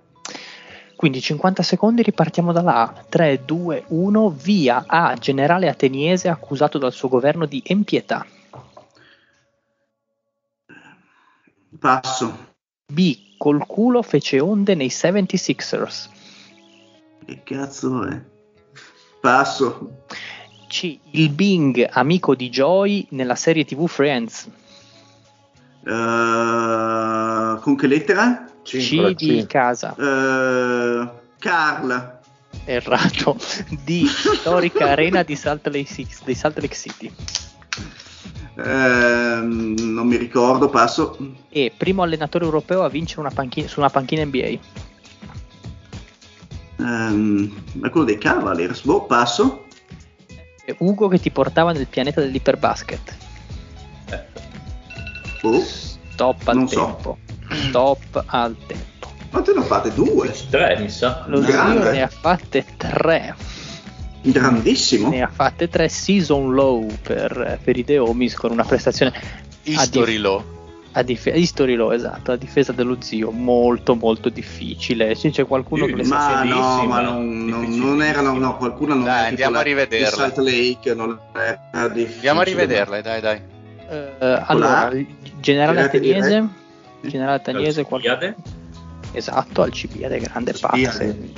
Quindi 50 secondi, ripartiamo da là. 3, 2, 1, via A. Generale ateniese accusato dal suo governo di empietà. Passo. B. Col culo fece onde nei 76ers. Che cazzo è? Passo. C. Il Bing, amico di Joy nella serie TV Friends. Eh, con che lettera? C di casa. Eh, Carl. Errato. D. Storica arena di Salt Lake, City- di Salt Lake City. Ehm, non mi ricordo, passo. E primo allenatore europeo a vincere una panchina, su una panchina NBA. Ehm, è quello dei Cavaliers. Boh, passo. E Ugo che ti portava nel pianeta dell'iperbasket. Boh. Stop al Non so. Stop al tempo. Quante ne fate? Due. Tre, mi sa. Lo Grande. zio ne ha fatte tre. Grandissimo. Ne ha fatte tre season low per, per i The Homies con una prestazione History dif- Law. a dif- History low, esatto, a difesa dello zio, molto molto difficile. Sì, c'è qualcuno che le ma- sa Ma no, ma no? non, non- non erano, no, qualcuno non Dai, andiamo tipo a la- rivederla. Salt Lake non era difficile. Andiamo a rivederle, dai, dai. Eh, allora, il generale ateniese, generale ateniese, qual- Alcibiade? esatto, Alcibiade, grande Alcibiade. passe,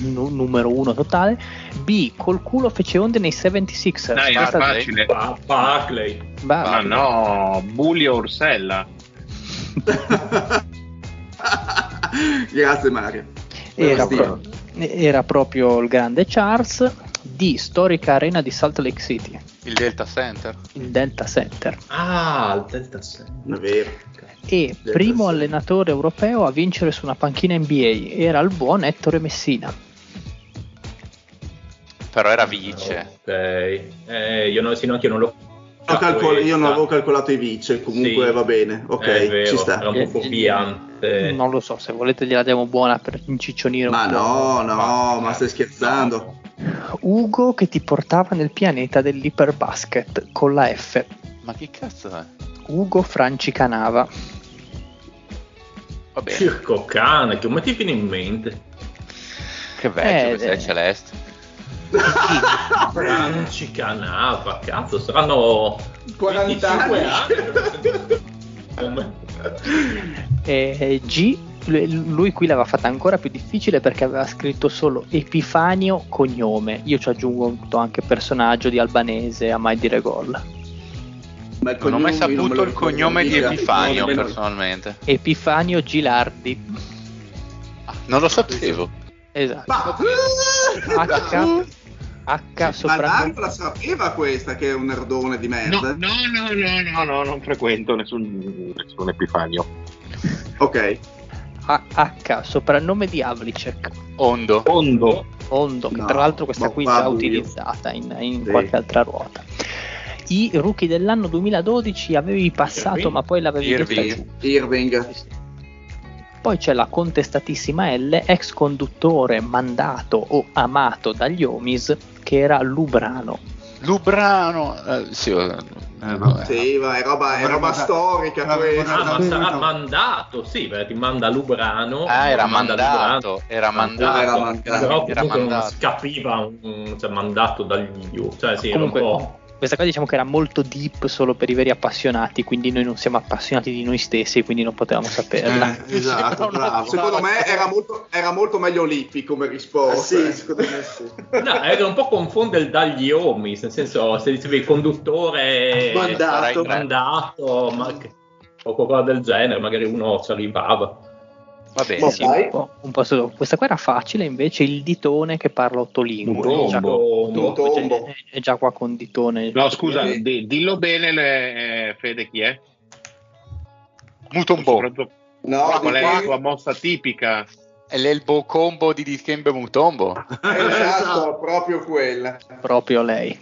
nu- numero uno totale. B, col culo fece onde nei 76ers. Dai, era facile. Pa- Barclay. Ba- Ma no, Bulio Ursella. Grazie Mario. era, pro- era proprio il grande Charles. D, storica arena di Salt Lake City, Il Delta Center. il Delta Center. Ah, il Delta 6. È vero. E primo allenatore europeo a vincere su una panchina NBA era il buon Ettore Messina. Però era vice. Ok. Eh, io non, sì, no, anche io non l'ho Ho calcol- io non avevo calcolato i vice, comunque Sì. va bene. Ok, Eh, è vero, ci sta. Era un po' fuorviante. Non lo so, se volete gliela diamo buona per inciccionire Ma un po'. no, no, ma stai scherzando? Ugo che ti portava nel pianeta dell'iperbasket con la F. Ma che cazzo è? Ugo Franci Canava. Va bene. Circo cane, come ti viene in mente? Che vecchio Eh, che sei eh. Celeste. Franci Canava, cazzo, saranno 40 25 anni. anni. Come? E G lui lui qui l'aveva fatta ancora più difficile perché aveva scritto solo Epifanio cognome. Io ci aggiungo anche personaggio di albanese a mai dire gol. Ma Non ho mai non saputo il cognome di. Epifanio No, nemmeno- personalmente. Epifanio Gilardi. Non lo sapevo. Esatto. Ma, H, H. Dario la sapeva questa che è un nerdone di merda? no, no, no, no, no, non frequento nessun, nessun Epifanio. Ok. H, H, soprannome di Havlicek. Ondo. Ondo. Ondo, che No, tra l'altro questa qui va già utilizzata in, in Sì. qualche altra ruota. I rookie dell'anno 2012 avevi passato, Irving? ma poi l'avevi Irving. giù. Irving. Sì, sì. Poi c'è la contestatissima L, ex conduttore mandato o amato dagli Omis, che era Lubrano. Lubrano. eh, sì, eh, vabbè. Sì, ma è roba, è roba storica. Ah, ma sarà mandato, sì, perché ti manda Lubrano. Ah, era mandato, Lubrano. era mandato. Era mandato. Però Era comunque non mandato. scapiva un cioè, mandato dagli cioè sì, era un Comunque, po'. Questa qua diciamo che era molto deep solo per i veri appassionati, quindi noi non siamo appassionati di noi stessi, quindi non potevamo saperla. Eh, esatto, bravo. Secondo me era molto, era molto meglio Lippi come risposta. sì, eh. secondo me sì. No, era un po' confondere dagli omis, nel senso se dicevi conduttore Mandato. mandato, ma che- o qualcosa del genere, magari uno ci arrivava. Va bene, Ma sì. Un po', un po' solo. Questa qua era facile, invece il ditone che parla otto lingue. Un È già, tombo. Un tombo. è- è già qua con ditone. No, scusa, di- dillo bene, le- eh, Fede, chi è? Mutombo. No, qual è la tua mossa tipica? È l'elbow combo di Dikembe Mutombo. esatto, proprio quella. proprio lei.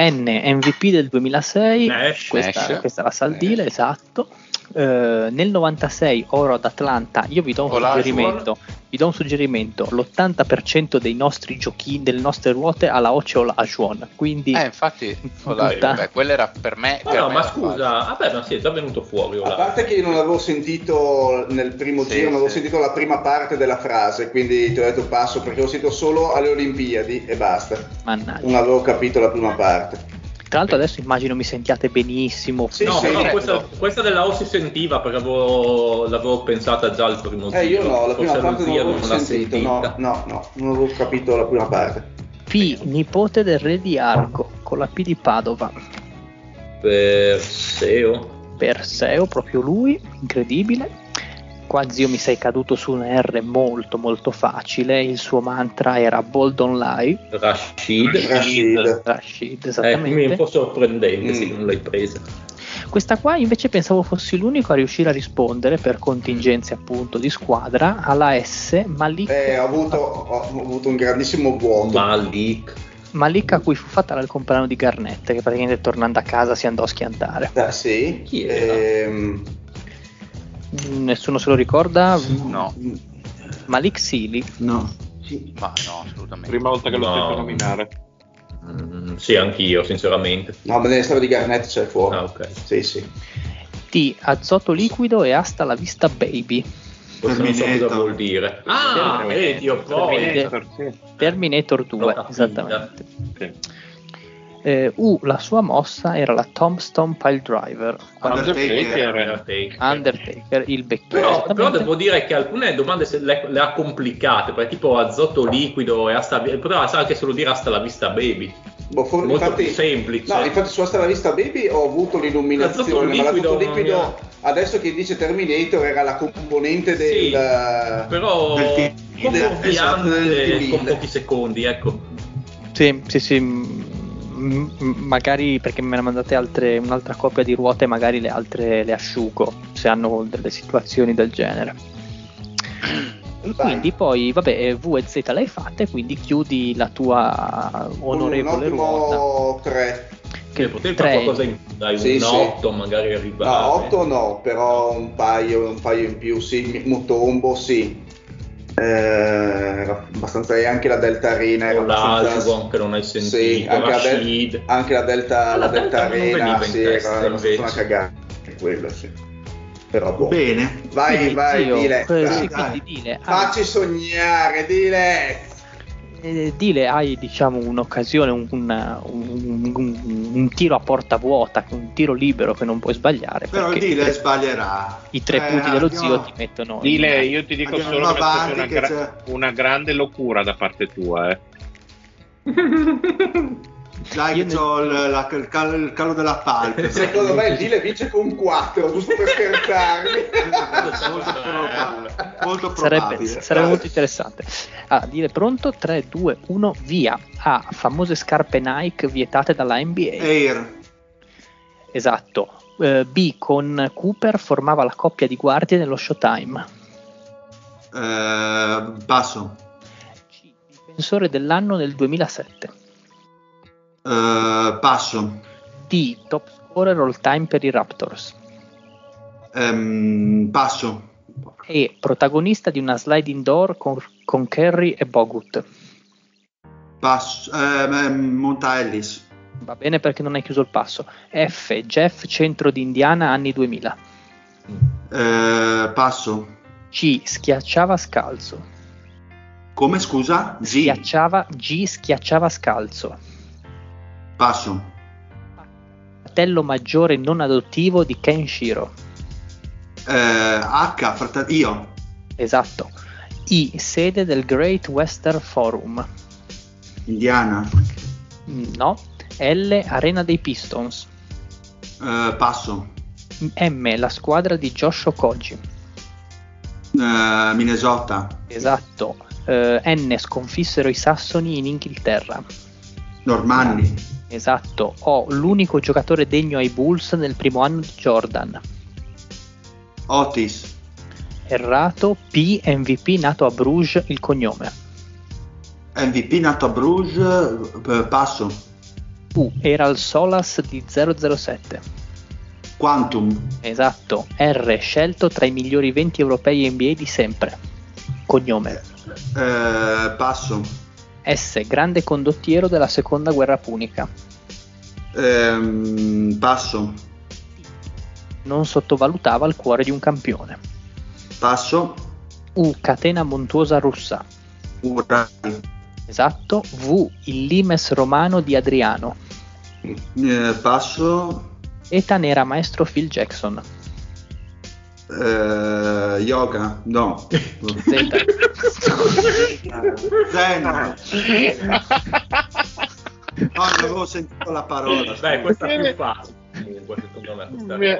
N, MVP del 2006, Nash. questa, Nash. questa è la Saldile, esatto. Eh, nel 96 oro ad Atlanta, io vi do un Olajuwon. suggerimento, vi do un suggerimento, l'80% dei nostri giochi, delle nostre ruote ha la Oce Olajuwon, quindi Eh, infatti, Olai, Tutta- vabbè, quello era per me. No, per no, me ma scusa, vabbè, ma sì, è già venuto fuori. A ora. parte che io non avevo sentito nel primo Sì, giro, non avevo sì. sentito la prima parte della frase, quindi ti ho detto passo perché l'ho sentito solo alle Olimpiadi e basta. mannaggia. Non avevo capito la prima parte. Tra l'altro adesso immagino mi sentiate benissimo. Sì, no, sì. certo. questa, questa della O si sentiva perché avevo, l'avevo pensata già al primo Eh, io no, la Forse prima parte non l'avevo l'ha sentito, no, sentita. no, no, non avevo capito la prima parte. P, nipote del re di Arco, con la P di Padova. Perseo. Perseo, proprio lui, incredibile. Qua zio mi sei caduto su una R molto molto facile, il suo mantra era Bold on Lie, Rashid. Rashid. Rashid, Eh, esattamente. un po' sorprendente, Mm. sì, non l'hai presa. Questa qua invece pensavo fossi l'unico a riuscire a rispondere per contingenze appunto di squadra alla S, Malik, Eh, ho avuto, ho avuto un grandissimo vuoto. Malik. Malik a cui fu fatta il compleanno di Garnett, che praticamente tornando a casa si andò a schiantare. Ah, sì? Chi era? Ehm, Nessuno se lo ricorda? No, Malik Sili. no. ma no, assolutamente. Prima volta che lo No. sento nominare. Mm, sì, anch'io, sinceramente. No, ma nelle storie di Garnett c'è fuori. Ah, ok. Sì, sì. T, azoto liquido e hasta la vista baby. Questo non so cosa Terminator. vuol dire. Ah, vedi, io poi. Terminator, sì. Terminator L'ho 2, capita. esattamente. Sì. Eh, U, la sua mossa era la Tombstone Pile Driver. Undertaker. Undertaker. Undertaker, il vecchio. Però, però devo dire che alcune domande se le, le ha complicate, perché tipo azoto liquido e hasta, poteva anche solo dire hasta la vista baby. Boh, for- Molto infatti, più semplice. No, infatti su Asta la Vista Baby ho avuto L'azoto l'illuminazione, ma liquido l'azoto liquido, adesso che dice Terminator, era la componente del... Sì, però del po' leader, esatto, del team con pochi secondi, ecco. Sì, sì, sì. Magari perché me ne mandate altre, un'altra coppia di ruote, magari le altre le asciugo se hanno delle situazioni del genere. Quindi poi, vabbè, eh, V e Z l'hai fatta e quindi chiudi la tua onorevole un ruota. ottimo 3. Che potevi fare qualcosa in dai, Sì, un sì. 8 magari arrivare. No, 8 no, però un paio, un paio in più, sì, Mutombo sì. Eh, era abbastanza, e anche la Delta Arena era abbastanza... che non hai sentito, Sì, anche la, Del- anche la Delta, Ah, la la Delta Delta Arena sì, testa, era invece. una cagata, quello sì. Però boh. Bene. Vai, Quindi, vai, zio, dile. dai, dai. dile, ah, Facci sognare, dile. Eh, Dile, hai diciamo un'occasione, un, una- un- un- un tiro a porta vuota, un tiro libero che non puoi sbagliare. Però Dile sbaglierà. I tre Eh, punti dello andiamo- zio ti mettono. Dile, in- io ti dico solo che è una, che gra- una grande locura da parte tua. Eh. Che ne- c'ho il, la- il cal- il calo della palpebra. Secondo me il Dile vince con 4, giusto per scherzarmi. molto probabile. Molto Sarebbe, probabile. sarebbe molto interessante. Ah, dire pronto 3, 2, 1, via. A. Famose scarpe Nike vietate dalla NBA. Air. Esatto. Eh, B. Con Cooper formava la coppia di guardie nello Showtime. Eh, passo. C. Difensore dell'anno nel 2007. Eh, passo. D. Top scorer all time per i Raptors. Ehm, passo. E. Protagonista di una sliding door con, con Kerry e Bogut. Passo. ehm, Monta Ellis. Va bene perché non hai chiuso il passo. F. Jeff, centro di Indiana, anni 2000. Eh, passo. C. Schiacciava scalzo. Come scusa? G. Schiacciava, G. Schiacciava scalzo. Passo. Fratello maggiore non adottivo di Kenshiro. Eh, H. Fratello. Io. Esatto. I. Sede del Great Western Forum. Indiana. Mm, No. L. Arena dei Pistons. Eh, passo. M. La squadra di Josh Okoji. Eh, Minnesota. Esatto. Eh, N. Sconfissero i Sassoni in Inghilterra. Normanni. Esatto. O. L'unico giocatore degno ai Bulls nel primo anno di Jordan. Otis. Errato. P. MVP nato a Bruges il cognome. MVP nato a Bruges. eh, passo. U. Era il Solas di 007. Quantum. Esatto. R. Scelto tra i migliori 20 europei NBA di sempre. Cognome. Eh, passo. S. Grande condottiero della seconda guerra punica. Ehm, passo. Non sottovalutava il cuore di un campione. Passo. U. Catena montuosa russa. Urani. Esatto. V. Il limes romano di Adriano. Eh, passo. Età nera maestro Phil Jackson. Eh, yoga. No. Z. Zeno. No, non avevo sentito la parola. Beh, questa è più facile. Comunque, secondo me, questa Mi-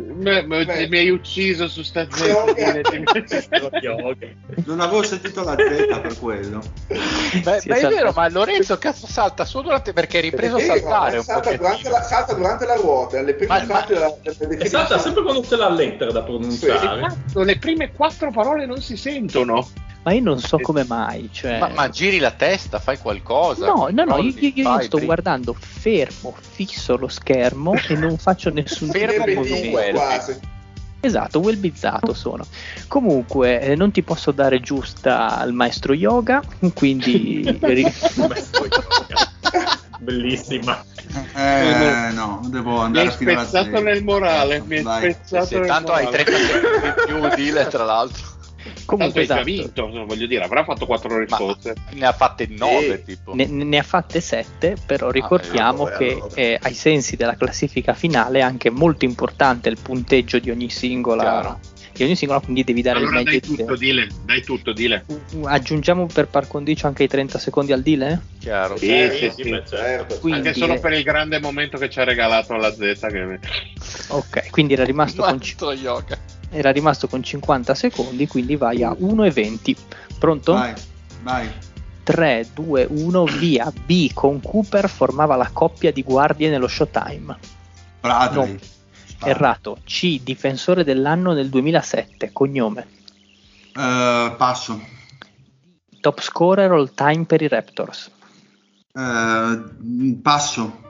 me- Beh. mi hai ucciso su sta zetta. Non avevo sentito la Z per quello. Beh, Sì, ma è esatto. vero, ma Lorenzo cazzo salta solo durante perché è ripreso a Perché saltare un salta, durante la, salta durante la ruota, alle prime Ma- ma- della, della salta sempre quando c'è la lettera da pronunciare. Cazzo, le prime quattro parole non si sentono. Ma io non so come mai. Cioè... Ma, ma giri la testa, fai qualcosa. No, no, no, io, io- io sto guardando fermo, fisso lo schermo e non faccio nessun Fermo movimento. Welby. quasi. Esatto, welbizzato sono. Comunque, eh, non ti posso dare giusta al maestro yoga, quindi ri- Maestro yoga. Bellissima. Eh, no, devo Mi andare hai fino alla spezzato Z. nel morale. Mi hai spezzato Sì, nel tanto hai morale. 30 secondi in più, dile tra l'altro. Tanto comunque hai già esatto. vinto, voglio dire, avrà fatto quattro risposte. Ne ha fatte 9 Sì. tipo. Ne, ne ha fatte sette, però ricordiamo allora, che allora. eh, ai sensi della classifica finale è anche molto importante il punteggio di ogni singola, Chiaro. di ogni singola quindi devi dare Allora il dai meglio di tutto, dile, dai tutto, dile. Aggiungiamo per par condicio anche i 30 secondi al dile? Chiaro. Sì, Eh, sì, sì, sì. certo. Certo. Quindi, Anche solo per il grande momento che ci ha regalato alla Z. Che... Ok, quindi era rimasto, con, yoga. Era rimasto con 50 secondi, quindi vai a 1 e 20. Pronto? Vai, vai. 3, 2, 1, via. B con Cooper formava la coppia di guardie nello Showtime. Bradley. No. Spara. Errato. C, difensore dell'anno nel 2007. Cognome. Eh, passo. Top scorer all time per i Raptors. Eh, passo.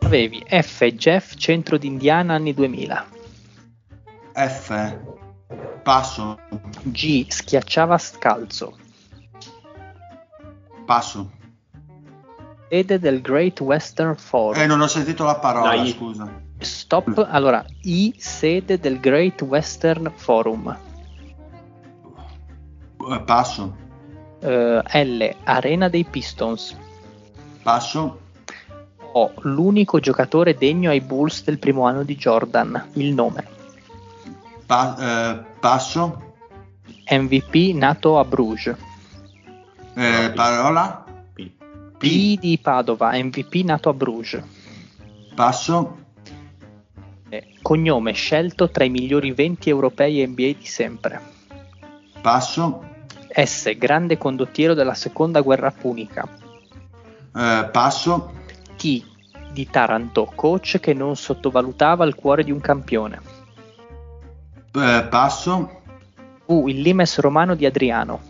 Avevi F, Jeff, centro d'Indiana, anni 2000. F. Passo. G, schiacciava scalzo. Passo. Sede del Great Western Forum. Eh, non ho sentito la parola, Dai. scusa. Stop. Allora, I, sede del Great Western Forum. Eh, passo. Eh, L. Arena dei Pistons. Passo. O. L'unico giocatore degno ai Bulls del primo anno di Jordan. Il nome. Pa- eh, passo. MVP nato a Bruges. Eh, parola. P. P di Padova. MVP nato a Bruges. Passo. Eh, Cognome scelto tra i migliori 20 europei NBA di sempre. Passo. S. Grande condottiero della seconda guerra punica. Eh, passo. T. Di Taranto, coach che non sottovalutava il cuore di un campione. Eh, passo. U. Il limes romano di Adriano.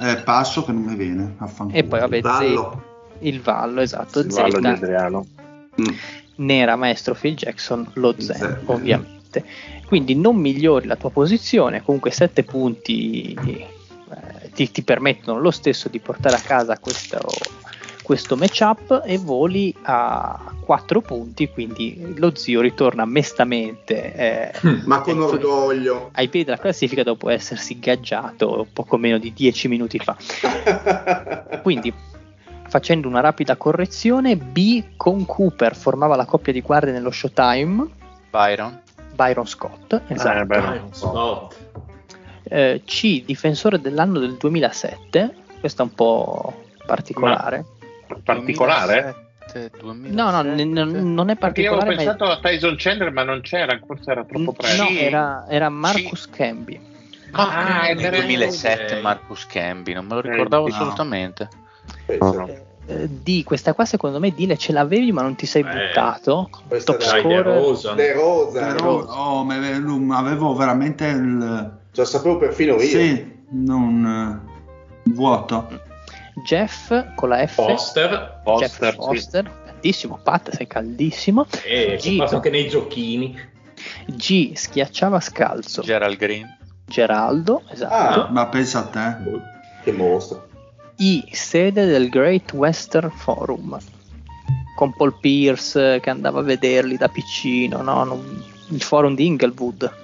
Eh, passo che non mi viene. Affanculo. E poi vabbè, Vallo. Z. Il Vallo, esatto. Il vallo di. Adriano. Mm. Nera, maestro Phil Jackson, lo Zen, Zen. ovviamente. Quindi non migliori la tua posizione, comunque 7 punti eh, ti, ti permettono lo stesso di portare a casa questo, questo matchup e voli a 4 punti, quindi lo zio ritorna mestamente eh, Ma con orgoglio. ai piedi della classifica dopo essersi gaggiato poco meno di 10 minuti fa. Quindi, facendo una rapida correzione, B con Cooper formava la coppia di guardie nello Showtime, Byron. Byron Scott, esatto. Eh, beh, no. Byron Scott. Eh, C difensore dell'anno del 2007, questo è un po' particolare. Particolare? 2007, 2007. No, no, n- n- non è Perché io avevo particolare, ma pensato a Tyson Chandler, ma non c'era, forse era troppo presto. no, Sì. era, era Marcus Camby. Ah, è Nel vero. 2007 ok. Marcus Camby, non me lo ricordavo no. assolutamente. Eh, D, questa qua secondo me Dile ce l'avevi ma non ti sei Eh, buttato. questa Top Dai, De. Rosa. De Rosa. Però, oh, ma ave- avevo veramente il. La sapevo perfino io. Sì, non. eh, vuoto. Jeff con la F. Foster. Jeff Foster, sì. Foster. Caldissimo, Pat, sei caldissimo. E G. passa anche nei giochini. G schiacciava scalzo. Gerald Green. Geraldo, esatto. Ah. Ma pensa a te. Che mostro. I sede del Great Western Forum. Con Paul Pierce che andava a vederli da piccino, no? Non- Il forum di Inglewood.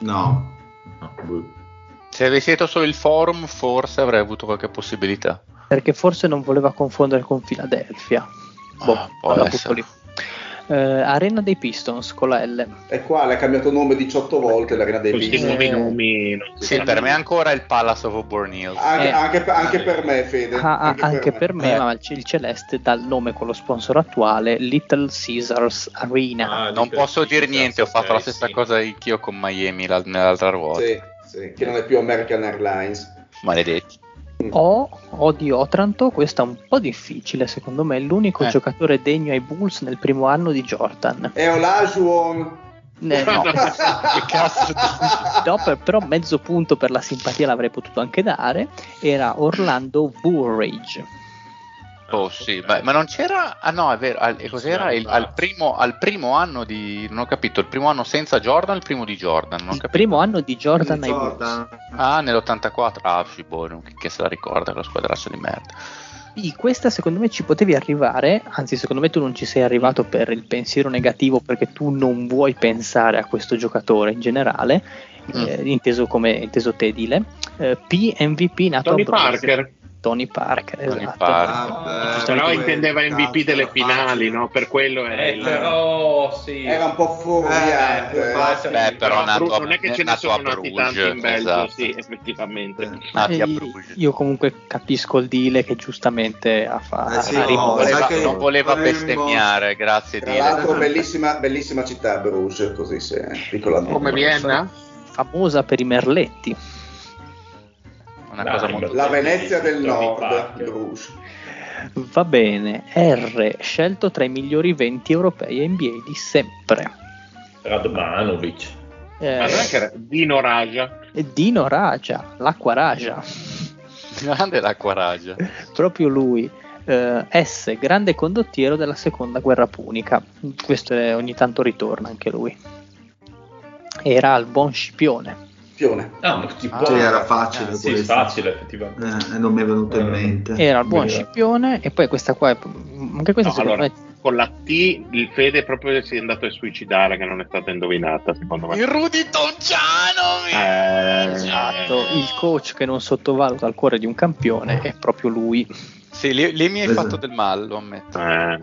No. Se avessi detto solo il forum, forse avrei avuto qualche possibilità. Perché forse non voleva confondere con Philadelphia. Boh, Ah, la butto lì. Eh, Arena dei Pistons con la L. E qua le ha cambiato nome 18 volte l'arena dei Questi Pistons. nuovi Eh, nomi. Sì, per me è ancora il Palace of Auburn Hills. Anche, Eh. anche per- anche per me, Fede. Ah, ah, anche per me, Eh. ma il, il celeste dà il nome con lo sponsor attuale Little Caesars Arena. Ah, Non posso dire niente, ho fatto la ok, stessa sì. cosa anch'io con Miami la- nell'altra ruota. Sì, sì, che non è più American Airlines. Maledetti. O, o di Otranto, questo è un po' difficile, secondo me è l'unico Eh. giocatore degno ai Bulls nel primo anno di Jordan. E Olajuwon. Eh, no. che cazzo No, per- però mezzo punto per la simpatia l'avrei potuto anche dare. Era Orlando Woolridge. Oh sì, ma, ma non c'era... Ah no, è vero, al, e cos'era? Il- al, primo, al primo anno di... Non ho capito, il primo anno senza Jordan, il primo di Jordan, non ho Il capito. primo anno di Jordan ai. Jordan. Ah, nell'84, ah sì, boh, non- che, se la ricorda, quella squadraccia di merda. Sì, questa secondo me ci potevi arrivare, anzi secondo me tu non ci sei arrivato per il pensiero negativo perché tu non vuoi pensare a questo giocatore in generale, Mm. eh, inteso come inteso te Dile. Eh, P MVP nato Tony a Brooklyn. Parker. Tony Parker, Tony esatto. Parker. Vabbè, Però intendeva MVP cazzo delle finali, no? Per quello è Eh, il- però sì. Era un po' fuorviante. Eh, può essere- Beh, però nato a- non è che ce ne nato a sono nati Bruges, tanti in Belgio, esatto. sì, effettivamente. Nati a Eh, io comunque capisco il Dile che giustamente ha, fa- Eh sì, no, sai voleva, che- non voleva bestemmiare, grazie Tra Dile. l'altro, bellissima, bellissima città Bruges, così se piccola. Come Vienna? famosa per i merletti. Una Dai, cosa molto... La Venezia del Nord. Va bene, R scelto tra i migliori 20 europei NBA di sempre. Radmanovic. Eh, Ma non è che era Dino Raja? Dino Raja, l'acqua Raja, Grande l'acqua ragia. proprio lui. Eh, S, grande condottiero della seconda guerra punica. Questo è- ogni tanto ritorna anche lui. Era al buon Scipione. Pione. Ah, ma Sì, era facile. Sì, questo. facile effettivamente. Eh, e non mi è venuto in Eh. mente. Era al buon. Scipione. E poi questa qua, è, anche questa No, allora, me con la T il Fede proprio si è andato a suicidare che non è stata indovinata secondo me. Il Rudy Tocciano! Eh, Esatto, il coach che non sottovaluta il cuore di un campione è proprio lui. Sì, lì, lì mi hai Esatto. fatto del male, lo ammetto. eh,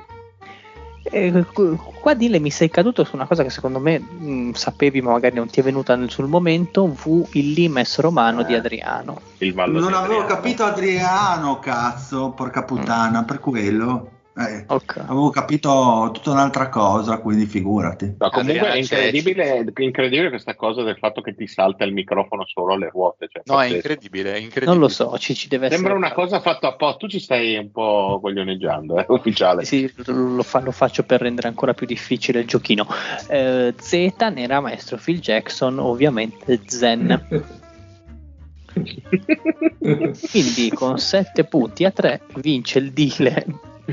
E qu- qua Dile mi sei caduto su una cosa che secondo me mh, sapevi ma magari non ti è venuta nel- sul momento, fu il limes romano Eh. di Adriano. Non di avevo Adriano. capito Adriano, cazzo, porca puttana, per quello. Eh, Ok. avevo capito tutta un'altra cosa, quindi figurati. No, comunque è incredibile, incredibile questa cosa del fatto che ti salta il microfono solo alle ruote. cioè, No, è incredibile, è incredibile. Non lo so, ci, ci deve Sembra essere. una cosa fatta apposta. Tu ci stai un po' coglioneggiando, eh, ufficiale. Sì, lo, fa- lo faccio per rendere ancora più difficile il giochino. Eh, Z nera maestro Phil Jackson, ovviamente Zen. Quindi con 7 punti a 3 vince il Dile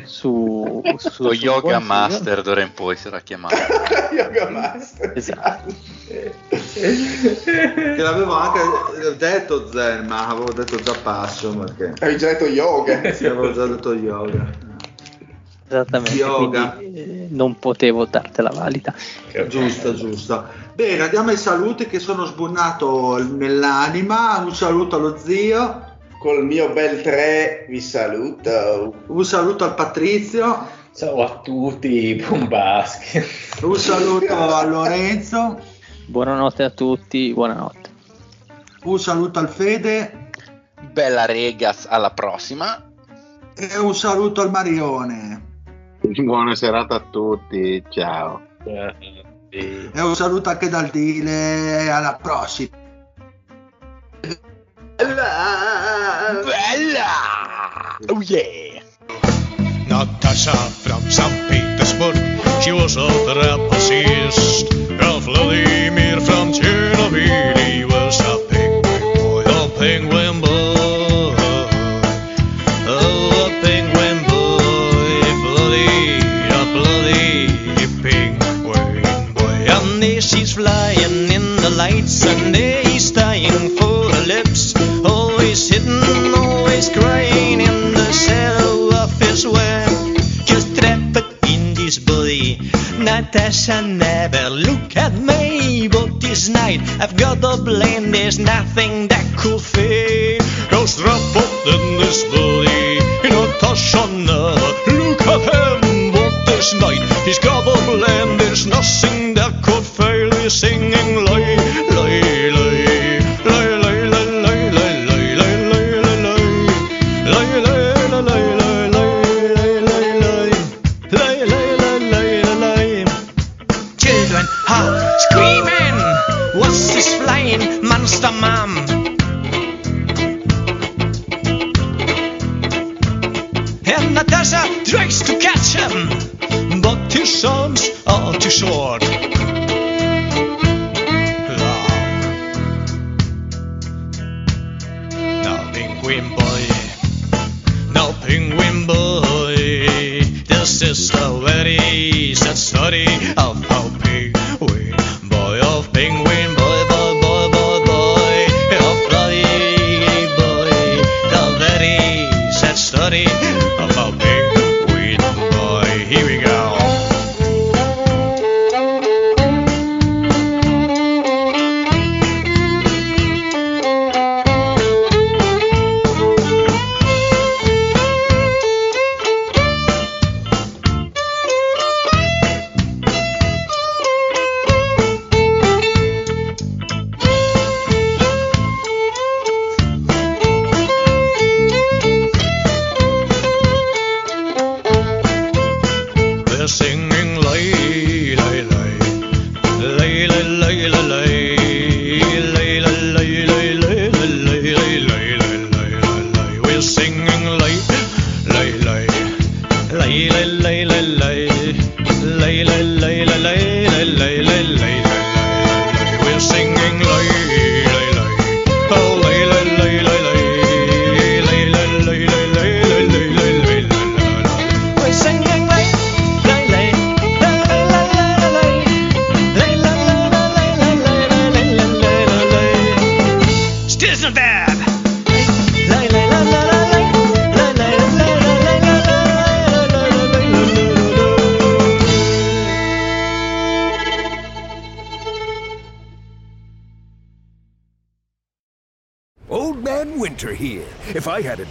su, su Lo Yoga. Master d'ora in poi sarà chiamato. Yoga Master. Esatto. Che l'avevo anche detto Zen, ma avevo detto già passo perché Avevi già detto yoga. sì, avevo già detto yoga. Esattamente, Yoga. quindi eh, non potevo dartela valida. Giusto, giusto. Bene, andiamo ai saluti che sono sbunnato nell'anima. Un saluto allo zio, Col mio bel 3 vi saluto. un saluto al Patrizio, Ciao a tutti, buon basket. un saluto a Lorenzo, Buonanotte a tutti, buonanotte. un saluto al Fede Bella regas, alla prossima. e un saluto al Marione. Buona serata a tutti, ciao. Eh, E un saluto anche dal Dile. Alla prossima. Bella! Oh yeah! Natasha from St. Petersburg, she was a trapezist. Ralph Vladimir